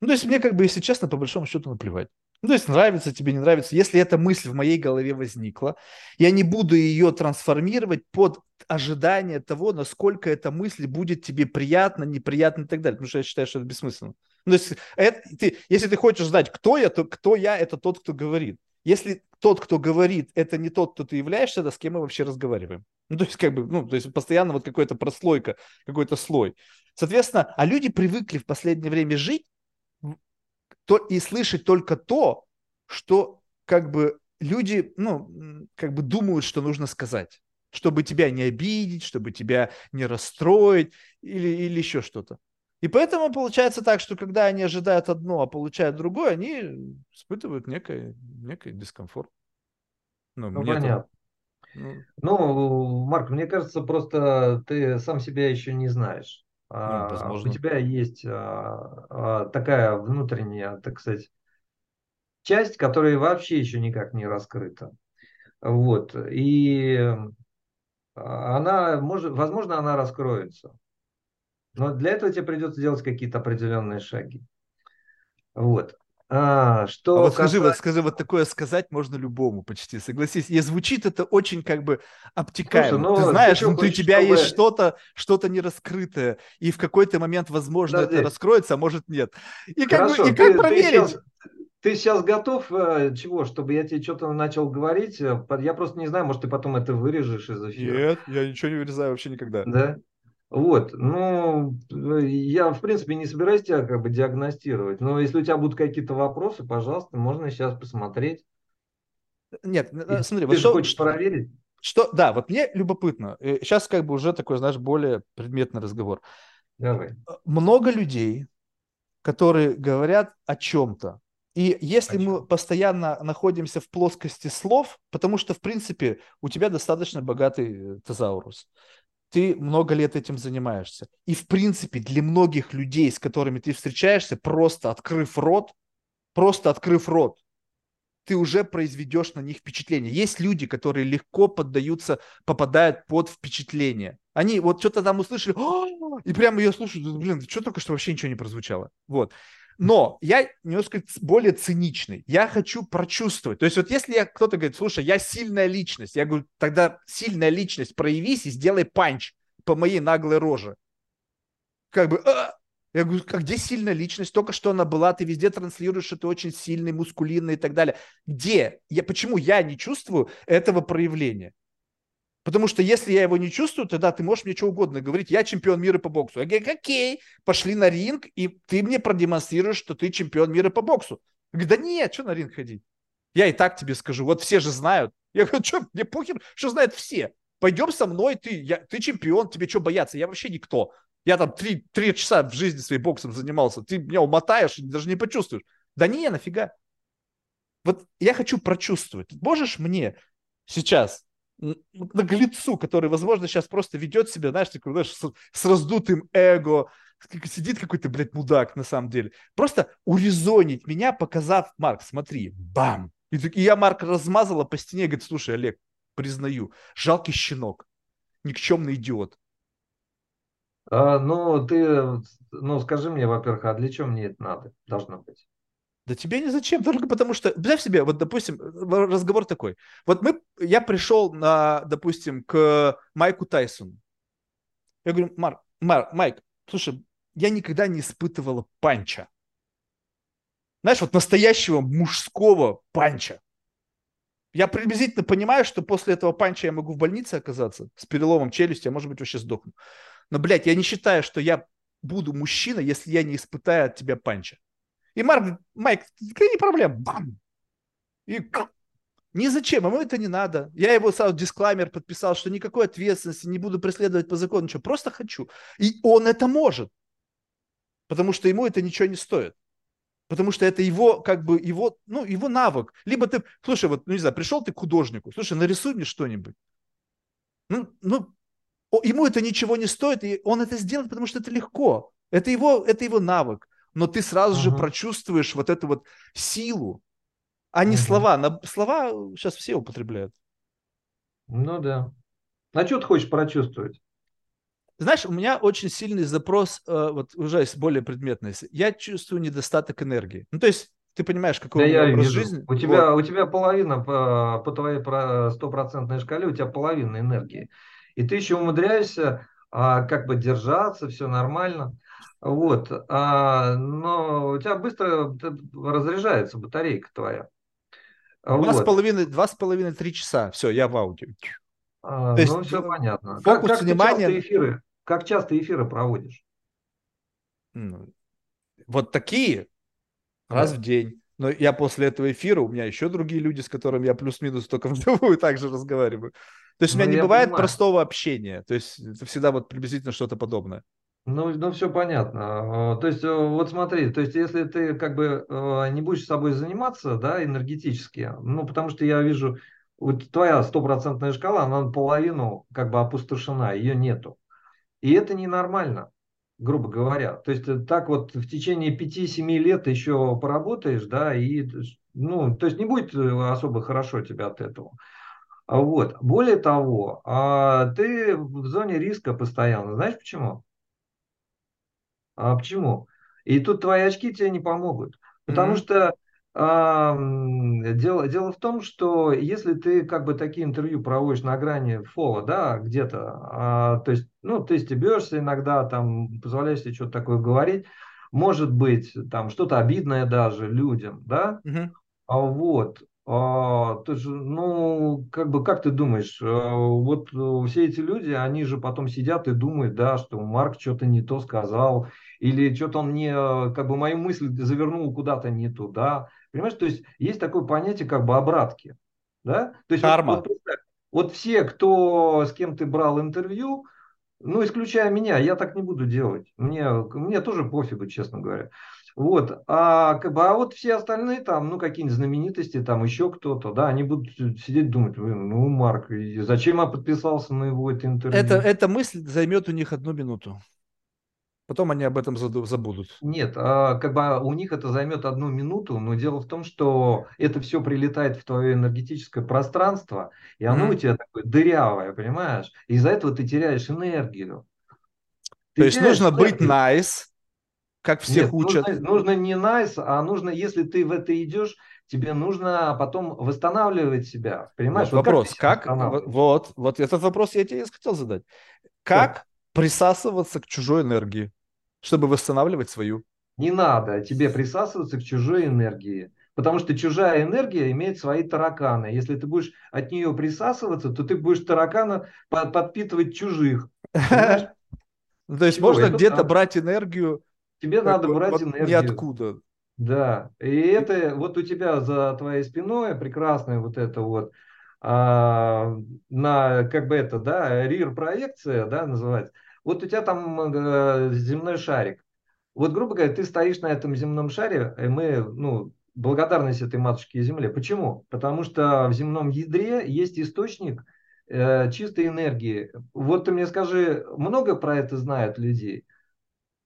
Speaker 1: Ну, то есть мне, как бы, если честно, по большому счету наплевать. Ну, то есть нравится тебе, не нравится. Если эта мысль в моей голове возникла, я не буду ее трансформировать под ожидание того, насколько эта мысль будет тебе приятна, неприятна и так далее. Потому что я считаю, что это бессмысленно. Ну, то есть, это, ты, если ты хочешь знать, кто я, то кто я, это тот, кто говорит. Если тот, кто говорит, это не тот, кто ты являешься, то с кем мы вообще разговариваем? Ну, то есть, как бы, ну, то есть, постоянно вот какой-то прослойка, какой-то слой. Соответственно, а люди привыкли в последнее время жить то и слышать только то, что как бы люди, ну, как бы думают, что нужно сказать, чтобы тебя не обидеть, чтобы тебя не расстроить или, или еще что-то. И поэтому получается так, что когда они ожидают одно, а получают другое, они испытывают некий, некий дискомфорт.
Speaker 2: Ну, ну понятно. Это, ну... ну, Марк, мне кажется, просто ты сам себя еще не знаешь. Ну, а, возможно. У тебя есть а, а, такая внутренняя, так сказать, часть, которая вообще еще никак не раскрыта. Вот. И она, может, возможно, она раскроется. Но для этого тебе придется делать какие-то определенные шаги. Вот.
Speaker 1: А, что а вот касается... скажи, вот скажи, вот такое сказать можно любому почти, согласись. И звучит это очень как бы обтекаемо. Слушай, ну, ты знаешь, внутри тебя чтобы... есть что-то, что-то нераскрытое, и в какой-то момент, возможно, Подожди. это раскроется, а может нет. И как, Хорошо, бы, и как ты, проверить?
Speaker 2: Ты сейчас, ты сейчас готов э, чего, чтобы я тебе что-то начал говорить? Э, я просто не знаю, может, ты потом это вырежешь из эфира.
Speaker 1: Нет, я ничего не вырезаю вообще никогда.
Speaker 2: Да? Вот, ну, я, в принципе, не собираюсь тебя как бы диагностировать, но если у тебя будут какие-то вопросы, пожалуйста, можно сейчас посмотреть.
Speaker 1: Нет,
Speaker 2: и смотри, ты вот что, хочешь проверить?
Speaker 1: что, да, вот мне любопытно. Сейчас как бы уже такой, знаешь, более предметный разговор.
Speaker 2: Давай.
Speaker 1: Много людей, которые говорят о чем-то. И если
Speaker 2: О чем?
Speaker 1: мы постоянно находимся в плоскости слов, потому что, в принципе, у тебя достаточно богатый э, тезаурус, ты много лет этим занимаешься. И, в принципе, для многих людей, с которыми ты встречаешься, просто открыв рот, просто открыв рот, ты уже произведешь на них впечатление. Есть люди, которые легко поддаются, попадают под впечатление. Они вот что-то там услышали, и прямо ее слушают, блин, что только что вообще ничего не прозвучало. Вот. Но я немножко более циничный. Я хочу прочувствовать. То есть вот если я, кто-то говорит, слушай, я сильная личность, я говорю, тогда сильная личность проявись и сделай панч по моей наглой роже. Как бы, а, я говорю, как где сильная личность? Только что она была, ты везде транслируешь, что ты очень сильный, мускулинный и так далее. Где? Я, почему я не чувствую этого проявления? Потому что если я его не чувствую, тогда ты можешь мне что угодно говорить. Я чемпион мира по боксу. Я говорю, окей, пошли на ринг, и ты мне продемонстрируешь, что ты чемпион мира по боксу. Я говорю, да нет, что на ринг ходить? Я и так тебе скажу. Вот все же знают. Я говорю, что, мне похер, что знают все. Пойдем со мной, ты, я, ты чемпион, тебе что бояться? Я вообще никто. Я там три, три часа в жизни своей боксом занимался. Ты меня умотаешь, даже не почувствуешь. Да не, нафига. Вот я хочу прочувствовать. Можешь мне сейчас наглецу, который, возможно, сейчас просто ведет себя, знаешь, такой, знаешь, с, с раздутым эго, сидит какой-то, блядь, мудак на самом деле. Просто урезонить меня, показав, Марк, смотри, бам. И, и я Марк размазала по стене, говорит, слушай, Олег, признаю, жалкий щенок, никчемный идиот.
Speaker 2: А, ну, ты, ну, скажи мне, во-первых, а для чего мне это надо, должно быть?
Speaker 1: Да тебе не зачем, только потому что, представь себе, вот, допустим, разговор такой. Вот мы, я пришел, на, допустим, к Майку Тайсону. Я говорю, Марк, Марк, Майк, слушай, я никогда не испытывала панча. Знаешь, вот настоящего мужского панча. Я приблизительно понимаю, что после этого панча я могу в больнице оказаться с переломом челюсти, а может быть вообще сдохну. Но, блядь, я не считаю, что я буду мужчина, если я не испытаю от тебя панча. И Марк Майк, не проблема? Бам! И ни зачем, ему это не надо. Я его сразу дисклаймер подписал, что никакой ответственности, не буду преследовать по закону, ничего, просто хочу. И он это может, потому что ему это ничего не стоит. Потому что это его, как бы, его, ну, его навык. Либо ты, слушай, вот, ну, не знаю, пришел ты к художнику, слушай, нарисуй мне что-нибудь. Ну, ну, ему это ничего не стоит, и он это сделает, потому что это легко. Это его, это его навык но ты сразу uh-huh. же прочувствуешь вот эту вот силу, а не uh-huh. слова. На, слова сейчас все употребляют.
Speaker 2: Ну да. А что ты хочешь прочувствовать?
Speaker 1: Знаешь, у меня очень сильный запрос, э, вот уже есть более предметный. Я чувствую недостаток энергии. Ну, то есть, ты понимаешь, какой
Speaker 2: да у меня я образ вижу. жизни. У тебя, вот. у тебя половина по, по твоей стопроцентной шкале, у тебя половина энергии. И ты еще умудряешься а, как бы держаться, все нормально. Вот, а, но у тебя быстро разряжается батарейка твоя.
Speaker 1: Два с половиной, два с половиной, три часа. Все, я в аудио.
Speaker 2: А, То ну, все понятно. Фокус как, как внимания... часто эфиры, как часто эфиры проводишь?
Speaker 1: Вот такие раз да. в день. Но я после этого эфира, у меня еще другие люди, с которыми я плюс-минус только вживую также разговариваю. То есть ну, у меня не бывает понимаю. простого общения. То есть это всегда вот приблизительно что-то подобное.
Speaker 2: Ну, ну, все понятно. То есть, э, вот смотри, то есть, если ты как бы э, не будешь собой заниматься, да, энергетически, ну, потому что я вижу, вот твоя стопроцентная шкала, она наполовину как бы опустошена, ее нету. И это ненормально, грубо говоря. То есть, э, так вот в течение 5-7 лет еще поработаешь, да, и, ну, то есть, не будет особо хорошо тебе от этого. Вот. Более того, а, ты в зоне риска постоянно. Знаешь почему? А почему? И тут твои очки тебе не помогут. Потому mm-hmm. что а, дело, дело в том, что если ты как бы такие интервью проводишь на грани фола, да, где-то, а, то есть, ну, ты стебешься иногда, там, позволяешь себе что-то такое говорить, может быть, там, что-то обидное даже людям, да, mm-hmm. а вот, а, ты же, ну, как бы, как ты думаешь, а, вот э, все эти люди, они же потом сидят и думают, да, что Марк что-то не то сказал, или что-то он мне, как бы мою мысль завернул куда-то не туда. Понимаешь, то есть есть такое понятие как бы обратки. Да? То есть,
Speaker 1: Карма. Вот,
Speaker 2: Вот все, кто с кем ты брал интервью, ну, исключая меня, я так не буду делать. Мне, мне тоже пофигу, честно говоря. Вот, а, как бы, а вот все остальные там, ну, какие-нибудь знаменитости, там еще кто-то, да, они будут сидеть думать, ну, Марк, зачем я подписался на его это интервью?
Speaker 1: Это, эта мысль займет у них одну минуту. Потом они об этом забудут.
Speaker 2: Нет, а, как бы а, у них это займет одну минуту, но дело в том, что это все прилетает в твое энергетическое пространство, и оно mm-hmm. у тебя такое дырявое, понимаешь? Из-за этого ты теряешь энергию.
Speaker 1: Ты То есть нужно энергию. быть nice, как все Нет, учат.
Speaker 2: Нужно, нужно не nice, а нужно, если ты в это идешь, тебе нужно потом восстанавливать себя. Понимаешь?
Speaker 1: Вот, вот вопрос, как, как вот, вот этот вопрос я тебе хотел задать. Как Что? присасываться к чужой энергии, чтобы восстанавливать свою?
Speaker 2: Не надо тебе присасываться к чужой энергии. Потому что чужая энергия имеет свои тараканы. Если ты будешь от нее присасываться, то ты будешь таракана подпитывать чужих.
Speaker 1: То есть можно где-то брать энергию
Speaker 2: Тебе надо брать энергию.
Speaker 1: Ниоткуда.
Speaker 2: Да, и это вот у тебя за твоей спиной прекрасная вот это вот а, на как бы это, да, рир проекция, да, называется. Вот у тебя там э, земной шарик. Вот, грубо говоря, ты стоишь на этом земном шаре, и мы, ну, благодарность этой матушке Земле. Почему? Потому что в земном ядре есть источник э, чистой энергии. Вот ты мне скажи, много про это знают людей?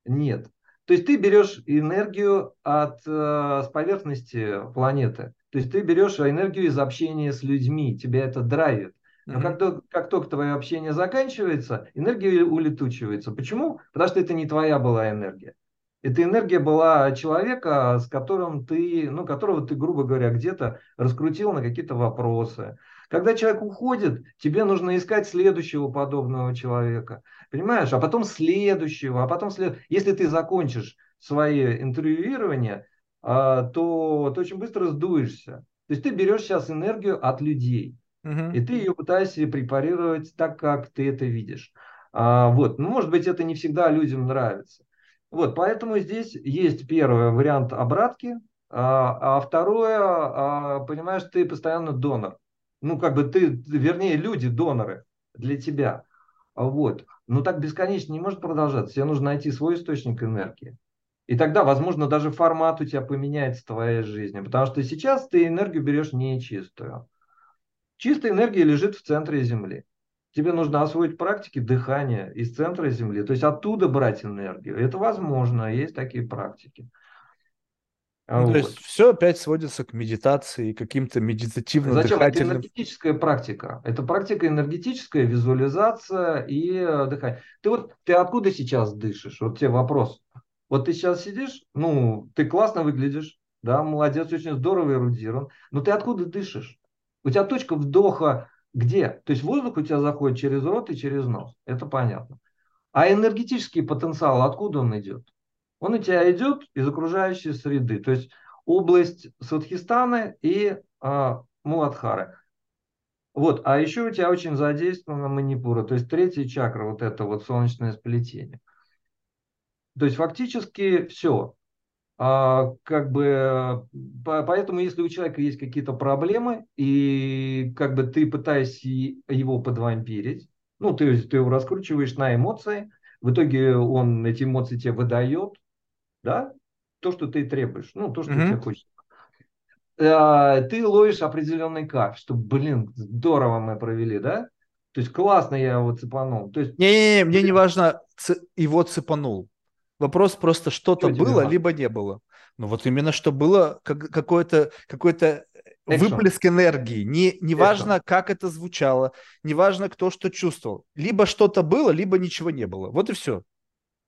Speaker 2: Нет. То есть ты берешь энергию от, э, с поверхности планеты. То есть ты берешь энергию из общения с людьми, тебя это драйвит. Но mm-hmm. как, как только твое общение заканчивается, энергия улетучивается. Почему? Потому что это не твоя была энергия. Эта энергия была человека, с которым ты, ну, которого ты, грубо говоря, где-то раскрутил на какие-то вопросы. Когда человек уходит, тебе нужно искать следующего подобного человека. Понимаешь? А потом следующего, а потом след... Если ты закончишь свои интервьюирования, а, то ты очень быстро сдуешься. То есть ты берешь сейчас энергию от людей, и ты ее пытаешься препарировать так, как ты это видишь. А, вот. Ну, может быть, это не всегда людям нравится. Вот, поэтому здесь есть первый вариант обратки, а, а второе, а, понимаешь, ты постоянно донор. Ну, как бы ты, вернее, люди доноры для тебя. Вот. Но так бесконечно не может продолжаться. Тебе нужно найти свой источник энергии. И тогда, возможно, даже формат у тебя поменяется в твоей жизни. Потому что сейчас ты энергию берешь нечистую. Чистая энергия лежит в центре Земли. Тебе нужно освоить практики дыхания из центра Земли. То есть оттуда брать энергию. Это возможно, есть такие практики.
Speaker 1: Ну, вот. То есть все опять сводится к медитации, каким-то медитативным Зачем?
Speaker 2: дыхательным... Это энергетическая практика. Это практика энергетическая, визуализация и э, дыхание. Ты вот, ты откуда сейчас дышишь? Вот тебе вопрос. Вот ты сейчас сидишь, ну, ты классно выглядишь, да, молодец, очень здорово эрудирован, но ты откуда дышишь? У тебя точка вдоха где? То есть воздух у тебя заходит через рот и через нос, это понятно. А энергетический потенциал, откуда он идет? Он у тебя идет из окружающей среды, то есть область Садхистана и а, Муладхары. Вот, а еще у тебя очень задействована манипура, то есть третья чакра, вот это вот солнечное сплетение. То есть фактически все. А, как бы, поэтому если у человека есть какие-то проблемы, и как бы ты пытаешься его подвампирить, ну, ты, ты его раскручиваешь на эмоции, в итоге он эти эмоции тебе выдает, да, то, что ты требуешь, ну, то, что mm-hmm. тебе хочется. А, ты ловишь определенный кайф, что, блин, здорово мы провели, да? То есть классно я его цепанул. То есть...
Speaker 1: Не-не-не, мне не важно, его цепанул. Вопрос просто что-то что было, либо не было. Ну вот именно что было как, какой-то какой-то выплеск энергии. Не, не важно, как это звучало, не важно, кто что чувствовал. Либо что-то было, либо ничего не было. Вот и все.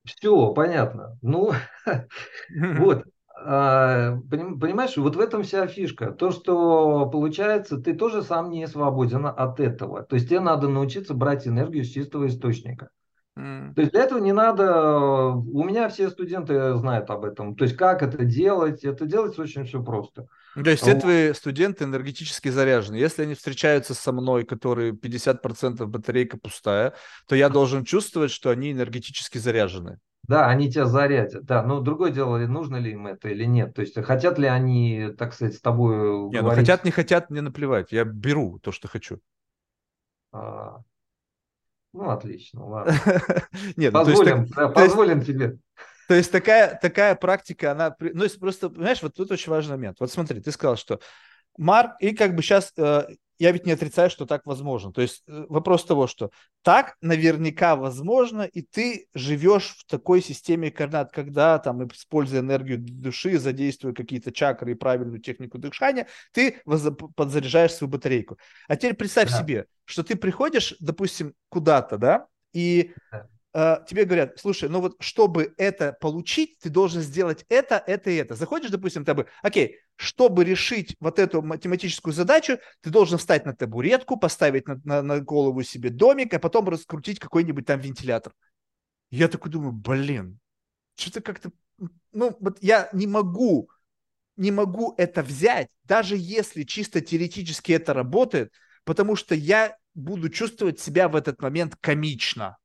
Speaker 2: Все, понятно. Ну, вот. А, понимаешь, вот в этом вся фишка. То, что получается, ты тоже сам не свободен от этого. То есть тебе надо научиться брать энергию с чистого источника. То есть для этого не надо, у меня все студенты знают об этом. То есть как это делать, это делается очень все просто.
Speaker 1: То есть все твои студенты энергетически заряжены. Если они встречаются со мной, которые 50% батарейка пустая, то я должен чувствовать, что они энергетически заряжены.
Speaker 2: Да, они тебя зарядят. Да, но другое дело, нужно ли им это или нет. То есть хотят ли они, так сказать, с тобой
Speaker 1: не, ну говорить? Ну, хотят, не хотят, мне наплевать. Я беру то, что хочу.
Speaker 2: А, ну, отлично, ладно.
Speaker 1: Нет,
Speaker 2: ну, позволим, есть, да, позволим есть, тебе.
Speaker 1: То есть такая, такая практика, она... Ну, просто, понимаешь, вот тут очень важный момент. Вот смотри, ты сказал, что Марк, и как бы сейчас э, я ведь не отрицаю, что так возможно. То есть э, вопрос того, что так наверняка возможно, и ты живешь в такой системе координат, когда там, используя энергию души, задействуя какие-то чакры и правильную технику дыхания, ты подзаряжаешь свою батарейку. А теперь представь да. себе, что ты приходишь, допустим, куда-то, да, и да. Э, тебе говорят, слушай, ну вот чтобы это получить, ты должен сделать это, это и это. Заходишь, допустим, ты бы, окей, чтобы решить вот эту математическую задачу, ты должен встать на табуретку, поставить на, на, на голову себе домик, а потом раскрутить какой-нибудь там вентилятор. Я такой думаю, блин, что-то как-то, ну вот я не могу, не могу это взять, даже если чисто теоретически это работает, потому что я буду чувствовать себя в этот момент комично.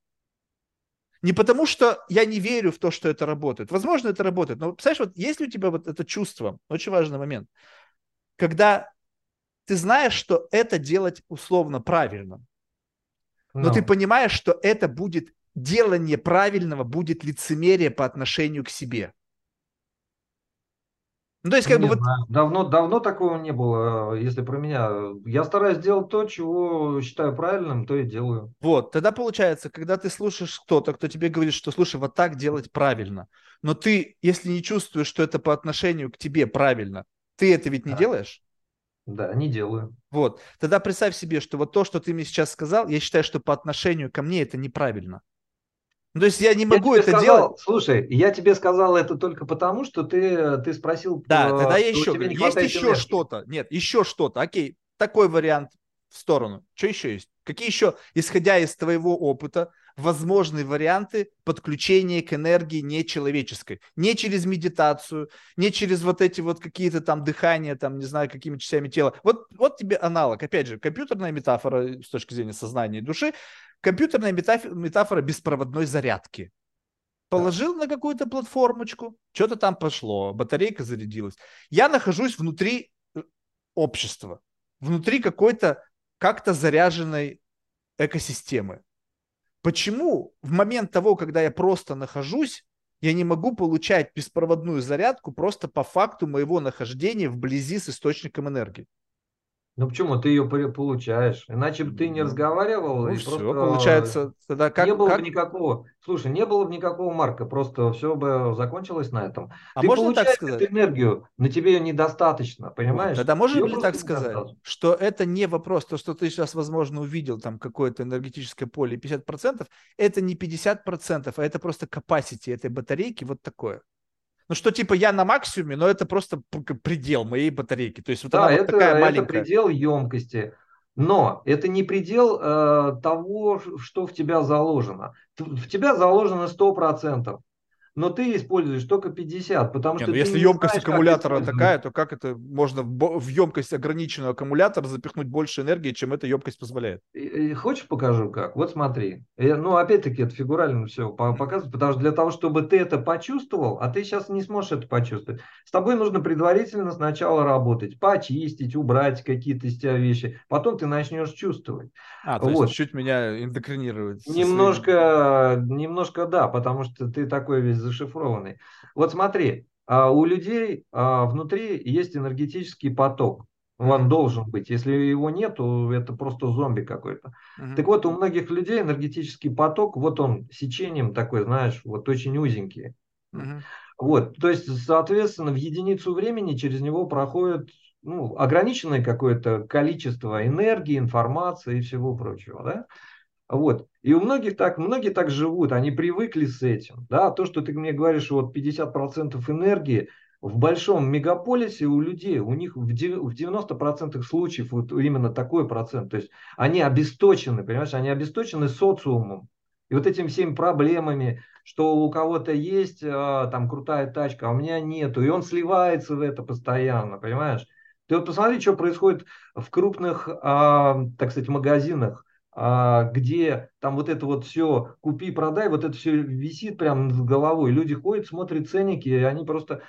Speaker 1: Не потому, что я не верю в то, что это работает. Возможно, это работает. Но, представляешь, вот есть ли у тебя вот это чувство, очень важный момент, когда ты знаешь, что это делать условно правильно, но no. ты понимаешь, что это будет делание правильного, будет лицемерие по отношению к себе.
Speaker 2: Ну, то есть, как не бы вот... Давно, давно такого не было, если про меня. Я стараюсь делать то, чего считаю правильным, то и делаю.
Speaker 1: Вот, тогда получается, когда ты слушаешь кто-то, кто тебе говорит, что, слушай, вот так делать правильно, но ты, если не чувствуешь, что это по отношению к тебе правильно, ты это ведь не да. делаешь?
Speaker 2: Да, не делаю.
Speaker 1: Вот, тогда представь себе, что вот то, что ты мне сейчас сказал, я считаю, что по отношению ко мне это неправильно. Ну, то есть я не могу я это
Speaker 2: сказал,
Speaker 1: делать.
Speaker 2: Слушай, я тебе сказал это только потому, что ты, ты спросил.
Speaker 1: Да, тогда я еще говорю, есть еще что-то. Нет, еще что-то. Окей, такой вариант в сторону. Что еще есть? Какие еще, исходя из твоего опыта, возможные варианты подключения к энергии нечеловеческой? Не через медитацию, не через вот эти вот какие-то там дыхания, там, не знаю, какими частями тела. Вот, вот тебе аналог. Опять же, компьютерная метафора с точки зрения сознания и души. Компьютерная метафора, метафора беспроводной зарядки. Положил на какую-то платформочку, что-то там пошло, батарейка зарядилась. Я нахожусь внутри э, общества, внутри какой-то как-то заряженной экосистемы. Почему в момент того, когда я просто нахожусь, я не могу получать беспроводную зарядку просто по факту моего нахождения вблизи с источником энергии?
Speaker 2: Ну почему ты ее получаешь? Иначе бы ты не разговаривал.
Speaker 1: Ну, и все, просто получается, тогда как...
Speaker 2: Не было
Speaker 1: как...
Speaker 2: бы никакого... Слушай, не было бы никакого марка, просто все бы закончилось на этом.
Speaker 1: А ты можно так сказать?
Speaker 2: Энергию, на тебе ее недостаточно, понимаешь?
Speaker 1: Вот, тогда можно ли так сказать, что это не вопрос, то, что ты сейчас, возможно, увидел там какое-то энергетическое поле 50%, это не 50%, а это просто capacity этой батарейки вот такое ну что типа я на максимуме, но это просто предел моей батарейки. То есть вот
Speaker 2: да,
Speaker 1: она
Speaker 2: это,
Speaker 1: вот такая маленькая.
Speaker 2: это предел емкости. Но это не предел э, того, что в тебя заложено. В тебя заложено 100% но ты используешь только 50, потому не, что... Ну,
Speaker 1: если емкость знаешь, аккумулятора такая, то как это можно в емкость ограниченного аккумулятора запихнуть больше энергии, чем эта емкость позволяет?
Speaker 2: И, и хочешь покажу как? Вот смотри. Я, ну, опять-таки, это фигурально все показывает, потому что для того, чтобы ты это почувствовал, а ты сейчас не сможешь это почувствовать, с тобой нужно предварительно сначала работать, почистить, убрать какие-то из тебя вещи, потом ты начнешь чувствовать.
Speaker 1: А, то вот. есть чуть меня эндокринирует.
Speaker 2: Немножко, своим... немножко да, потому что ты такой весь зашифрованный. Вот смотри, а, у людей а, внутри есть энергетический поток. Он должен быть. Если его нет, то это просто зомби какой-то. Uh-huh. Так вот, у многих людей энергетический поток, вот он сечением такой, знаешь, вот очень узенький. Uh-huh. Вот, то есть, соответственно, в единицу времени через него проходит ну, ограниченное какое-то количество энергии, информации и всего прочего. Да? Вот. И у многих так, многие так живут, они привыкли с этим. Да? То, что ты мне говоришь, вот 50% энергии в большом мегаполисе у людей, у них в 90% случаев вот именно такой процент. То есть они обесточены, понимаешь, они обесточены социумом. И вот этими всеми проблемами, что у кого-то есть а, там крутая тачка, а у меня нету. И он сливается в это постоянно, понимаешь? Ты вот посмотри, что происходит в крупных, а, так сказать, магазинах где там вот это вот все купи, продай, вот это все висит прямо над головой. Люди ходят, смотрят ценники, и они просто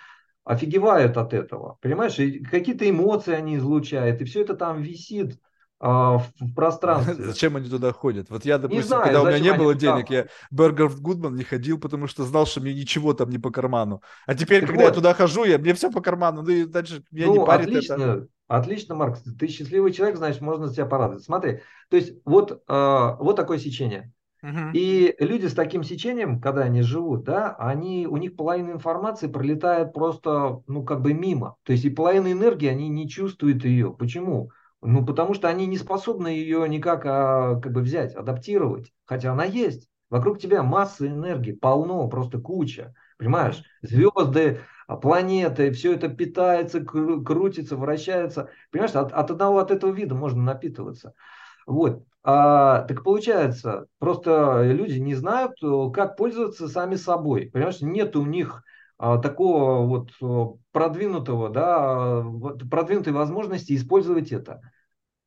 Speaker 2: офигевают от этого. Понимаешь, какие-то эмоции они излучают, и все это там висит. А, в, пространстве.
Speaker 1: Зачем они туда ходят? Вот я, допустим,
Speaker 2: Не знаю,
Speaker 1: когда у меня не было денег,
Speaker 2: туда
Speaker 1: я Burger в Гудман не ходил, потому что знал, что мне ничего там не по карману. А теперь,
Speaker 2: Так
Speaker 1: когда я
Speaker 2: вот.
Speaker 1: туда хожу, я, мне все по карману. Ну и дальше меня не
Speaker 2: Ну,
Speaker 1: парит это.
Speaker 2: отлично, отлично, Марк. Ты счастливый человек, значит, можно тебя порадовать. Смотри, то есть вот, а, вот такое сечение.
Speaker 1: Мгм.
Speaker 2: И люди с таким сечением, когда они живут, да, они, у них половина информации пролетает просто, ну, как бы мимо. То есть и половина энергии, они не чувствуют ее. Почему? Ну, потому что они не способны ее никак а, как бы взять, адаптировать. Хотя она есть. Вокруг тебя масса энергии, полно, просто куча. Понимаешь? Звезды, а, планеты, все это питается, кру- крутится, вращается. Понимаешь, от, от одного от этого вида можно напитываться. Вот. А, так получается, просто люди не знают, э, как пользоваться сами собой. Понимаешь, нет у них такого вот продвинутого, да, вот продвинутой возможности использовать это.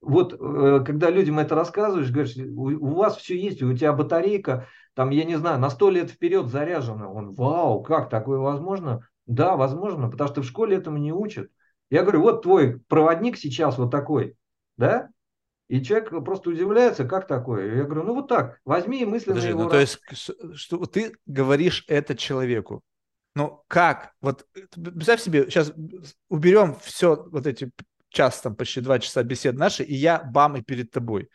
Speaker 2: Вот э, когда людям это рассказываешь, говоришь, у, у вас все есть, у тебя батарейка, там, я не знаю, на сто лет вперед заряжена. Он, вау, как такое возможно? Да, возможно, потому что в школе этому не учат. Я говорю, вот твой проводник сейчас вот такой, да? И человек просто удивляется, как такое? Я говорю, ну вот так, возьми и мысленно
Speaker 1: Подожди,
Speaker 2: его
Speaker 1: ну то
Speaker 2: раз-
Speaker 1: есть, к- с- что ты говоришь это человеку. Ну как? Вот э, представь себе, сейчас уберем все вот эти час, там почти два часа бесед наши, и я бам и перед тобой.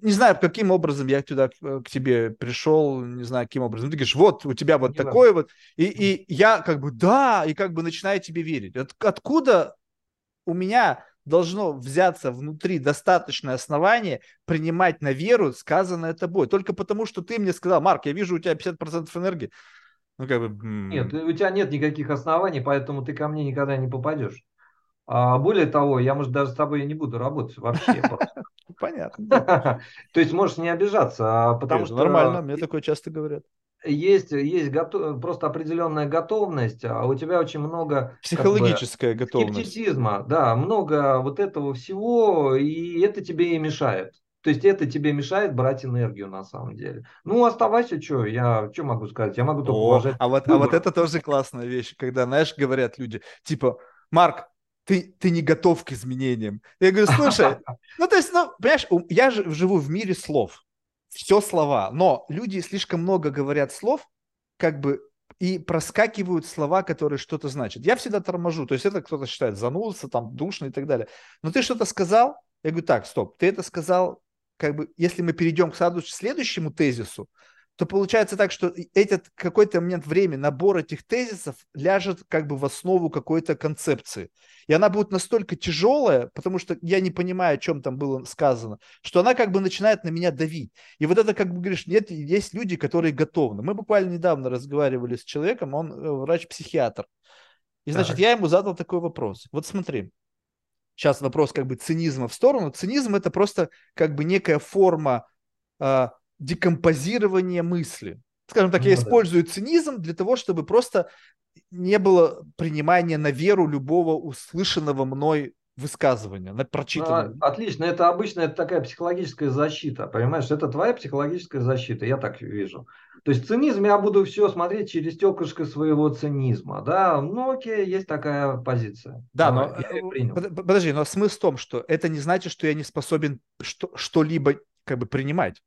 Speaker 1: Не знаю, каким образом я туда э, к тебе пришел, не знаю, каким образом. Ты говоришь, вот у тебя вот
Speaker 2: Не
Speaker 1: такое вот, и, и я как бы да, и как бы начинаю тебе верить. От- откуда у меня должно взяться внутри достаточное основание принимать на веру сказанное тобой. Только потому, что ты мне сказал, Марк, я вижу у тебя 50% энергии. Ну, как бы...
Speaker 2: Нет, у тебя нет никаких оснований, поэтому ты ко мне никогда не попадешь. А более того, я, может, даже с тобой не буду работать вообще.
Speaker 1: Понятно.
Speaker 2: То есть можешь не обижаться, а потому что
Speaker 1: Нормально, мне такое часто говорят.
Speaker 2: есть, есть гото- просто определенная готовность, а у тебя очень много
Speaker 1: Психологическая готовность.
Speaker 2: скептицизма, да, много вот этого всего, и это тебе и мешает. То есть это тебе мешает брать энергию на самом деле. Ну, оставайся, что, я что могу сказать? Я могу только
Speaker 1: О,
Speaker 2: уважать.
Speaker 1: а вот, а вот это тоже классная вещь, когда, знаешь, говорят люди, типа, Марк, ты, ты не готов к изменениям. Я говорю, слушай, ну, то есть, ну, понимаешь, я же живу в мире слов. Все слова. Но люди слишком много говорят слов, как бы, и проскакивают слова, которые что-то значат. Я всегда торможу. То есть это кто-то считает занудство, там, душно и так далее. Но ты что-то сказал, я говорю, так, стоп, ты это сказал, как бы, если мы перейдем к саду- следующему тезису, то получается так, что этот какой-то момент времени, набор этих тезисов ляжет как бы в основу какой-то концепции. И она будет настолько тяжелая, потому что я не понимаю, о чем там было сказано, что она как бы начинает на меня давить. И вот это, как бы говоришь, нет, есть люди, которые готовы. Мы буквально недавно разговаривали с человеком, он э, врач-психиатр. И, значит,
Speaker 2: Так.
Speaker 1: я ему задал такой вопрос. Вот смотри, сейчас вопрос как бы цинизма в сторону. Цинизм это просто как бы некая форма а, декомпозирования мысли. Скажем так, я
Speaker 2: Ну да.
Speaker 1: использую цинизм для того, чтобы просто не было принимания на веру любого услышанного мной высказывания, на
Speaker 2: Ну,
Speaker 1: прочитанного.
Speaker 2: а- отлично, это обычно это такая психологическая защита, понимаешь? Это твоя психологическая защита, я так вижу. То есть цинизм я буду все смотреть через стеклышко своего цинизма, да? Ну окей, есть такая позиция.
Speaker 1: Да, но э,
Speaker 2: принял.
Speaker 1: под- подожди, но смысл в том, что это не значит, что я не способен что, что-либо как бы принимать.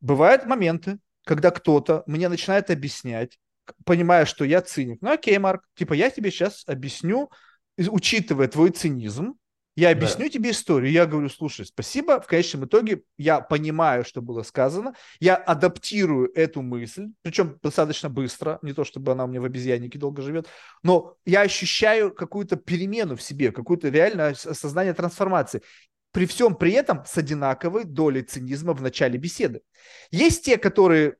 Speaker 1: Бывают моменты, когда кто-то мне начинает объяснять, понимая, что я циник. Ну окей, Марк, типа я тебе сейчас объясню, учитывая твой цинизм, я
Speaker 2: Да.
Speaker 1: объясню тебе историю. Я говорю, слушай, спасибо. В конечном итоге я понимаю, что было сказано. Я адаптирую эту мысль, причем достаточно быстро, не то чтобы она у меня в обезьяннике долго живет, но я ощущаю какую-то перемену в себе, какую-то реальное ос- осознание трансформации. При всем при этом с одинаковой долей цинизма в начале беседы. Есть те, которые,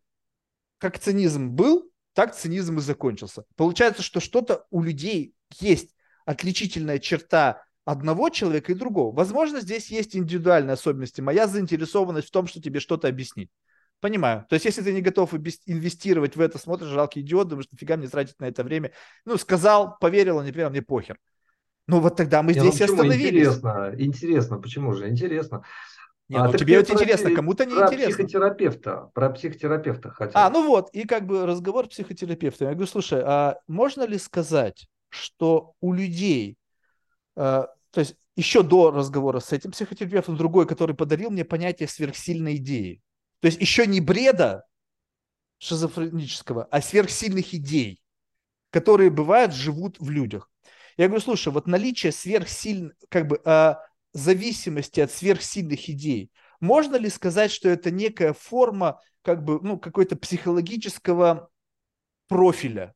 Speaker 1: как цинизм был, так цинизм и закончился. Получается, что что-то у людей есть отличительная черта одного человека и другого. Возможно, здесь есть индивидуальные особенности. Моя заинтересованность в том, что тебе что-то объяснить. Понимаю. То есть, если ты не готов инвес- инвестировать в это, смотришь, жалкий идиот, думаешь, нафига мне тратить на это время. Ну, сказал, поверил, а не поверил, мне похер. Ну, вот тогда мы
Speaker 2: Не, ну
Speaker 1: здесь и
Speaker 2: почему?
Speaker 1: остановились.
Speaker 2: Интересно, интересно, почему же? Интересно.
Speaker 1: Не,
Speaker 2: А,
Speaker 1: ну тебе вот интересно, кому-то не
Speaker 2: про
Speaker 1: интересно.
Speaker 2: психотерапевта, про психотерапевта хотел.
Speaker 1: А, ну вот, и как бы разговор с психотерапевтом. Я говорю, слушай, а можно ли сказать, что у людей, э, то есть еще до разговора с этим психотерапевтом, другой, который подарил мне понятие сверхсильной идеи. То есть еще не бреда шизофренического, а сверхсильных идей, которые бывают, живут в людях. Я говорю, слушай, вот наличие сверхсильных, как бы, э, зависимости от сверхсильных идей, можно ли сказать, что это некая форма, как бы, ну, какой-то психологического профиля?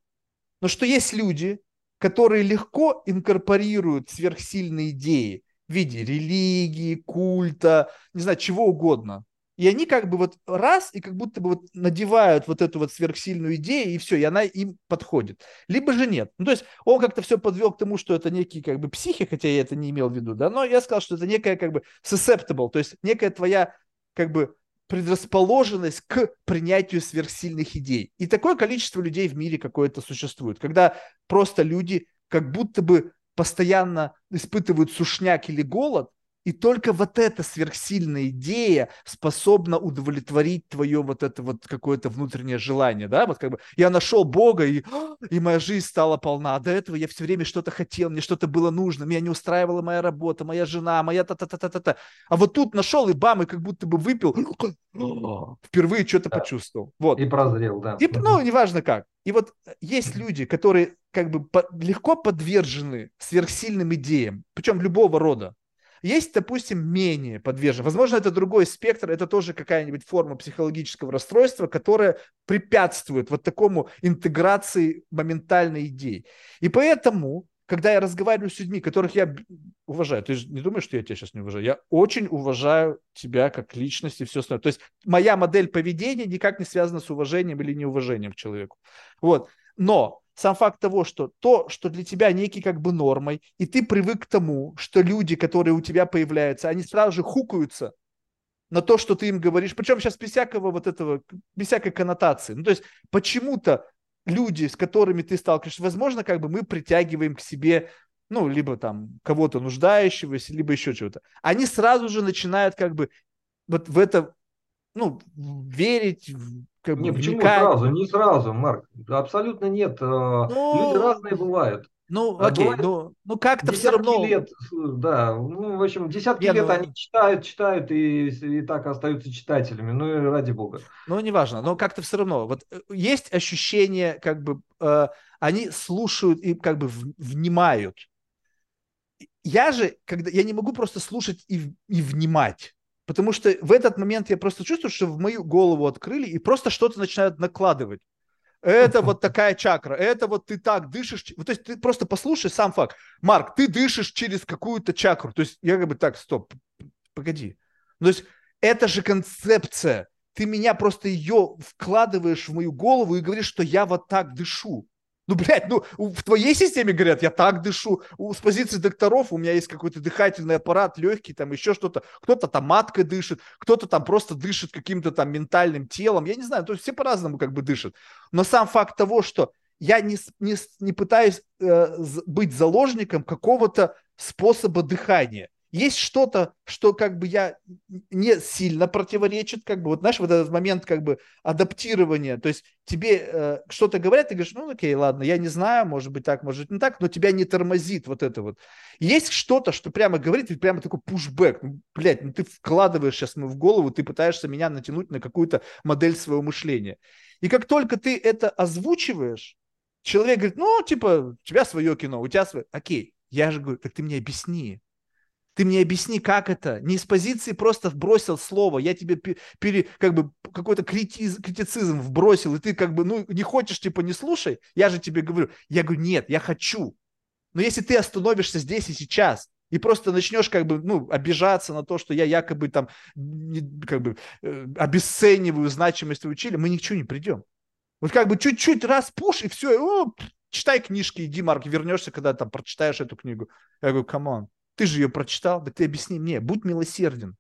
Speaker 1: Но что есть люди, которые легко инкорпорируют сверхсильные идеи в виде религии, культа, не знаю, чего угодно. И они как бы вот раз и как будто бы вот надевают вот эту вот сверхсильную идею, и все, и она им подходит. Либо же нет. Ну, то есть он как-то все подвел к тому, что это некий как бы психи, хотя я это не имел в виду, да, но я сказал, что это некая как бы susceptible, то есть некая твоя как бы предрасположенность к принятию сверхсильных идей. И такое количество людей в мире какое-то существует, когда просто люди как будто бы постоянно испытывают сушняк или голод, и только вот эта сверхсильная идея способна удовлетворить твое вот это вот какое-то внутреннее желание, да, вот как бы я нашел Бога, и, и моя жизнь стала полна, а до этого я все время что-то хотел, мне что-то было нужно, меня не устраивала моя работа, моя жена, моя та-та-та-та-та-та, а вот тут нашел, и бам, и как будто бы выпил, впервые что-то да. почувствовал. Вот.
Speaker 2: И прозрел, да.
Speaker 1: И, ну, неважно как. И вот есть люди, которые как бы легко подвержены сверхсильным идеям, причем любого рода. Есть, допустим, менее подвержен. Возможно, это другой спектр, это тоже какая-нибудь форма психологического расстройства, которая препятствует вот такому интеграции моментальной идей. И поэтому, когда я разговариваю с людьми, которых я уважаю, ты же не думаешь, что я тебя сейчас не уважаю? Я очень уважаю тебя как личность и все остальное. То есть моя модель поведения никак не связана с уважением или неуважением к человеку. Вот. Но сам факт того, что то, что для тебя некий как бы нормой, и ты привык к тому, что люди, которые у тебя появляются, они сразу же хукаются на то, что ты им говоришь, причем сейчас без всякого вот этого, без всякой коннотации. Ну, то есть почему-то люди, с которыми ты сталкиваешься, возможно, как бы мы притягиваем к себе, ну, либо там кого-то нуждающегося, либо еще чего-то. Они сразу же начинают как бы вот в это, ну, верить,
Speaker 2: как бы, не, почему вникать. сразу? Не сразу, Марк. Абсолютно нет. Э, ну, Люди разные бывают.
Speaker 1: Ну, а окей, ну, ну как-то все равно...
Speaker 2: лет, да, ну, в общем, десятки не, лет ну... они читают, читают и, и так остаются читателями, ну, и ради бога.
Speaker 1: Ну, неважно, но как-то все равно, вот э, есть ощущение, как бы, э, они слушают и как бы в, внимают. Я же, когда, я не могу просто слушать и, и внимать. Потому что в этот момент я просто чувствую, что в мою голову открыли и просто что-то начинают накладывать. Это вот такая чакра, это вот ты так дышишь. То есть ты просто послушай сам факт. Марк, ты дышишь через какую-то чакру. То есть я как бы так, стоп, погоди. То есть это же концепция. Ты меня просто ее вкладываешь в мою голову и говоришь, что я вот так дышу. Ну, блядь, ну, в твоей системе говорят, я так дышу. С позиции докторов у меня есть какой-то дыхательный аппарат, легкий, там еще что-то. Кто-то там маткой дышит, кто-то там просто дышит каким-то там ментальным телом. Я не знаю, то есть все по-разному как бы дышат. Но сам факт того, что я не, не, не пытаюсь э, быть заложником какого-то способа дыхания есть что-то, что как бы я не сильно противоречит, как бы, вот знаешь, вот этот момент как бы адаптирования, то есть тебе э, что-то говорят, ты говоришь, ну окей, ладно, я не знаю, может быть так, может быть не так, но тебя не тормозит вот это вот. Есть что-то, что прямо говорит, прямо такой пушбэк, ну, блядь, ну ты вкладываешь сейчас в голову, ты пытаешься меня натянуть на какую-то модель своего мышления. И как только ты это озвучиваешь, человек говорит, ну, типа, у тебя свое кино, у тебя свое, окей, я же говорю, так ты мне объясни, ты мне объясни, как это? Не из позиции просто вбросил слово, я тебе пере, как бы какой-то критиз, критицизм вбросил, и ты как бы, ну, не хочешь, типа, не слушай, я же тебе говорю. Я говорю, нет, я хочу. Но если ты остановишься здесь и сейчас, и просто начнешь как бы, ну, обижаться на то, что я якобы там, как бы, э, обесцениваю значимость учили, мы ни к чему не придем. Вот как бы чуть-чуть раз push, и все, о, читай книжки, иди, Марк, вернешься, когда там прочитаешь эту книгу. Я говорю, come on, ты же ее прочитал, да ты объясни мне, будь милосерден.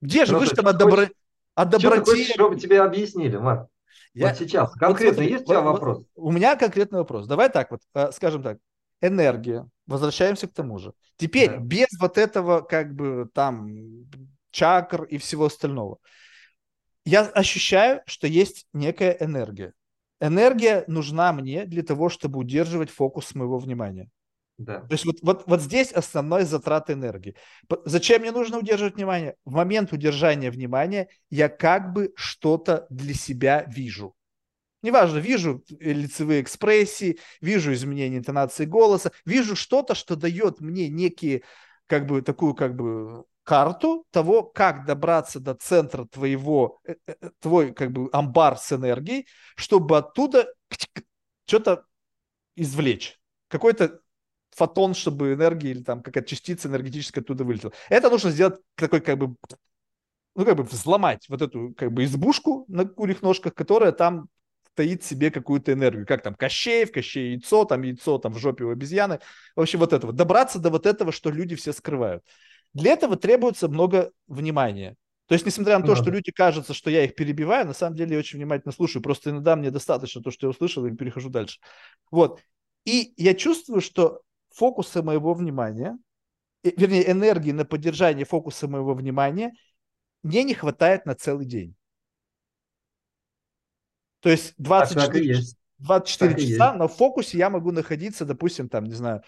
Speaker 1: Где же ну, вы же там о, добро... о доброте? Хочешь,
Speaker 2: чтобы тебе объяснили, Марк? Я... Вот сейчас, конкретно вот, есть у тебя вот, вопрос?
Speaker 1: У меня конкретный вопрос. Давай так вот, э, скажем так, энергия, возвращаемся к тому же. Теперь да. без вот этого как бы там чакр и всего остального. Я ощущаю, что есть некая энергия. Энергия нужна мне для того, чтобы удерживать фокус моего внимания.
Speaker 2: Да.
Speaker 1: То есть вот, вот, вот здесь основной затрат энергии. Зачем мне нужно удерживать внимание? В момент удержания внимания я как бы что-то для себя вижу. Неважно, вижу лицевые экспрессии, вижу изменение интонации голоса, вижу что-то, что дает мне некие, как бы, такую, как бы, карту того, как добраться до центра твоего, э, э, э, твой, как бы, амбар с энергией, чтобы оттуда что-то извлечь. Какой-то фотон, чтобы энергия или там какая-то частица энергетическая оттуда вылетела. Это нужно сделать такой, как бы, ну, как бы взломать вот эту, как бы, избушку на курьих ножках, которая там таит себе какую-то энергию. Как там Кощей, в Кощей яйцо, там яйцо там в жопе у обезьяны. В общем, вот этого. Добраться до вот этого, что люди все скрывают. Для этого требуется много внимания. То есть, несмотря на то, Надо. что люди кажется, что я их перебиваю, на самом деле я очень внимательно слушаю. Просто иногда мне достаточно то, что я услышал, и перехожу дальше. Вот. И я чувствую, что фокуса моего внимания, вернее, энергии на поддержание фокуса моего внимания мне не хватает на целый день. То есть 24, а 24 часа на фокусе я могу находиться, допустим, там, не знаю,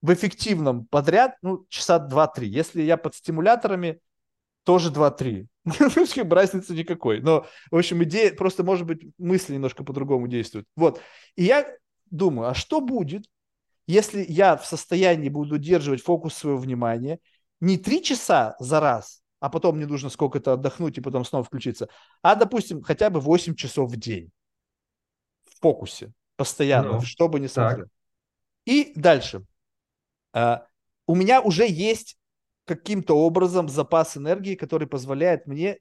Speaker 1: в эффективном подряд, ну, часа 2-3. Если я под стимуляторами, тоже 2-3. Разницы никакой. Но, в общем, идея, просто, может быть, мысли немножко по-другому действуют. Вот. И я думаю, а что будет, если я в состоянии буду удерживать фокус своего внимания не 3 часа за раз, а потом мне нужно сколько-то отдохнуть и потом снова включиться, а, допустим, хотя бы 8 часов в день в фокусе, постоянно, ну, что бы ни смотрел. И дальше. А, у меня уже есть каким-то образом запас энергии, который позволяет мне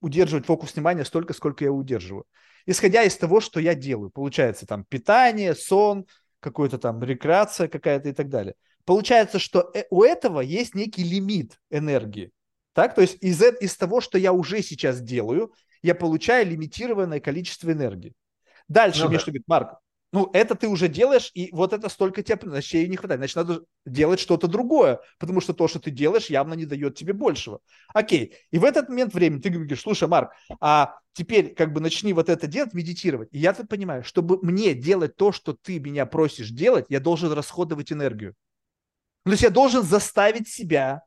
Speaker 1: удерживать фокус внимания столько, сколько я удерживаю. Исходя из того, что я делаю. Получается там питание, сон, какая-то там рекреация какая-то и так далее. Получается, что э, у этого есть некий лимит энергии. Так, то есть из, из того, что я уже сейчас делаю, я получаю лимитированное количество энергии. Дальше ну, мне да. что говорит, Марк, ну, это ты уже делаешь, и вот это столько тебе, значит, ей не хватает. Значит, надо делать что-то другое, потому что то, что ты делаешь, явно не дает тебе большего. Окей. И в этот момент времени ты говоришь, слушай, Марк, а теперь как бы начни вот это делать, медитировать. И я тут понимаю, чтобы мне делать то, что ты меня просишь делать, я должен расходовать энергию. То есть я должен заставить себя.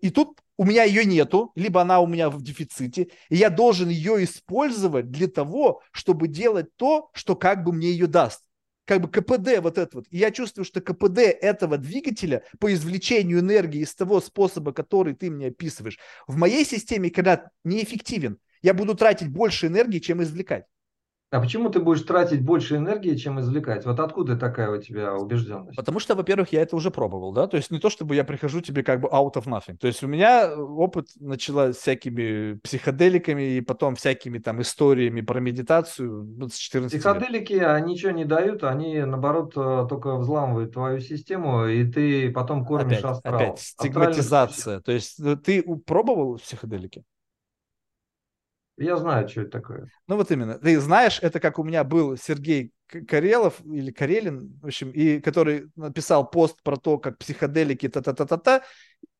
Speaker 1: И тут у меня ее нету, либо она у меня в дефиците, и я должен ее использовать для того, чтобы делать то, что как бы мне ее даст. Как бы КПД вот это вот. И я чувствую, что КПД этого двигателя по извлечению энергии из того способа, который ты мне описываешь, в моей системе, когда неэффективен, я буду тратить больше энергии, чем извлекать.
Speaker 2: А почему ты будешь тратить больше энергии, чем извлекать? Вот откуда такая у тебя убежденность?
Speaker 1: Потому что, во-первых, я это уже пробовал, да, то есть не то, чтобы я прихожу тебе как бы out of nothing. То есть у меня опыт начала с всякими психоделиками и потом всякими там историями про медитацию ну, с 14
Speaker 2: Психоделики, лет. они ничего не дают, они, наоборот, э, только взламывают твою систему, и ты потом кормишь
Speaker 1: опять,
Speaker 2: астрал.
Speaker 1: Опять, стигматизация. То есть ну, ты пробовал психоделики?
Speaker 2: Я знаю, что это такое.
Speaker 1: Ну вот именно. Ты знаешь, это как у меня был Сергей Карелов или Карелин, в общем, и который написал пост про то, как психоделики та-та-та-та-та.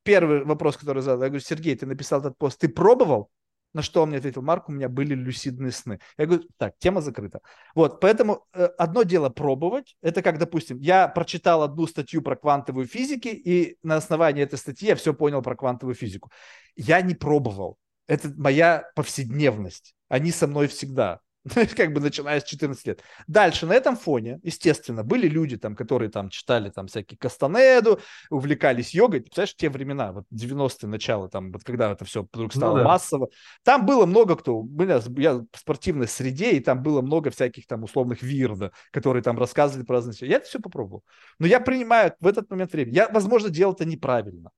Speaker 1: Первый вопрос, который задал, я говорю, Сергей, ты написал этот пост, ты пробовал? На что он мне ответил, Марк, у меня были люсидные сны. Я говорю, так, тема закрыта. Вот, поэтому э, одно дело пробовать, это как, допустим, я прочитал одну статью про квантовую физику, и на основании этой статьи я все понял про квантовую физику. Я не пробовал это моя повседневность. Они со мной всегда. как бы начиная с 14 лет. Дальше на этом фоне, естественно, были люди, там, которые там читали там всякие Кастанеду, увлекались йогой. Ты представляешь, те времена, вот 90-е начало, там, вот когда это все вдруг стало ну, да. массово. Там было много кто, я, я в спортивной среде, и там было много всяких там условных вирда, которые там рассказывали про разные Я это все попробовал. Но я принимаю в этот момент времени. Я, возможно, делал это неправильно.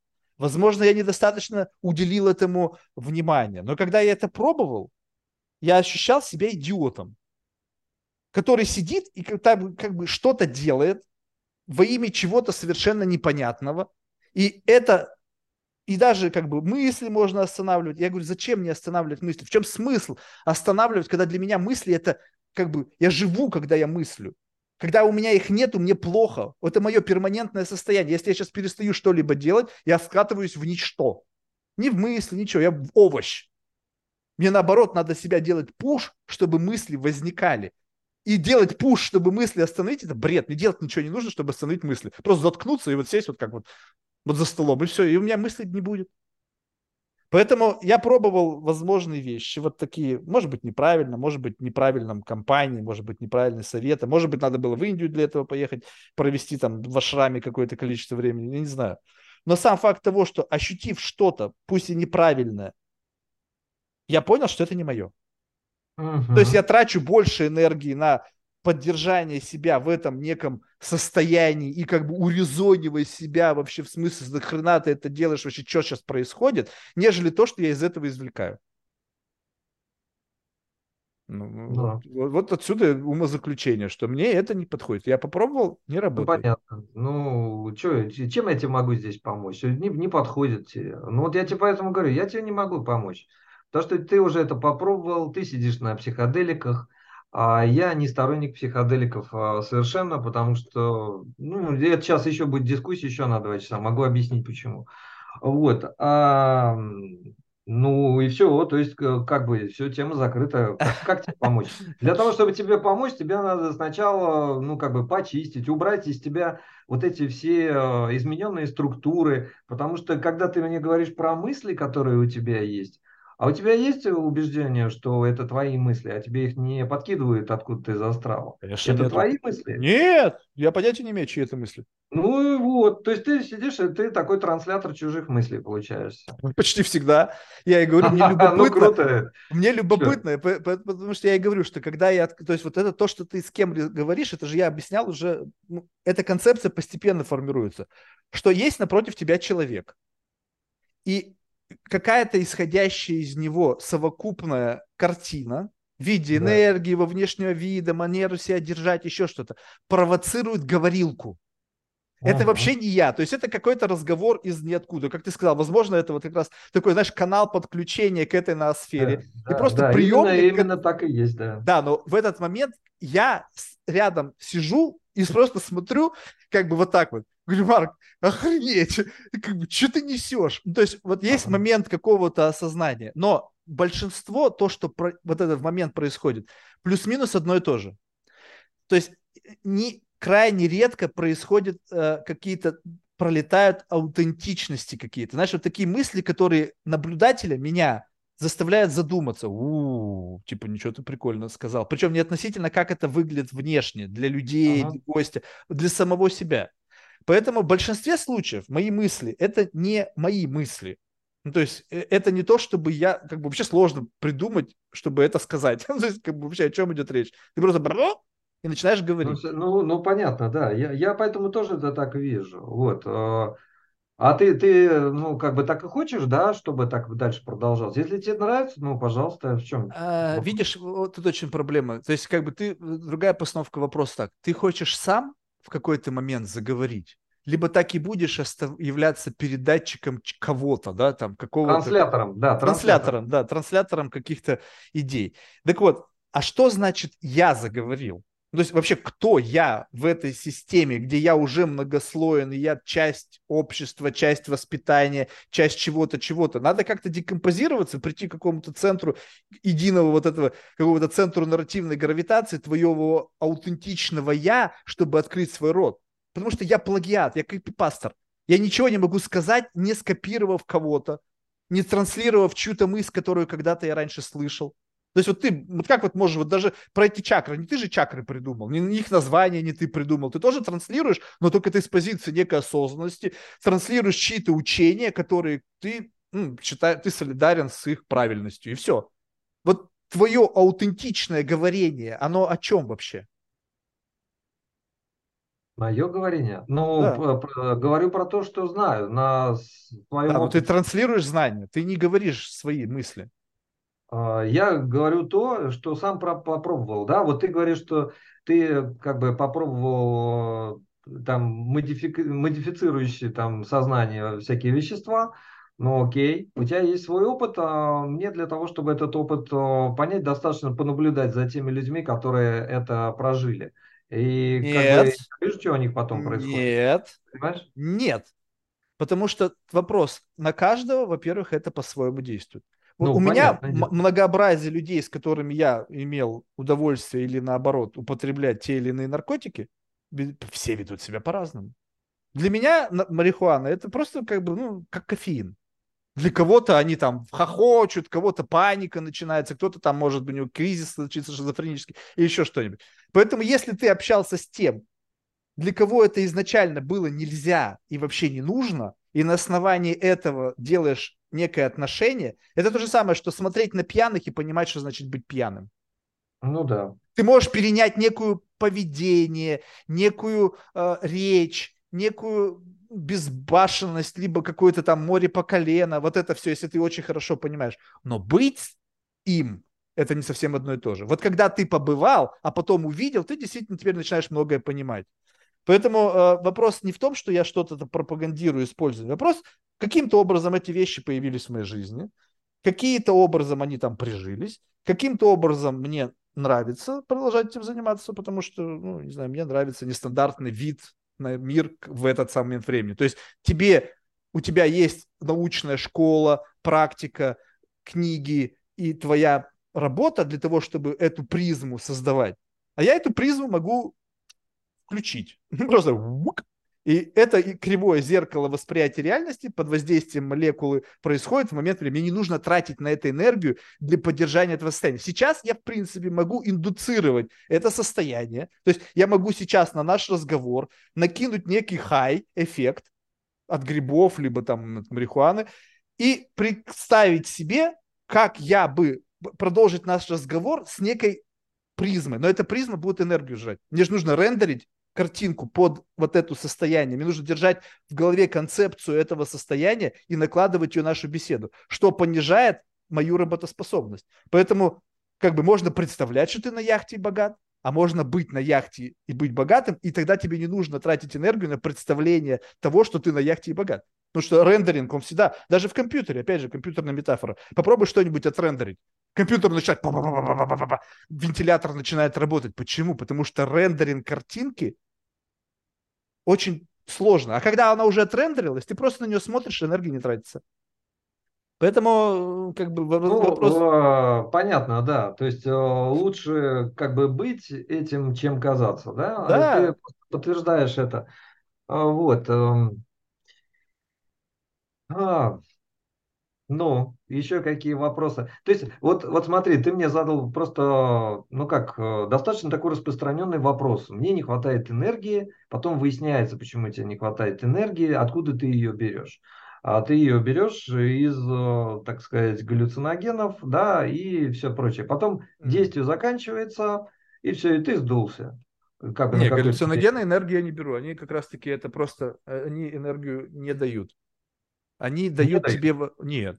Speaker 1: Возможно, я недостаточно уделил этому внимания. Но когда я это пробовал, я ощущал себя идиотом, который сидит и как, как бы что-то делает во имя чего-то совершенно непонятного. И это и даже как бы мысли можно останавливать. Я говорю, зачем мне останавливать мысли? В чем смысл останавливать, когда для меня мысли это как бы я живу, когда я мыслю. Когда у меня их нету, мне плохо. Это мое перманентное состояние. Если я сейчас перестаю что-либо делать, я скатываюсь в ничто. Ни в мысли, ничего. Я в овощ. Мне наоборот надо себя делать пуш, чтобы мысли возникали. и делать пуш, чтобы мысли остановить, это бред. Мне делать ничего не нужно, чтобы остановить мысли. Просто заткнуться и вот сесть вот как вот, вот за столом, и все, и у меня мыслей не будет. Поэтому я пробовал возможные вещи, вот такие, может быть, неправильно, может быть, неправильном компании, может быть, неправильные советы, может быть, надо было в Индию для этого поехать, провести там в ашраме какое-то количество времени, я не знаю. Но сам факт того, что ощутив что-то, пусть и неправильное, я понял, что это не мое. Угу. То есть я трачу больше энергии на поддержание себя в этом неком состоянии и как бы урезонивая себя вообще в смысле, нахрена ты это делаешь, вообще что сейчас происходит, нежели то, что я из этого извлекаю. Ну, да. вот, вот отсюда умозаключение, что мне это не подходит. Я попробовал, не ну, работает.
Speaker 2: Ну, понятно. Ну, чё, чем я тебе могу здесь помочь? Не, не подходит тебе. Ну, вот я тебе поэтому говорю, я тебе не могу помочь. То, что ты уже это попробовал, ты сидишь на психоделиках, я не сторонник психоделиков а, совершенно, потому что, ну, это сейчас еще будет дискуссия еще на два часа, могу объяснить почему. Вот. А, ну и все, то есть как бы все, тема закрыта. Как, как тебе помочь? Для того, чтобы тебе помочь, тебе надо сначала, ну как бы почистить, убрать из тебя вот эти все а, измененные структуры, потому что когда ты мне говоришь про мысли, которые у тебя есть, а у тебя есть убеждение, что это твои мысли, а тебе их не подкидывают откуда-то из астрала?
Speaker 1: Конечно,
Speaker 2: это
Speaker 1: нет.
Speaker 2: твои мысли?
Speaker 1: Нет, я понятия не имею, чьи это мысли.
Speaker 2: Ну вот, то есть ты сидишь, и ты такой транслятор чужих мыслей получаешься.
Speaker 1: Почти всегда. Я и говорю, мне любопытно. Ну круто. Мне любопытно, потому что я и говорю, что когда я... То есть вот это то, что ты с кем говоришь, это же я объяснял уже, ну, эта концепция постепенно формируется, что есть напротив тебя человек. И какая-то исходящая из него совокупная картина в виде да. энергии, во внешнего вида, манеру себя держать, еще что-то, провоцирует говорилку. Это ага. вообще не я. То есть это какой-то разговор из ниоткуда. Как ты сказал, возможно, это вот как раз такой, знаешь, канал подключения к этой ноосфере.
Speaker 2: Да, и просто да, приемник. Именно, именно так и есть, да.
Speaker 1: Да, но в этот момент я рядом сижу и просто смотрю, как бы вот так вот. Говорю, Марк, охренеть, как бы, что ты несешь? Ну, то есть вот есть ага. момент какого-то осознания, но большинство, то, что про, вот этот момент происходит, плюс-минус одно и то же. То есть не, крайне редко происходят э, какие-то, пролетают аутентичности какие-то. Знаешь, вот такие мысли, которые наблюдателя, меня, заставляют задуматься. У-у-у, типа, ничего ты прикольно сказал. Причем не относительно, как это выглядит внешне, для людей, ага. для гостя, для самого себя. Поэтому в большинстве случаев мои мысли – это не мои мысли. Ну, то есть э, это не то, чтобы я, как бы вообще сложно придумать, чтобы это сказать. то есть как бы вообще о чем идет речь? Ты просто и начинаешь говорить.
Speaker 2: Ну, ну, ну понятно, да. Я, я поэтому тоже это так вижу. Вот. А, а ты, ты, ну, как бы так и хочешь, да, чтобы так дальше продолжалось? Если тебе нравится, ну, пожалуйста, в чем?
Speaker 1: А, видишь, вот тут очень проблема. То есть, как бы ты, другая постановка вопроса так. Ты хочешь сам в какой-то момент заговорить, либо так и будешь являться передатчиком кого-то, да, там какого-то...
Speaker 2: Транслятором, да.
Speaker 1: Транслятором, да, транслятором каких-то идей. Так вот, а что значит «я заговорил»? Ну, то есть вообще, кто я в этой системе, где я уже многослоен, я часть общества, часть воспитания, часть чего-то, чего-то. Надо как-то декомпозироваться, прийти к какому-то центру единого вот этого, какого-то центру нарративной гравитации твоего аутентичного я, чтобы открыть свой рот. Потому что я плагиат, я пастор. Я ничего не могу сказать, не скопировав кого-то, не транслировав чью-то мысль, которую когда-то я раньше слышал. То есть вот ты, вот как вот можешь вот даже про эти чакры, не ты же чакры придумал, не их название не ты придумал, ты тоже транслируешь, но только ты с позиции некой осознанности, транслируешь чьи-то учения, которые ты ну, считай, ты солидарен с их правильностью, и все. Вот твое аутентичное говорение, оно о чем вообще?
Speaker 2: Мое говорение? Ну, да. говорю про то, что знаю. На
Speaker 1: своем да, но ты транслируешь знания, ты не говоришь свои мысли.
Speaker 2: А, я говорю то, что сам попробовал, да, вот ты говоришь, что ты как бы попробовал там модифи... модифицирующие там сознание всякие вещества, ну окей, у тебя есть свой опыт, а мне для того, чтобы этот опыт понять, достаточно понаблюдать за теми людьми, которые это прожили. И
Speaker 1: Нет. как
Speaker 2: бы, вижу, что у них потом происходит.
Speaker 1: Нет. Понимаешь? Нет. Потому что вопрос на каждого, во-первых, это по-своему действует. Ну, у меня многообразие людей, с которыми я имел удовольствие или наоборот употреблять те или иные наркотики, все ведут себя по-разному. Для меня марихуана это просто как бы, ну, как кофеин. Для кого-то они там хохочут, кого-то паника начинается, кто-то там, может быть, у него кризис случится шизофренический и еще что-нибудь. Поэтому если ты общался с тем, для кого это изначально было нельзя и вообще не нужно, и на основании этого делаешь некое отношение, это то же самое, что смотреть на пьяных и понимать, что значит быть пьяным.
Speaker 2: Ну да.
Speaker 1: Ты можешь перенять некую поведение, некую э, речь, некую безбашенность, либо какое-то там море по колено, вот это все, если ты очень хорошо понимаешь. Но быть им, это не совсем одно и то же. Вот когда ты побывал, а потом увидел, ты действительно теперь начинаешь многое понимать. Поэтому э, вопрос не в том, что я что-то пропагандирую, использую. Вопрос, каким-то образом эти вещи появились в моей жизни, какие-то образом они там прижились, каким-то образом мне нравится продолжать этим заниматься, потому что, ну, не знаю, мне нравится нестандартный вид на мир в этот самый момент времени. То есть тебе, у тебя есть научная школа, практика, книги и твоя работа для того, чтобы эту призму создавать. А я эту призму могу включить. Просто и это кривое зеркало восприятия реальности под воздействием молекулы происходит в момент времени. Мне не нужно тратить на это энергию для поддержания этого состояния. Сейчас я, в принципе, могу индуцировать это состояние. То есть я могу сейчас на наш разговор накинуть некий high-эффект от грибов, либо там от марихуаны, и представить себе, как я бы продолжить наш разговор с некой призмой. Но эта призма будет энергию жрать. Мне же нужно рендерить картинку под вот это состояние. Мне нужно держать в голове концепцию этого состояния и накладывать ее в нашу беседу, что понижает мою работоспособность. Поэтому как бы можно представлять, что ты на яхте богат, а можно быть на яхте и быть богатым, и тогда тебе не нужно тратить энергию на представление того, что ты на яхте и богат. Потому что рендеринг, он всегда, даже в компьютере, опять же, компьютерная метафора. Попробуй что-нибудь отрендерить. Компьютер начинает, вентилятор начинает работать. Почему? Потому что рендеринг картинки очень сложно. А когда она уже отрендерилась, ты просто на нее смотришь, энергия не тратится. Поэтому, как бы,
Speaker 2: ну, вопрос... Э, понятно, да. То есть, э, лучше, как бы, быть этим, чем казаться, да?
Speaker 1: Да.
Speaker 2: Ты подтверждаешь это. А, вот. Эм, а, ну, еще какие вопросы? То есть, вот, вот смотри, ты мне задал просто, ну как, э, достаточно такой распространенный вопрос. Мне не хватает энергии, потом выясняется, почему тебе не хватает энергии, откуда ты ее берешь. А ты ее берешь из, э, так сказать, галлюциногенов, да, и все прочее. Потом действие заканчивается, и все, и ты сдулся.
Speaker 1: Как не, галлюциногены энергию я не беру. Они как раз-таки это просто, э, они энергию не дают. Они дают не тебе... Дают. Нет.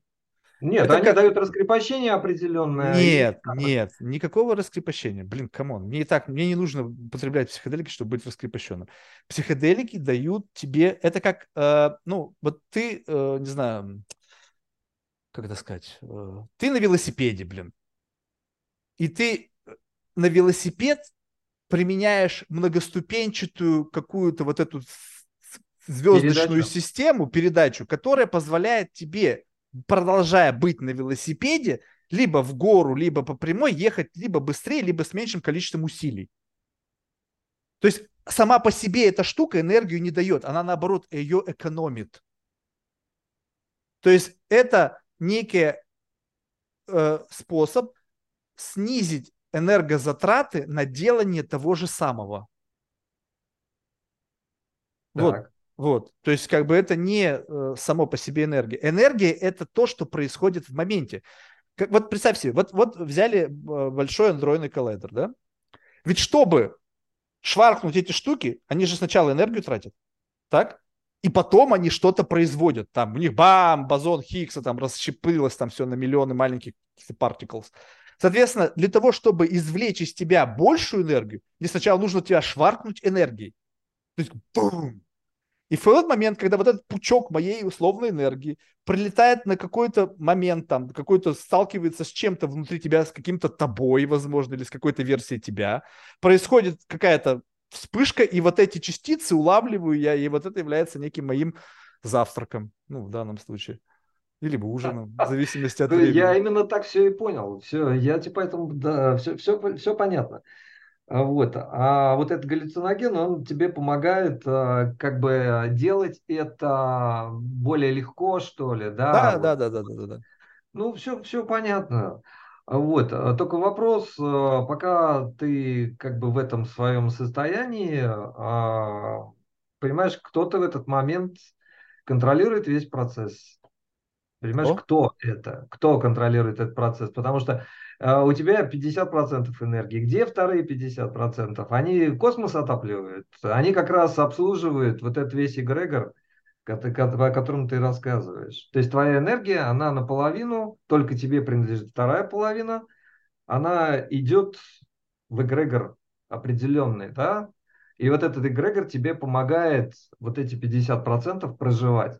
Speaker 2: Нет, это они как... дают раскрепощение определенное.
Speaker 1: Нет, нет, никакого раскрепощения. Блин, come on, мне и так, мне не нужно употреблять психоделики, чтобы быть раскрепощенным. Психоделики дают тебе, это как, э, ну, вот ты, э, не знаю, как это сказать, э, ты на велосипеде, блин, и ты на велосипед применяешь многоступенчатую какую-то вот эту звездочную передачу. систему, передачу, которая позволяет тебе, продолжая быть на велосипеде, либо в гору, либо по прямой ехать либо быстрее, либо с меньшим количеством усилий. То есть сама по себе эта штука энергию не дает, она наоборот ее экономит. То есть это некий э, способ снизить энергозатраты на делание того же самого. Так. Вот. Вот, то есть как бы это не э, само по себе энергия. Энергия это то, что происходит в моменте. Как, вот представь себе, вот, вот взяли э, большой андроидный коллайдер, да? Ведь чтобы шваркнуть эти штуки, они же сначала энергию тратят, так? И потом они что-то производят. Там у них бам, бозон Хиггса там расщепилось там все на миллионы маленьких particles. Соответственно, для того, чтобы извлечь из тебя большую энергию, мне сначала нужно тебя шваркнуть энергией. То есть, бум, и в этот момент, когда вот этот пучок моей условной энергии прилетает на какой-то момент, там, какой-то сталкивается с чем-то внутри тебя, с каким-то тобой, возможно, или с какой-то версией тебя, происходит какая-то вспышка, и вот эти частицы улавливаю я, и вот это является неким моим завтраком, ну, в данном случае. Или бы ужином, в зависимости от времени.
Speaker 2: Я именно так все и понял. Все, я типа поэтому, да, все, все, все понятно. А вот. А вот этот галлюциноген, он тебе помогает а, как бы делать это более легко, что ли,
Speaker 1: да?
Speaker 2: Да,
Speaker 1: да, да, да, да, да, да.
Speaker 2: Ну, все, все понятно. А вот. Только вопрос, пока ты как бы в этом своем состоянии, понимаешь, кто-то в этот момент контролирует весь процесс. Понимаешь, О? кто это? Кто контролирует этот процесс? Потому что э, у тебя 50% энергии. Где вторые 50%? Они космос отапливают. Они как раз обслуживают вот этот весь эгрегор, о котором ты рассказываешь. То есть твоя энергия, она наполовину, только тебе принадлежит вторая половина, она идет в эгрегор определенный, да? И вот этот эгрегор тебе помогает вот эти 50% проживать.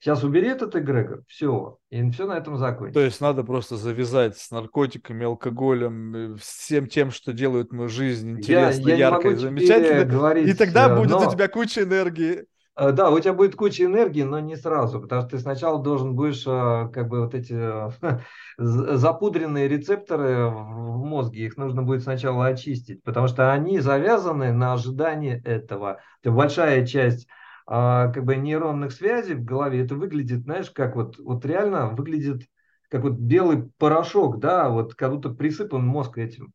Speaker 2: Сейчас убери этот эгрегор, все, и все на этом закончится.
Speaker 1: То есть надо просто завязать с наркотиками, алкоголем, всем тем, что делает мою жизнь интересной, я, я яркой, замечательной. Говорить, и тогда будет но... у тебя куча энергии.
Speaker 2: Э, да, у тебя будет куча энергии, но не сразу, потому что ты сначала должен будешь э, как бы вот эти запудренные рецепторы в мозге, их нужно будет сначала очистить, потому что они завязаны на ожидание этого. Это большая часть а, как бы нейронных связей в голове, это выглядит, знаешь, как вот, вот реально выглядит как вот белый порошок, да, вот как будто присыпан мозг этим.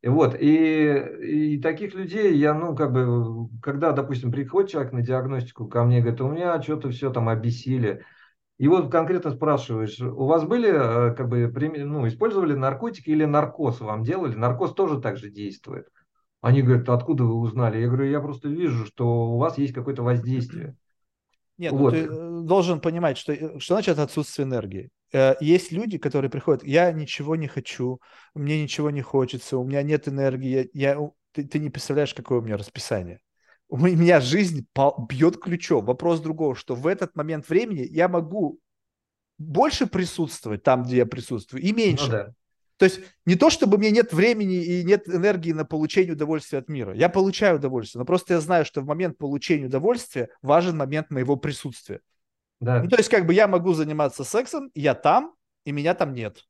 Speaker 2: И вот, и, и таких людей я, ну, как бы, когда, допустим, приходит человек на диагностику ко мне, говорит, у меня что-то все там обесили. И вот конкретно спрашиваешь, у вас были, э, как бы, ну, использовали наркотики или наркоз вам делали? Наркоз тоже так же действует. Они говорят, откуда вы узнали? Я говорю, я просто вижу, что у вас есть какое-то воздействие.
Speaker 1: Нет, ну вот. ну, ты э, должен понимать, что, э, что значит отсутствие энергии. Э, есть люди, которые приходят, я ничего не хочу, мне ничего не хочется, у меня нет энергии, я, ты, ты не представляешь, какое у меня расписание. У меня жизнь бьет ключом. Вопрос другого, что в этот момент времени я могу больше присутствовать там, где я присутствую, и меньше. Ну, да. То есть не то, чтобы мне нет времени и нет энергии на получение удовольствия от мира. Я получаю удовольствие, но просто я знаю, что в момент получения удовольствия важен момент моего присутствия. Да. Ну, то есть как бы я могу заниматься сексом, я там, и меня там нет.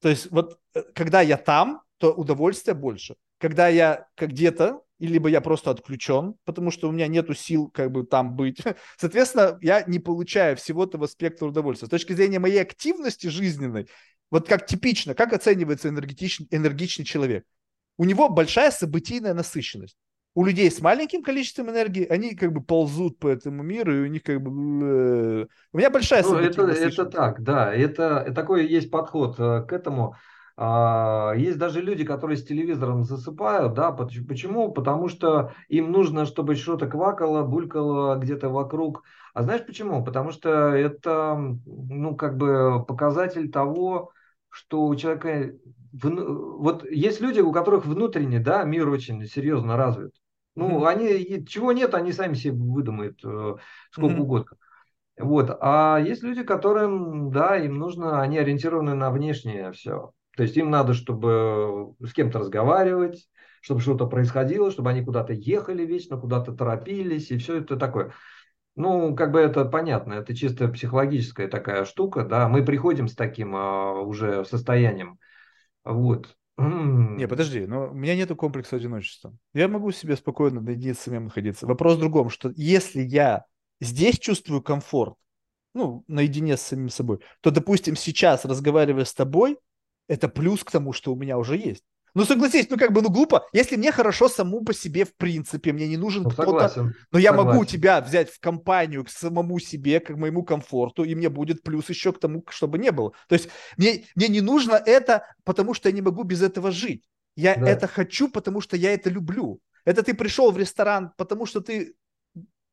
Speaker 1: То есть вот э, когда я там, то удовольствия больше. Когда я где-то, либо я просто отключен, потому что у меня нету сил как бы там быть. Соответственно, я не получаю всего этого спектра удовольствия. С точки зрения моей активности жизненной, вот как типично, как оценивается энергетичный, энергичный человек? У него большая событийная насыщенность. У людей с маленьким количеством энергии, они как бы ползут по этому миру, и у них как бы... Э, у меня большая ну,
Speaker 2: это, это так, да. Это, такой есть подход э, к этому. А, есть даже люди, которые с телевизором засыпают, да, почему? Потому что им нужно, чтобы что-то квакало, булькало где-то вокруг. А знаешь почему? Потому что это, ну, как бы показатель того, что у человека... Вот есть люди, у которых внутренний, да, мир очень серьезно развит. Ну, mm-hmm. они, чего нет, они сами себе выдумают э, сколько mm-hmm. угодно. Вот. А есть люди, которым, да, им нужно, они ориентированы на внешнее все. То есть им надо, чтобы с кем-то разговаривать, чтобы что-то происходило, чтобы они куда-то ехали вечно, куда-то торопились, и все это такое. Ну, как бы это понятно, это чисто психологическая такая штука, да. Мы приходим с таким а, уже состоянием. Вот.
Speaker 1: Не, подожди, но у меня нету комплекса одиночества. Я могу себе спокойно наедине с самим находиться. Вопрос в другом, что если я здесь чувствую комфорт, ну, наедине с самим собой, то, допустим, сейчас, разговаривая с тобой, это плюс к тому, что у меня уже есть. Ну, согласись, ну как бы, ну глупо. Если мне хорошо саму по себе, в принципе, мне не нужен ну, кто-то, но я согласен. могу тебя взять в компанию к самому себе, к моему комфорту, и мне будет плюс еще к тому, чтобы не было. То есть мне, мне не нужно это, потому что я не могу без этого жить. Я да. это хочу, потому что я это люблю. Это ты пришел в ресторан, потому что ты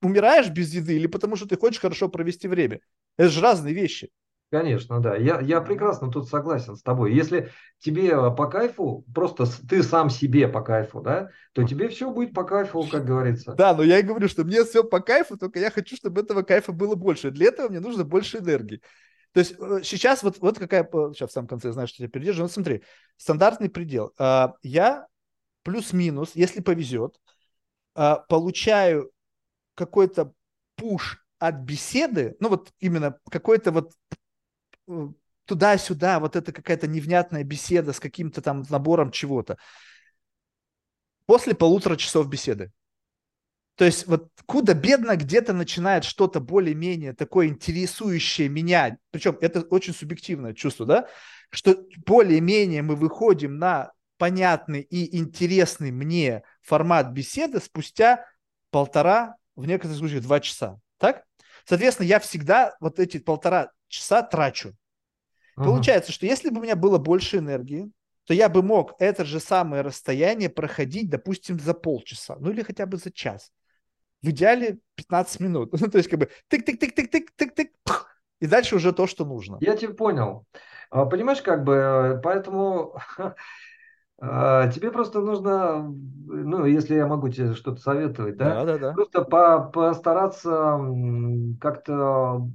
Speaker 1: умираешь без еды или потому что ты хочешь хорошо провести время. Это же разные вещи.
Speaker 2: Конечно, да. Я, я прекрасно тут согласен с тобой. Если тебе э, по кайфу, просто ты сам себе по кайфу, да, то тебе все будет по кайфу, как говорится.
Speaker 1: Да, но я и говорю, что мне все по кайфу, только я хочу, чтобы этого кайфа было больше. Для этого мне нужно больше энергии. То есть э, сейчас вот, вот какая... Сейчас в самом конце я знаю, что я передержу. Но смотри, стандартный предел. А, я плюс-минус, если повезет, а, получаю какой-то пуш от беседы, ну вот именно какой-то вот туда-сюда, вот это какая-то невнятная беседа с каким-то там набором чего-то. После полутора часов беседы. То есть вот куда бедно где-то начинает что-то более-менее такое интересующее меня, причем это очень субъективное чувство, да, что более-менее мы выходим на понятный и интересный мне формат беседы спустя полтора, в некоторых случаях два часа. Так? Соответственно, я всегда вот эти полтора часа трачу. Uh-huh. Получается, что если бы у меня было больше энергии, то я бы мог это же самое расстояние проходить, допустим, за полчаса, ну или хотя бы за час. В идеале 15 минут. Ну, то есть как бы тык-тык-тык-тык-тык-тык-тык, и дальше уже то, что нужно.
Speaker 2: Я тебя понял. А, понимаешь, как бы, э, поэтому А, тебе просто нужно, ну, если я могу тебе что-то советовать, да,
Speaker 1: да, да, да.
Speaker 2: просто по, постараться как-то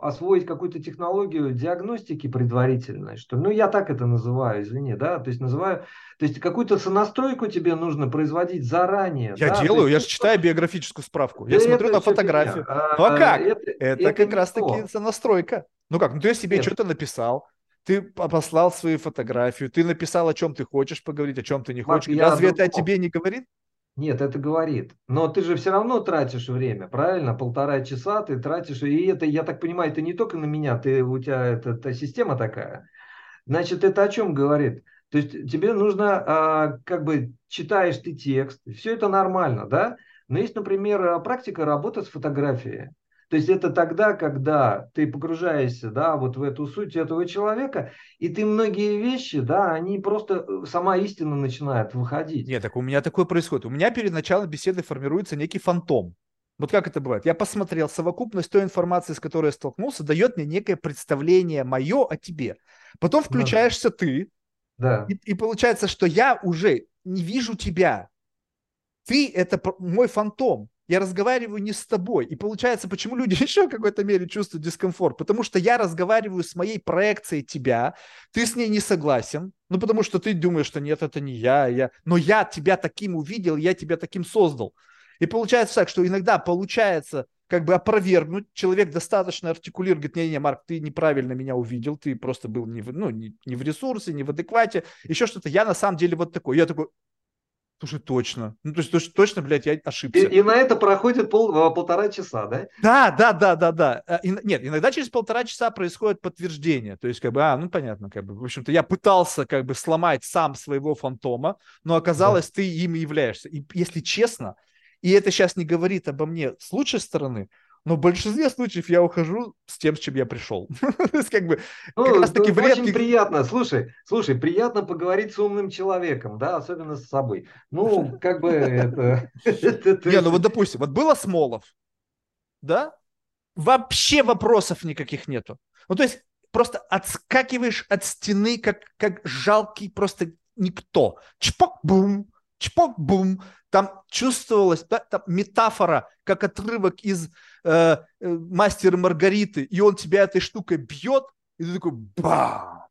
Speaker 2: освоить какую-то технологию диагностики предварительной, что, ну, я так это называю, извини, да, то есть называю, то есть какую-то сонастройку тебе нужно производить заранее.
Speaker 1: Я
Speaker 2: да?
Speaker 1: делаю,
Speaker 2: есть,
Speaker 1: я же читаю биографическую справку,
Speaker 2: да
Speaker 1: я смотрю на фотографию.
Speaker 2: Фигня.
Speaker 1: Ну а как?
Speaker 2: Это,
Speaker 1: это, это как раз-таки сонастройка. Ну как, ну ты себе что-то написал, ты послал свою фотографию, ты написал, о чем ты хочешь поговорить, о чем ты не хочешь. Марк, Разве это о тебе не говорит?
Speaker 2: Нет, это говорит. Но ты же все равно тратишь время, правильно? Полтора часа ты тратишь. И это, я так понимаю, это не только на меня, ты, у тебя это, это система такая. Значит, это о чем говорит? То есть тебе нужно, а, как бы, читаешь ты текст, все это нормально, да? Но есть, например, практика работы с фотографией. То есть это тогда, когда ты погружаешься, да, вот в эту суть этого человека, и ты многие вещи, да, они просто, э, сама истина начинает выходить.
Speaker 1: Нет, так у меня такое происходит. У меня перед началом беседы формируется некий фантом. Вот как это бывает? Я посмотрел, совокупность той информации, с которой я столкнулся, дает мне некое представление мое о тебе. Потом включаешься да. ты,
Speaker 2: да.
Speaker 1: И, и получается, что я уже не вижу тебя. Ты – это мой фантом я разговариваю не с тобой. И получается, почему люди еще в какой-то мере чувствуют дискомфорт? Потому что я разговариваю с моей проекцией тебя, ты с ней не согласен, ну потому что ты думаешь, что нет, это не я, я, но я тебя таким увидел, я тебя таким создал. И получается так, что иногда получается как бы опровергнуть, человек достаточно артикулирует, говорит, не-не, Марк, ты неправильно меня увидел, ты просто был не в, ну, не, не в ресурсе, не в адеквате, еще что-то. Я на самом деле вот такой. Я такой, Слушай, точно. Ну, то есть точно, точно блядь, я ошибся.
Speaker 2: И, и на это проходит пол, а, полтора часа, да?
Speaker 1: Да, да, да, да, да. Э, и, нет, иногда через полтора часа происходит подтверждение. То есть, как бы, а, ну, понятно, как бы, в общем-то, я пытался, как бы, сломать сам своего фантома, но оказалось, да. ты им являешься. И, если честно, и это сейчас не говорит обо мне с лучшей стороны, но в большинстве случаев я ухожу с тем, с чем я пришел. То есть, как бы,
Speaker 2: ну, как раз таки в редких... Очень приятно, слушай, слушай, приятно поговорить с умным человеком, да, особенно с собой. Ну, как бы это...
Speaker 1: Не, ну вот допустим, вот было Смолов, да, вообще вопросов никаких нету. Ну, то есть, просто отскакиваешь от стены, как, как жалкий просто никто. Чпок-бум, чпок-бум, там чувствовалась да, там метафора, как отрывок из э, э, «Мастера Маргариты», и он тебя этой штукой бьет, и ты такой бам!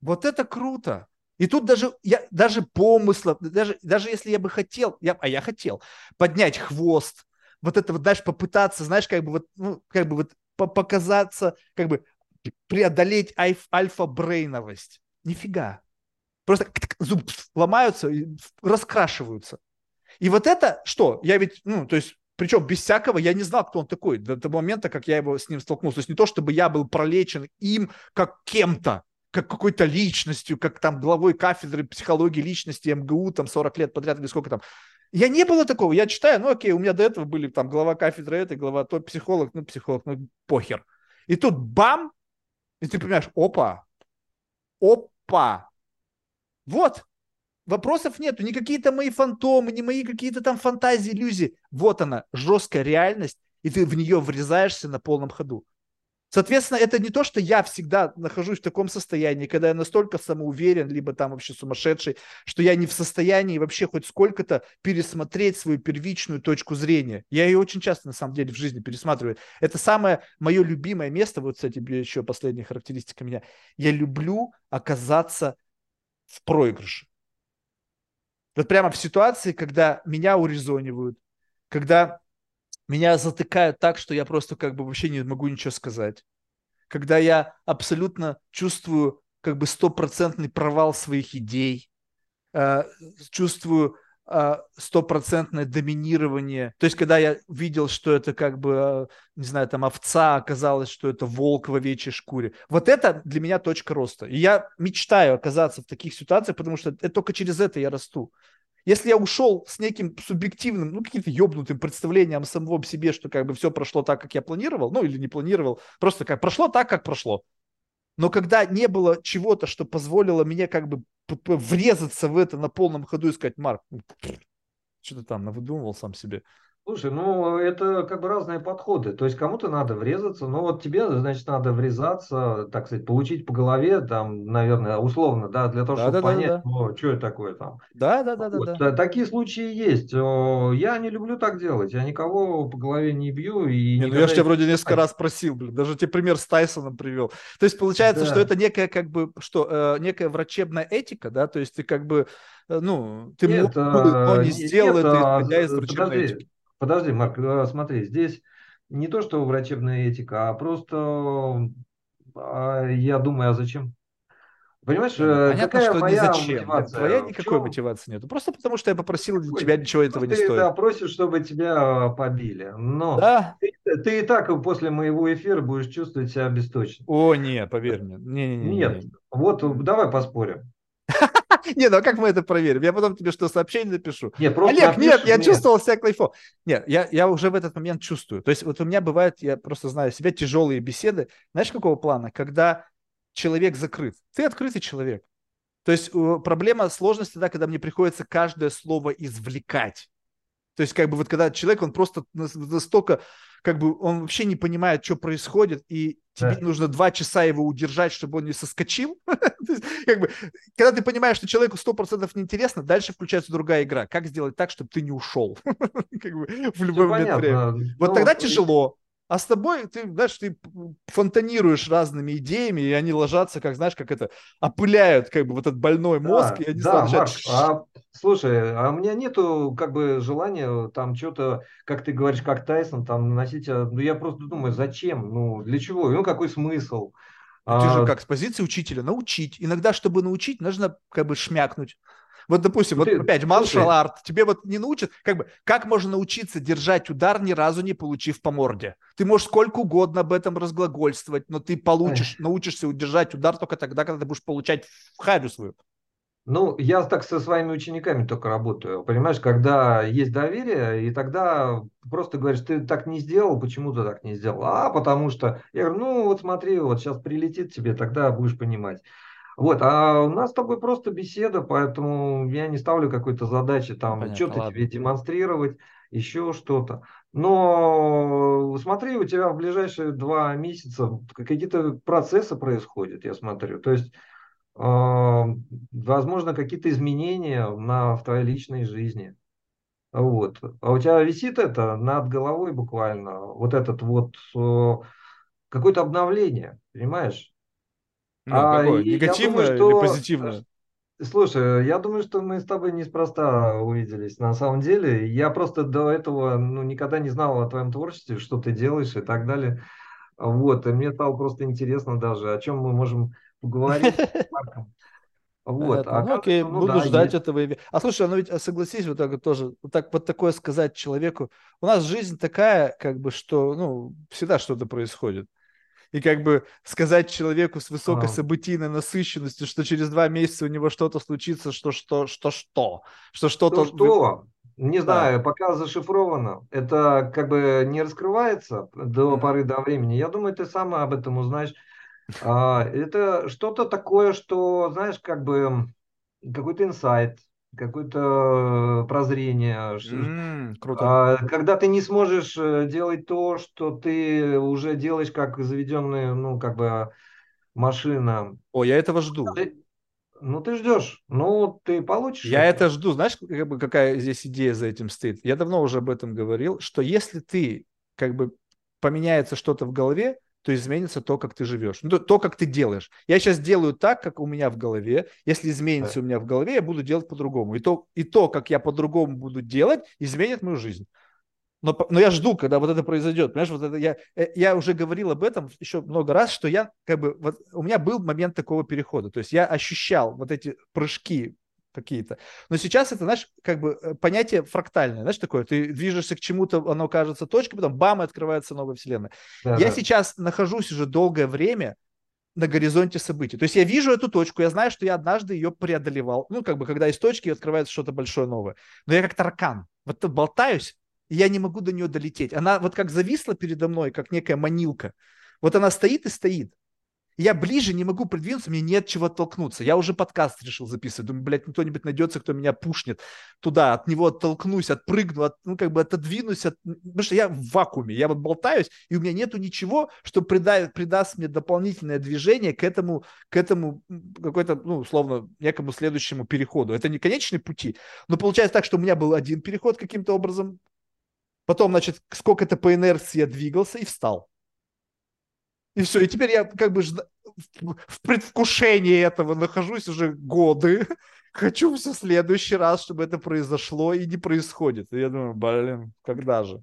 Speaker 1: Вот это круто! И тут даже, я, даже помыслов, даже, даже если я бы хотел, я, а я хотел, поднять хвост, вот это вот, знаешь, попытаться, знаешь, как бы вот, ну, как бы вот показаться, как бы преодолеть альф, альфа-брейновость. Нифига. Просто зуб ломаются раскрашиваются. И вот это что? Я ведь, ну, то есть, причем без всякого, я не знал, кто он такой до того момента, как я его с ним столкнулся. То есть не то, чтобы я был пролечен им как кем-то, как какой-то личностью, как там главой кафедры психологии личности МГУ там 40 лет подряд или сколько там. Я не было такого. Я читаю, ну окей, у меня до этого были там глава кафедры этой, глава то, психолог, ну психолог, ну похер. И тут бам, и ты понимаешь, опа, опа, вот, вопросов нету, не какие-то мои фантомы, не мои какие-то там фантазии, иллюзии. Вот она, жесткая реальность, и ты в нее врезаешься на полном ходу. Соответственно, это не то, что я всегда нахожусь в таком состоянии, когда я настолько самоуверен, либо там вообще сумасшедший, что я не в состоянии вообще хоть сколько-то пересмотреть свою первичную точку зрения. Я ее очень часто, на самом деле, в жизни пересматриваю. Это самое мое любимое место, вот, кстати, еще последняя характеристика меня. Я люблю оказаться в проигрыше. Вот прямо в ситуации, когда меня урезонивают, когда меня затыкают так, что я просто как бы вообще не могу ничего сказать. Когда я абсолютно чувствую как бы стопроцентный провал своих идей, э, чувствую стопроцентное доминирование. То есть, когда я видел, что это как бы, э, не знаю, там овца, оказалось, что это волк в овечьей шкуре. Вот это для меня точка роста. И я мечтаю оказаться в таких ситуациях, потому что это, только через это я расту. Если я ушел с неким субъективным, ну, каким-то ебнутым представлением о самом себе, что как бы все прошло так, как я планировал, ну, или не планировал, просто как прошло так, как прошло. Но когда не было чего-то, что позволило мне как бы врезаться в это на полном ходу и сказать, Марк, ну, что ты там навыдумывал сам себе.
Speaker 2: Слушай, ну это как бы разные подходы. То есть кому-то надо врезаться, ну вот тебе, значит, надо врезаться, так сказать, получить по голове, там, наверное, условно, да, для того, да, чтобы да, понять, да, да. Ну, что это такое там.
Speaker 1: Да, да, да, вот. да,
Speaker 2: да. Такие случаи есть. Я не люблю так делать. Я никого по голове не бью. И
Speaker 1: не, ну я же тебя вроде несколько раз просил, блин. Даже тебе пример с Тайсоном привел. То есть получается, да. что это некая как бы, что, э, некая врачебная этика, да, то есть ты как бы, э, ну, ты
Speaker 2: нет, мог, но не сделал
Speaker 1: нет, это, исходя из врачебной подожди. этики.
Speaker 2: Подожди, Марк, э, смотри, здесь не то, что врачебная этика, а просто а, я думаю, а зачем? Понимаешь,
Speaker 1: ну, Понятно, какая что моя зачем. мотивация? Твоя никакой мотивации нет. Просто потому, что я попросил Ой, тебя ничего этого не
Speaker 2: ты,
Speaker 1: стоит.
Speaker 2: Да, просишь, чтобы тебя побили. Но да? ты, ты и так после моего эфира будешь чувствовать себя обесточенным.
Speaker 1: О, нет, поверь мне. Не, не, не,
Speaker 2: нет, вот давай поспорим.
Speaker 1: Не, ну а как мы это проверим? Я потом тебе что, сообщение напишу? Нет, просто Олег, нет, я чувствовал себя кайфо. Нет, я, я уже в этот момент чувствую. То есть вот у меня бывает, я просто знаю себя, тяжелые беседы. Знаешь, какого плана? Когда человек закрыт. Ты открытый человек. То есть проблема сложности тогда, когда мне приходится каждое слово извлекать. То есть как бы вот когда человек, он просто настолько как бы он вообще не понимает, что происходит, и тебе да. нужно два часа его удержать, чтобы он не соскочил. как бы, когда ты понимаешь, что человеку сто процентов неинтересно, дальше включается другая игра. Как сделать так, чтобы ты не ушел? как бы, в любой момент времени. Вот ну, тогда тяжело. А с тобой, ты, знаешь, ты фонтанируешь разными идеями, и они ложатся, как, знаешь, как это, опыляют, как бы, вот этот больной мозг, да, и они
Speaker 2: да, Марк, а, слушай, а у меня нету, как бы, желания там что-то, как ты говоришь, как Тайсон, там, наносить, а, ну, я просто думаю, зачем, ну, для чего, ну, какой смысл?
Speaker 1: Ну, ты а... же как с позиции учителя, научить. Иногда, чтобы научить, нужно, как бы, шмякнуть. Вот, допустим, вот опять маршал арт, тебе вот не научат, как бы, как можно научиться держать удар, ни разу не получив по морде? Ты можешь сколько угодно об этом разглагольствовать, но ты получишь, научишься удержать удар только тогда, когда ты будешь получать в харю свою.
Speaker 2: Ну, я так со своими учениками только работаю. Понимаешь, когда есть доверие, и тогда просто говоришь, ты так не сделал, почему ты так не сделал? А, потому что. Я говорю, ну вот смотри, вот сейчас прилетит тебе, тогда будешь понимать. Вот, а у нас с тобой просто беседа, поэтому я не ставлю какой-то задачи там что-то тебе демонстрировать, еще что-то. Но смотри, у тебя в ближайшие два месяца какие-то процессы происходят, я смотрю. То есть, э, возможно, какие-то изменения на, в твоей личной жизни. Вот. А у тебя висит это над головой буквально, вот этот вот э, какое-то обновление, понимаешь?
Speaker 1: Ну, а, какое? Негативное думаю, что... или позитивное?
Speaker 2: Слушай, я думаю, что мы с тобой неспроста увиделись. На самом деле, я просто до этого ну, никогда не знал о твоем творчестве, что ты делаешь и так далее. Вот, и мне стало просто интересно даже, о чем мы можем поговорить с Марком.
Speaker 1: Вот. А ну, окей, ну, буду да, ждать есть. этого. А слушай, ну ведь а согласись, вот так вот тоже, вот так вот такое сказать человеку. У нас жизнь такая, как бы, что, ну, всегда что-то происходит и как бы сказать человеку с высокой а. событийной насыщенностью, что через два месяца у него что-то случится, что что что что что что-то
Speaker 2: что, что? Не да. знаю, пока зашифровано. Это как бы не раскрывается до поры до времени. Я думаю, ты сам об этом узнаешь. А, это что-то такое, что, знаешь, как бы какой-то инсайт, какое-то прозрение.
Speaker 1: Mm, круто.
Speaker 2: А, когда ты не сможешь э, делать то, что ты уже делаешь как заведенная, ну, как бы машина.
Speaker 1: О, я этого жду.
Speaker 2: Ты, ну, ты ждешь. Ну, ты получишь.
Speaker 1: Я это, это жду. Знаешь, как бы, какая здесь идея за этим стоит? Я давно уже об этом говорил, что если ты как бы поменяется что-то в голове, то изменится то, как ты живешь, ну, то, то, как ты делаешь. Я сейчас делаю так, как у меня в голове. Если изменится да. у меня в голове, я буду делать по-другому. И то, и то, как я по-другому буду делать, изменит мою жизнь. Но, но я жду, когда вот это произойдет. Понимаешь, вот это я, э, я уже говорил об этом еще много раз, что я как бы, вот у меня был момент такого перехода. То есть я ощущал вот эти прыжки какие-то. Но сейчас это, знаешь, как бы э, понятие фрактальное, знаешь, такое, ты движешься к чему-то, оно кажется точкой, потом бам, и открывается новая вселенная. Да, я да. сейчас нахожусь уже долгое время на горизонте событий. То есть я вижу эту точку, я знаю, что я однажды ее преодолевал. Ну, как бы, когда из точки открывается что-то большое новое. Но я как таракан. Вот тут болтаюсь, и я не могу до нее долететь. Она вот как зависла передо мной, как некая манилка. Вот она стоит и стоит. Я ближе не могу придвинуться, мне нет чего оттолкнуться. Я уже подкаст решил записывать. Думаю, блядь, кто-нибудь найдется, кто меня пушнет туда, от него оттолкнусь, отпрыгну, от, ну, как бы отодвинусь. От... Потому что я в вакууме, я вот болтаюсь, и у меня нету ничего, что прида... придаст мне дополнительное движение к этому, к этому какой-то, ну, условно, некому следующему переходу. Это не конечные пути, но получается так, что у меня был один переход каким-то образом, Потом, значит, сколько-то по инерции я двигался и встал. И все, и теперь я как бы в предвкушении этого нахожусь уже годы. Хочу все в следующий раз, чтобы это произошло, и не происходит. И я думаю, блин, когда же?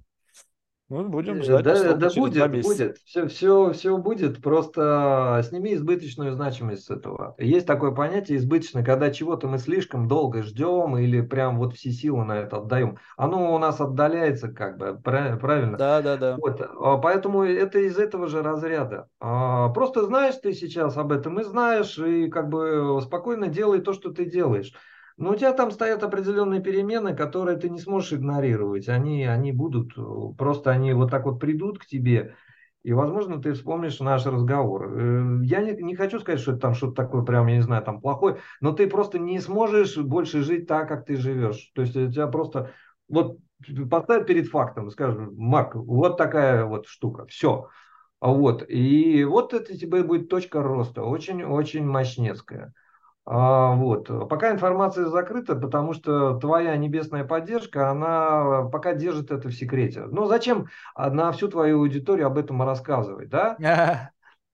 Speaker 2: Ну, будем ждать. Да, да будет, будет. Все, все, все будет. Просто сними избыточную значимость с этого. Есть такое понятие избыточно, когда чего-то мы слишком долго ждем или прям вот все силы на это отдаем. Оно у нас отдаляется как бы, правильно?
Speaker 1: Да, да, да.
Speaker 2: Вот. А поэтому это из этого же разряда. А, просто знаешь ты сейчас об этом и знаешь, и как бы спокойно делай то, что ты делаешь. Но у тебя там стоят определенные перемены, которые ты не сможешь игнорировать. Они, они будут, просто они вот так вот придут к тебе, и, возможно, ты вспомнишь наш разговор. Э, я не, не хочу сказать, что это там что-то такое прям, я не знаю, там плохое, но ты просто не сможешь больше жить так, как ты живешь. То есть у тебя просто вот поставят перед фактом, скажут, Марк, вот такая вот штука, все. Вот. И вот это тебе будет точка роста, очень-очень мощнецкая. А, вот. Пока информация закрыта, потому что твоя небесная поддержка, она пока держит это в секрете. Ну зачем на всю твою аудиторию об этом рассказывать, да?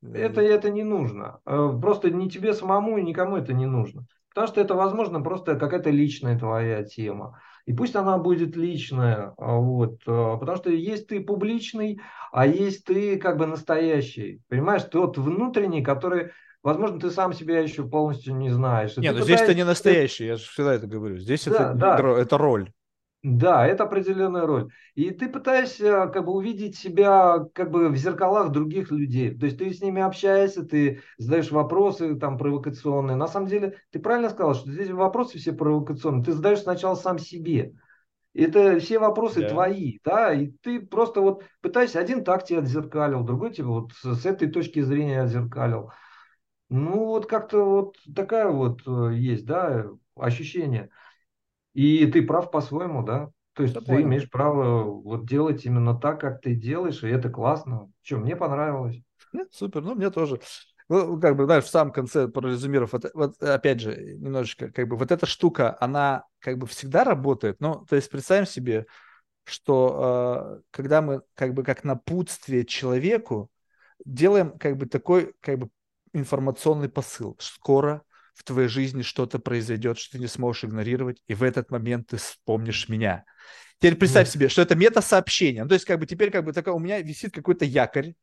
Speaker 2: Это, это не нужно. Э, просто ни тебе самому, и никому это не нужно. Потому что это, возможно, просто какая-то личная твоя тема. И пусть она будет личная, а, вот, э, потому что есть ты публичный, а есть ты как бы настоящий. Понимаешь, тот внутренний, который Возможно, ты сам себя еще полностью не знаешь.
Speaker 1: Нет, ну здесь это не настоящий, я же всегда это говорю. Здесь да, это, да. это роль.
Speaker 2: Да, это определенная роль. И ты пытаешься как бы увидеть себя как бы в зеркалах других людей. То есть ты с ними общаешься, ты задаешь вопросы там провокационные. На самом деле, ты правильно сказал, что здесь вопросы все провокационные. Ты задаешь сначала сам себе. Это все вопросы yeah. твои, да, и ты просто вот пытаешься, один так тебя отзеркалил, другой тебе вот с этой точки зрения отзеркалил. Ну, вот как-то вот такая вот э, есть, да, ощущение. И ты прав по-своему, да. То есть да, ты понял. имеешь право вот делать именно так, как ты делаешь, и это классно. Что, мне понравилось.
Speaker 1: Нет, супер, ну мне тоже. Ну, как бы, знаешь, в самом конце, прорезюмировав, вот, вот опять же, немножечко, как бы, вот эта штука, она как бы всегда работает. Ну, то есть представим себе, что э, когда мы как бы как напутствие человеку делаем как бы такой как бы информационный посыл. Скоро в твоей жизни что-то произойдет, что ты не сможешь игнорировать, и в этот момент ты вспомнишь меня. Теперь представь себе, что это мета-сообщение. Ну, то есть, как бы теперь как бы такая, у меня висит какой-то якорь,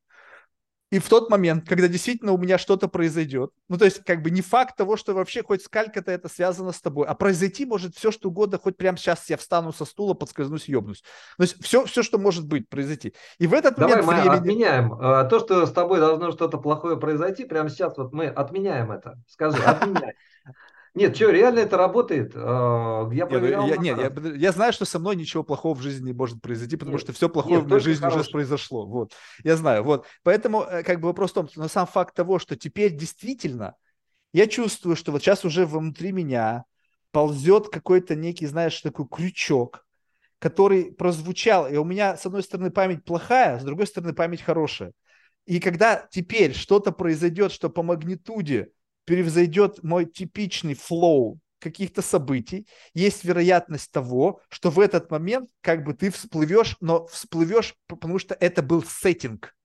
Speaker 1: и в тот момент, когда действительно у меня что-то произойдет, ну, то есть, как бы не факт того, что вообще хоть сколько-то это связано с тобой, а произойти может все, что угодно, хоть прямо сейчас я встану со стула, подскользнусь, ёбнусь. То есть, все, все, что может быть, произойти. И в этот
Speaker 2: Давай момент мы времени... отменяем. А, то, что с тобой должно что-то плохое произойти, прямо сейчас вот мы отменяем это. Скажи, отменяй. Нет, что, реально это работает? А, я
Speaker 1: проверял. Нет, я, я, я знаю, что со мной ничего плохого в жизни не может произойти, потому нет, что все плохое нет, в моей жизни хорошее. уже произошло. Вот, я знаю. Вот, поэтому э, как бы вопрос в том, на сам факт того, что теперь действительно я чувствую, что вот сейчас уже внутри меня ползет какой-то некий, знаешь, такой крючок, который прозвучал, и у меня с одной стороны память плохая, с другой стороны память хорошая. И когда теперь что-то произойдет, что по магнитуде превзойдет мой типичный флоу каких-то событий, есть вероятность того, что в этот момент как бы ты всплывешь, но всплывешь, потому что это был сеттинг.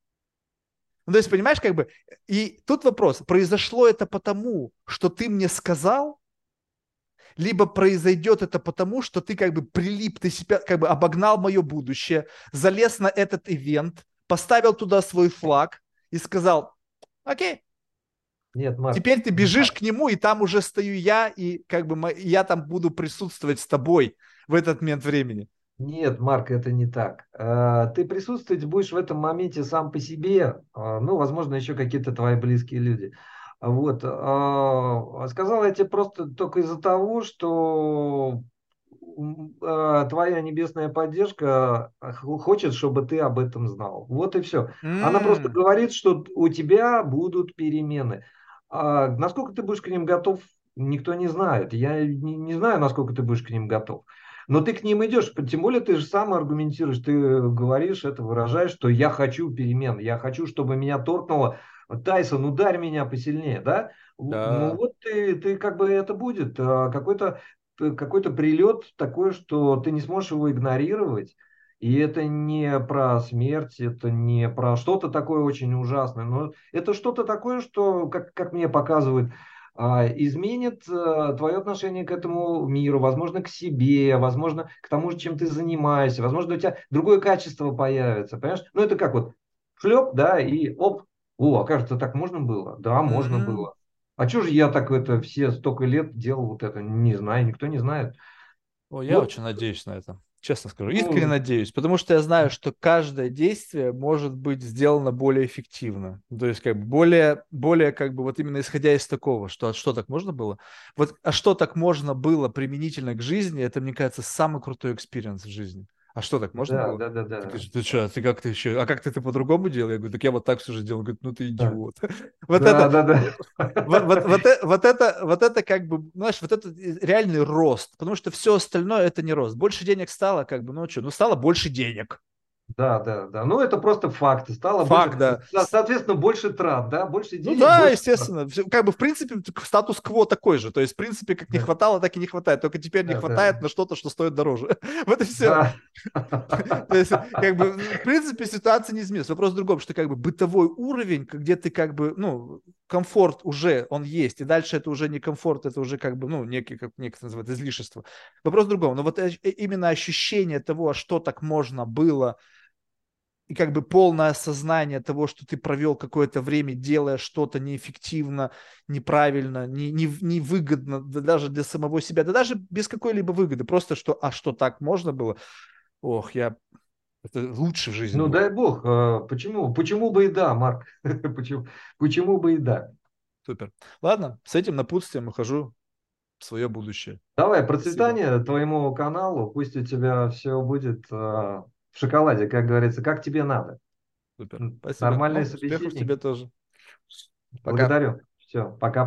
Speaker 1: Ну, то есть, понимаешь, как бы, и тут вопрос, произошло это потому, что ты мне сказал, либо произойдет это потому, что ты как бы прилип, ты себя как бы обогнал мое будущее, залез на этот ивент, поставил туда свой флаг и сказал, окей,
Speaker 2: нет, Марк,
Speaker 1: Теперь ты бежишь к нему, и там уже стою я, и как бы я там буду присутствовать с тобой в этот момент времени.
Speaker 2: Нет, Марк, это не так. А, ты присутствовать будешь в этом моменте сам по себе, а, ну, возможно, еще какие-то твои близкие люди. Вот. А, сказал я тебе просто только из-за того, что твоя небесная поддержка хочет, чтобы ты об этом знал. Вот и все. Mm. Она просто говорит, что у тебя будут перемены. А насколько ты будешь к ним готов, никто не знает. Я не, не знаю, насколько ты будешь к ним готов. Но ты к ним идешь, тем более ты же сам аргументируешь, ты говоришь это, выражаешь, что я хочу перемен, я хочу, чтобы меня торкнуло. Тайсон, ударь меня посильнее, да? да. Ну вот ты, ты как бы это будет, а, какой-то какой-то прилет такой, что ты не сможешь его игнорировать. И это не про смерть, это не про что-то такое очень ужасное, но это что-то такое, что, как, как мне показывают, а, изменит э, твое отношение к этому миру, возможно, к себе, возможно, к тому же, чем ты занимаешься, возможно, у тебя другое качество появится, понимаешь? Ну, это как вот шлеп, да, и оп, о, окажется, так можно было? Да, можно mm-hmm. было. А что же я так это все столько лет делал вот это? Не знаю, никто не знает.
Speaker 1: О, я вот. очень надеюсь на это. Честно скажу, искренне ну, надеюсь, потому что я знаю, что каждое действие может быть сделано более эффективно. То есть, как бы более, более, как бы, вот именно исходя из такого, что а что так можно было? Вот, а что так можно было применительно к жизни, это, мне кажется, самый крутой experience в жизни. А что, так можно
Speaker 2: да,
Speaker 1: было?
Speaker 2: Да, да, да.
Speaker 1: Ты, ты что, ты как ты еще, а как ты это по-другому делал? Я говорю, так я вот так все же делал. Говорит, ну ты идиот. Вот это, да, да. Вот это, вот это как бы, знаешь, вот это реальный рост, потому что все остальное это не рост. Больше денег стало, как бы, ну что, ну стало больше денег.
Speaker 2: Да, да, да. Ну, это просто факт. Стало
Speaker 1: факт,
Speaker 2: больше, да. Соответственно, больше трат, да, больше
Speaker 1: денег. Ну да, больше естественно. Трат. Как бы, в принципе, статус-кво такой же. То есть, в принципе, как да. не хватало, так и не хватает. Только теперь да, не хватает да. на что-то, что стоит дороже. Вот и все. То есть, как бы, в принципе, ситуация не изменилась. Вопрос в другом, что как бы бытовой уровень, где ты как бы, ну, комфорт уже, он есть. И дальше это уже не комфорт, это уже как бы, ну, некий, как некоторые называют, излишество. Вопрос в другом. Но вот э, именно ощущение того, а что так можно было, и как бы полное осознание того, что ты провел какое-то время, делая что-то неэффективно, неправильно, не, не, невыгодно да даже для самого себя, да даже без какой-либо выгоды, просто что, а что так можно было? Ох, я это лучше в жизни.
Speaker 2: Ну, было. дай бог. А, почему? Почему бы и да, Марк? почему, почему бы и да?
Speaker 1: Супер. Ладно, с этим напутствием ухожу в свое будущее.
Speaker 2: Давай, процветание Спасибо. твоему каналу. Пусть у тебя все будет а, в шоколаде, как говорится, как тебе надо.
Speaker 1: Супер. Спасибо.
Speaker 2: Нормальный ну, собеседник.
Speaker 1: тебе тоже.
Speaker 2: Пока. Благодарю. Все, пока-пока.